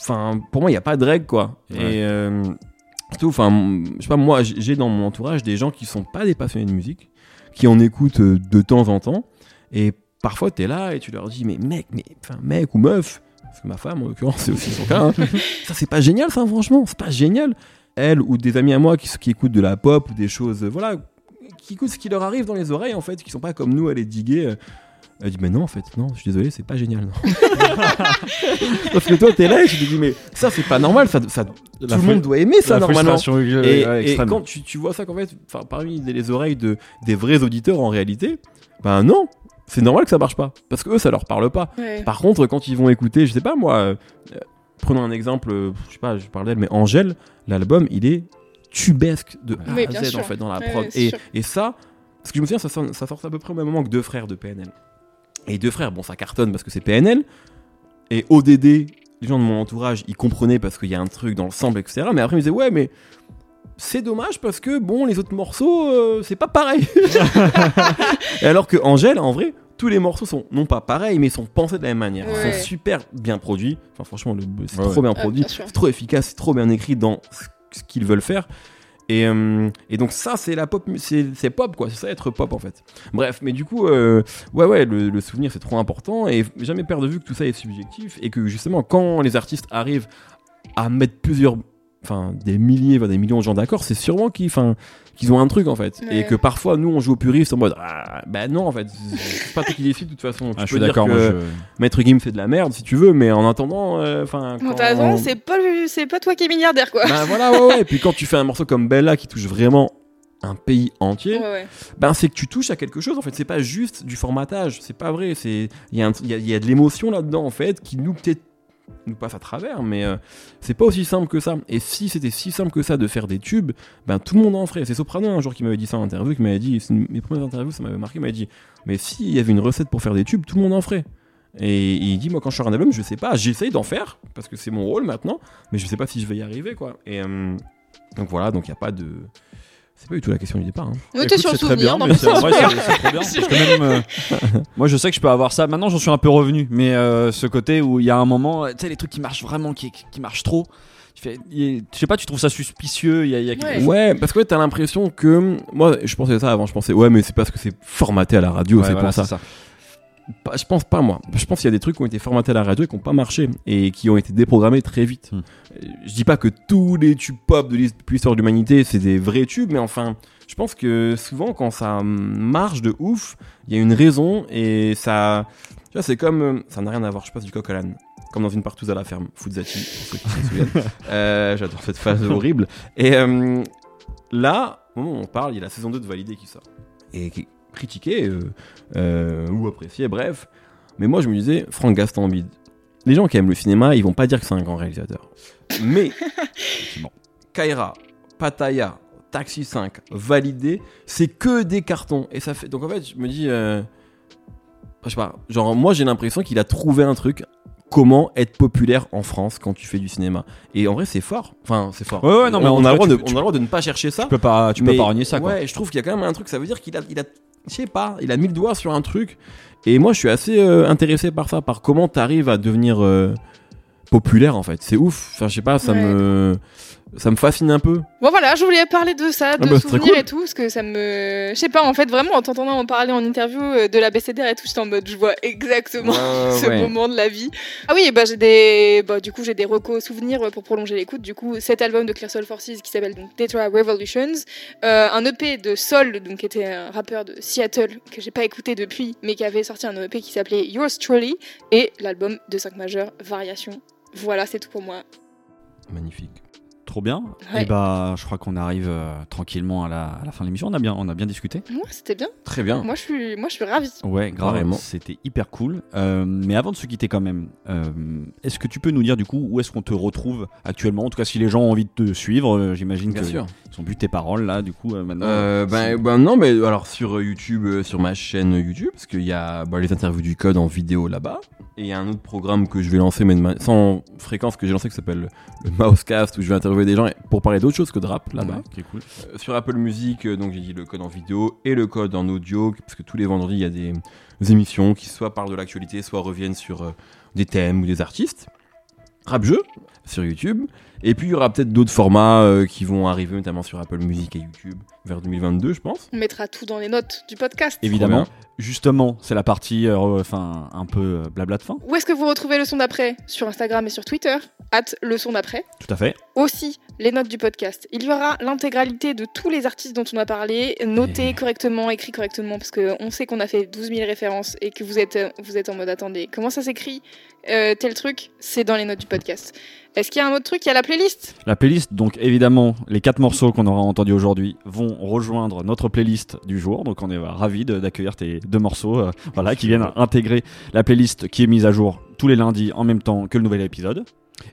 C: enfin, pour moi, il n'y a pas de règle, quoi.
B: Ouais.
C: Et euh, surtout, enfin, je sais pas, moi, j'ai dans mon entourage des gens qui sont pas des passionnés de musique, qui en écoutent euh, de temps en temps, et parfois, t'es là et tu leur dis, mais mec, mais, enfin, mec ou meuf, parce que ma femme, en l'occurrence, c'est aussi son cas, hein. ça, c'est pas génial, ça, franchement, c'est pas génial. Elle ou des amis à moi qui, qui écoutent de la pop ou des choses, euh, voilà, qui écoutent ce qui leur arrive dans les oreilles, en fait, qui sont pas comme nous à les diguer. Elle dit, mais non, en fait, non, je suis désolé, c'est pas génial. non. Parce que toi, t'es là et tu te dis, mais ça, c'est pas normal, ça, ça, tout le monde doit aimer ça, normalement. et
B: ouais,
C: et
B: extrême.
C: quand tu, tu vois ça, qu'en fait, parmi les, les oreilles de, des vrais auditeurs, en réalité, ben non, c'est normal que ça marche pas. Parce que eux, ça leur parle pas.
A: Ouais.
C: Par contre, quand ils vont écouter, je sais pas moi, euh, prenons un exemple, euh, je sais pas, je parle d'elle, mais Angèle, l'album, il est tubesque de A
A: Oui,
C: à Z
A: sûr.
C: en fait dans la
A: Ouais,
C: prod.
A: ouais, c'est
C: et, et ça, parce que je me souviens, ça, sort- ça sort à peu près au même moment que deux frères de PNL. Et deux frères, bon, ça cartonne parce que c'est PNL. Et ODD, les gens de mon entourage, ils comprenaient parce qu'il y a un truc dans le sample, etc. Mais après, ils me disaient, ouais, mais c'est dommage parce que, bon, les autres morceaux, euh, c'est pas pareil. et alors que Angèle, en vrai, tous les morceaux sont non pas pareils, mais sont pensés de la même manière. Ils sont super bien produits. Enfin, franchement, c'est
B: Ouais,
C: trop
B: ouais.
C: bien
A: Ah,
C: produit,
A: sûr.
C: c'est trop efficace, c'est trop bien écrit dans ce qu'ils veulent faire. Et, euh, et donc ça c'est la pop, c'est c'est pop quoi, c'est ça être pop en fait. Bref, mais du coup, euh, ouais ouais, le, le souvenir c'est trop important et jamais perdre de vue que tout ça est subjectif et que justement quand les artistes arrivent à mettre plusieurs, enfin des milliers, voire des millions de gens d'accord, c'est sûrement qu'ils, enfin, qu'ils ont un truc en fait. Et que parfois nous on joue au puriste en mode, ah, bah non en fait, c'est pas toi qui décide de toute façon. Tu
B: Ah, je
C: peux
B: suis
C: dire
B: d'accord,
C: que
B: moi, je-
C: Maître Gims c'est de la merde si tu veux, mais en attendant, euh, enfin.
A: T'as raison, c'est pas, le- c'est pas toi qui es milliardaire, quoi.
C: bah voilà, ouais, ouais. Et puis quand tu fais un morceau comme Bella qui touche vraiment un pays entier,
A: Ouais, ouais.
C: ben c'est que tu touches à quelque chose en fait. C'est pas juste du formatage, c'est pas vrai. C'est il y, y a- il y a de l'émotion là-dedans en fait qui nous peut-être nous passe à travers, mais euh, c'est pas aussi simple que ça. Et si c'était si simple que ça de faire des tubes, ben tout le monde en ferait. C'est Soprano un jour qui m'avait dit ça en interview, qui m'avait dit, une- mes premières interviews, ça m'avait marqué, m'avait dit, mais s'il y avait une recette pour faire des tubes, tout le monde en ferait. Et il dit, moi, quand je sors un album, je sais pas, j'essaye d'en faire, parce que c'est mon rôle maintenant, mais je sais pas si je vais y arriver, quoi. Et euh, donc voilà, donc il n'y a pas de. C'est pas du tout la question du départ. hein.
A: Était
B: Écoute,
A: sur le
B: c'est très
A: souvenir.
B: bien, mais c'est ouais, c'est- bien. Parce que même, euh, moi, je sais que je peux avoir ça. Maintenant, j'en suis un peu revenu, mais euh, ce côté où il y a un moment, tu sais, les trucs qui marchent vraiment, qui, qui marchent trop. Tu fais, il- je sais pas, tu trouves ça suspicieux? Il y a, il y a quelque
A: Ouais.
C: parce que ouais, t'as l'impression que. Moi, je pensais ça avant, je pensais, ouais, mais c'est parce que c'est formaté à la radio,
B: Ouais,
C: c'est
B: voilà,
C: pour ça.
B: c'est ça.
C: Pas- je pense pas, moi. Je pense qu'il y a des trucs qui ont été formatés à la radio et qui n'ont pas marché et qui ont été déprogrammés très vite.
B: Hmm.
C: Euh, Je dis pas que tous les tubes pop de l'histoire de l'humanité, c'est des vrais tubes, mais enfin, je pense que souvent, quand ça marche de ouf, il y a une raison et ça. Tu vois, c'est comme. euh, Ça n'a rien à voir, je passe du coq à l'âne. Comme dans une partouze à la ferme, Fuzzati, pour ceux qui s'en souviennent. Euh, J'adore cette phase horrible. Et euh, là, au moment où on parle, il y a la saison 2 de Validé qui sort. Et qui est critiquée euh, euh, ou appréciée, bref. Mais moi, je me disais, Franck Gastambide, les gens qui aiment le cinéma, ils vont pas dire que c'est un grand réalisateur. Mais, Kaira, Pattaya, Taxi 5, Validé, c'est que des cartons. Et ça fait. Donc en fait, je me dis. euh, je sais pas. Genre, moi, j'ai l'impression qu'il a trouvé un truc. Comment être populaire en France quand tu fais du cinéma Et en vrai, c'est fort. Enfin, c'est fort.
B: Ouais, ouais, non, mais
C: on, a le droit de, on a le droit de ne pas chercher ça.
B: Tu peux pas, tu peux pas renier ça, quoi.
C: Ouais, je trouve qu'il y a quand même un truc. Ça veut dire qu'il a, il a, je sais pas, il a mis le doigt sur un truc. Et moi, je suis assez euh, intéressé par ça, par comment t'arrives à devenir euh, populaire en fait. C'est ouf. Enfin, je sais pas, ça
A: Ouais.
C: me, ça me fascine un peu.
A: Bon voilà, je voulais parler de ça, de
C: Ah bah, c'est très
A: souvenirs
C: cool.
A: et tout, parce que ça me... Je sais pas, en fait, vraiment, en t'entendant en parler en interview euh, de la BCDR et tout, j'étais en mode, je vois exactement
C: Ouais,
A: ce
C: ouais.
A: moment de la vie. Ah oui, bah j'ai des... Bah, du coup, j'ai des recos souvenirs euh, pour prolonger l'écoute. Du coup, cet album de Clear Soul Forces qui s'appelle donc Detroit Revolutions, euh, un EP de Sol, donc qui était un rappeur de Seattle, que j'ai pas écouté depuis, mais qui avait sorti un EP qui s'appelait Yours Truly, et l'album de 5 majeurs, Variation. Voilà, c'est tout pour moi.
C: Magnifique.
B: Trop bien.
A: Ouais.
B: Et bah, je crois qu'on arrive euh, tranquillement à la, à la fin de l'émission. On a bien, on a bien discuté.
A: Ouais, c'était bien.
C: Très bien.
A: Moi, je suis, moi, je suis ravie.
B: Ouais, grave. C'était hyper cool. Euh, mais avant de se quitter quand même, euh, est-ce que tu peux nous dire du coup où est-ce qu'on te retrouve actuellement? En tout cas, si les gens ont envie de te suivre, euh, j'imagine
C: Bien
B: que
C: sûr.
B: ils ont vu tes paroles là. Du coup, euh, maintenant.
C: Euh, ben, ben non, mais alors sur YouTube, sur ma chaîne YouTube, parce qu'il y a bah, les interviews du code en vidéo là-bas. Et il y a un autre programme que je vais lancer, mais sans fréquence, que j'ai lancé qui s'appelle le Mousecast, où je vais interviewer des gens pour parler d'autre chose que de rap là-bas. Euh, sur Apple Music, euh, donc j'ai dit le code en vidéo et le code en audio, parce que tous les vendredis il y a des, émissions qui soit parlent de l'actualité, soit reviennent sur euh, des thèmes ou des artistes. Rap jeu sur YouTube. Et puis il y aura peut-être d'autres formats qui vont arriver, notamment sur Apple Music et YouTube vers 2022, je pense.
A: On mettra tout dans les notes du podcast.
B: Évidemment. Justement, c'est la partie, euh, enfin, un peu euh, blabla de fin.
A: Où est-ce que vous retrouvez le son d'après? Sur Instagram et sur Twitter, at le son d'après.
B: Tout à fait.
A: Aussi, les notes du podcast. Il y aura l'intégralité de tous les artistes dont on a parlé, notés correctement, écrits correctement, parce qu'on sait qu'on a fait 12 000 références et que vous êtes, euh, vous êtes en mode attendez, comment ça s'écrit? Euh, Tel truc, c'est dans les notes du podcast. Est-ce qu'il y a un autre truc Il y a la playlist?
B: La playlist, donc évidemment, les quatre morceaux qu'on aura entendus aujourd'hui vont rejoindre notre playlist du jour. Donc on est ravis d'accueillir tes deux morceaux, euh, voilà, qui viennent intégrer la playlist qui est mise à jour tous les lundis en même temps que le nouvel épisode.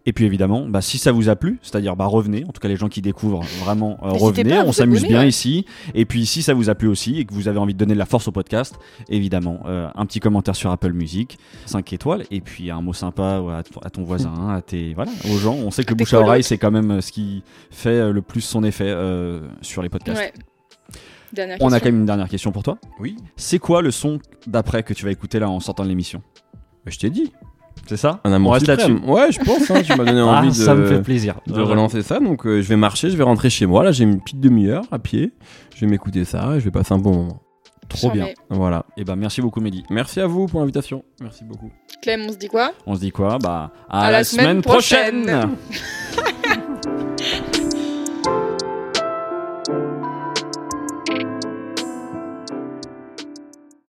B: Et puis évidemment, bah, si ça vous a plu, c'est-à-dire bah, revenez, en tout cas les gens qui découvrent vraiment, euh, revenez, on s'amuse bien
A: ouais.
B: ici. Et puis si ça vous a plu aussi et que vous avez envie de donner de la force au podcast, évidemment, euh, un petit commentaire sur Apple Music, 5 étoiles, et puis un mot sympa ouais, à, ton- à ton voisin, à tes, voilà, aux gens. On sait que
A: À
B: bouche à oreille, c'est quand même euh, ce qui fait euh, le plus son effet euh, sur les podcasts.
A: Ouais. Dernière
B: On a quand même une dernière question pour toi.
C: Oui.
B: C'est quoi le son d'après que tu vas écouter là en sortant de l'émission?
C: Je t'ai dit.
B: C'est ça
C: Un amour
B: On reste
C: suprême.
B: là-dessus.
C: Ouais, je pense. hein, tu m'as donné
B: Ah,
C: envie de,
B: ça me fait plaisir.
C: de relancer ça. Donc euh, je vais marcher, je vais rentrer chez moi. Là, j'ai une petite demi-heure à pied. Je vais m'écouter ça et je vais passer un bon moment.
B: Trop bien.
C: Voilà.
B: Et ben merci beaucoup Mehdi.
C: Merci à vous pour l'invitation. Merci beaucoup.
A: Clem, on se dit quoi?
B: On se dit quoi? Bah à,
A: À la semaine prochaine.
B: prochaine.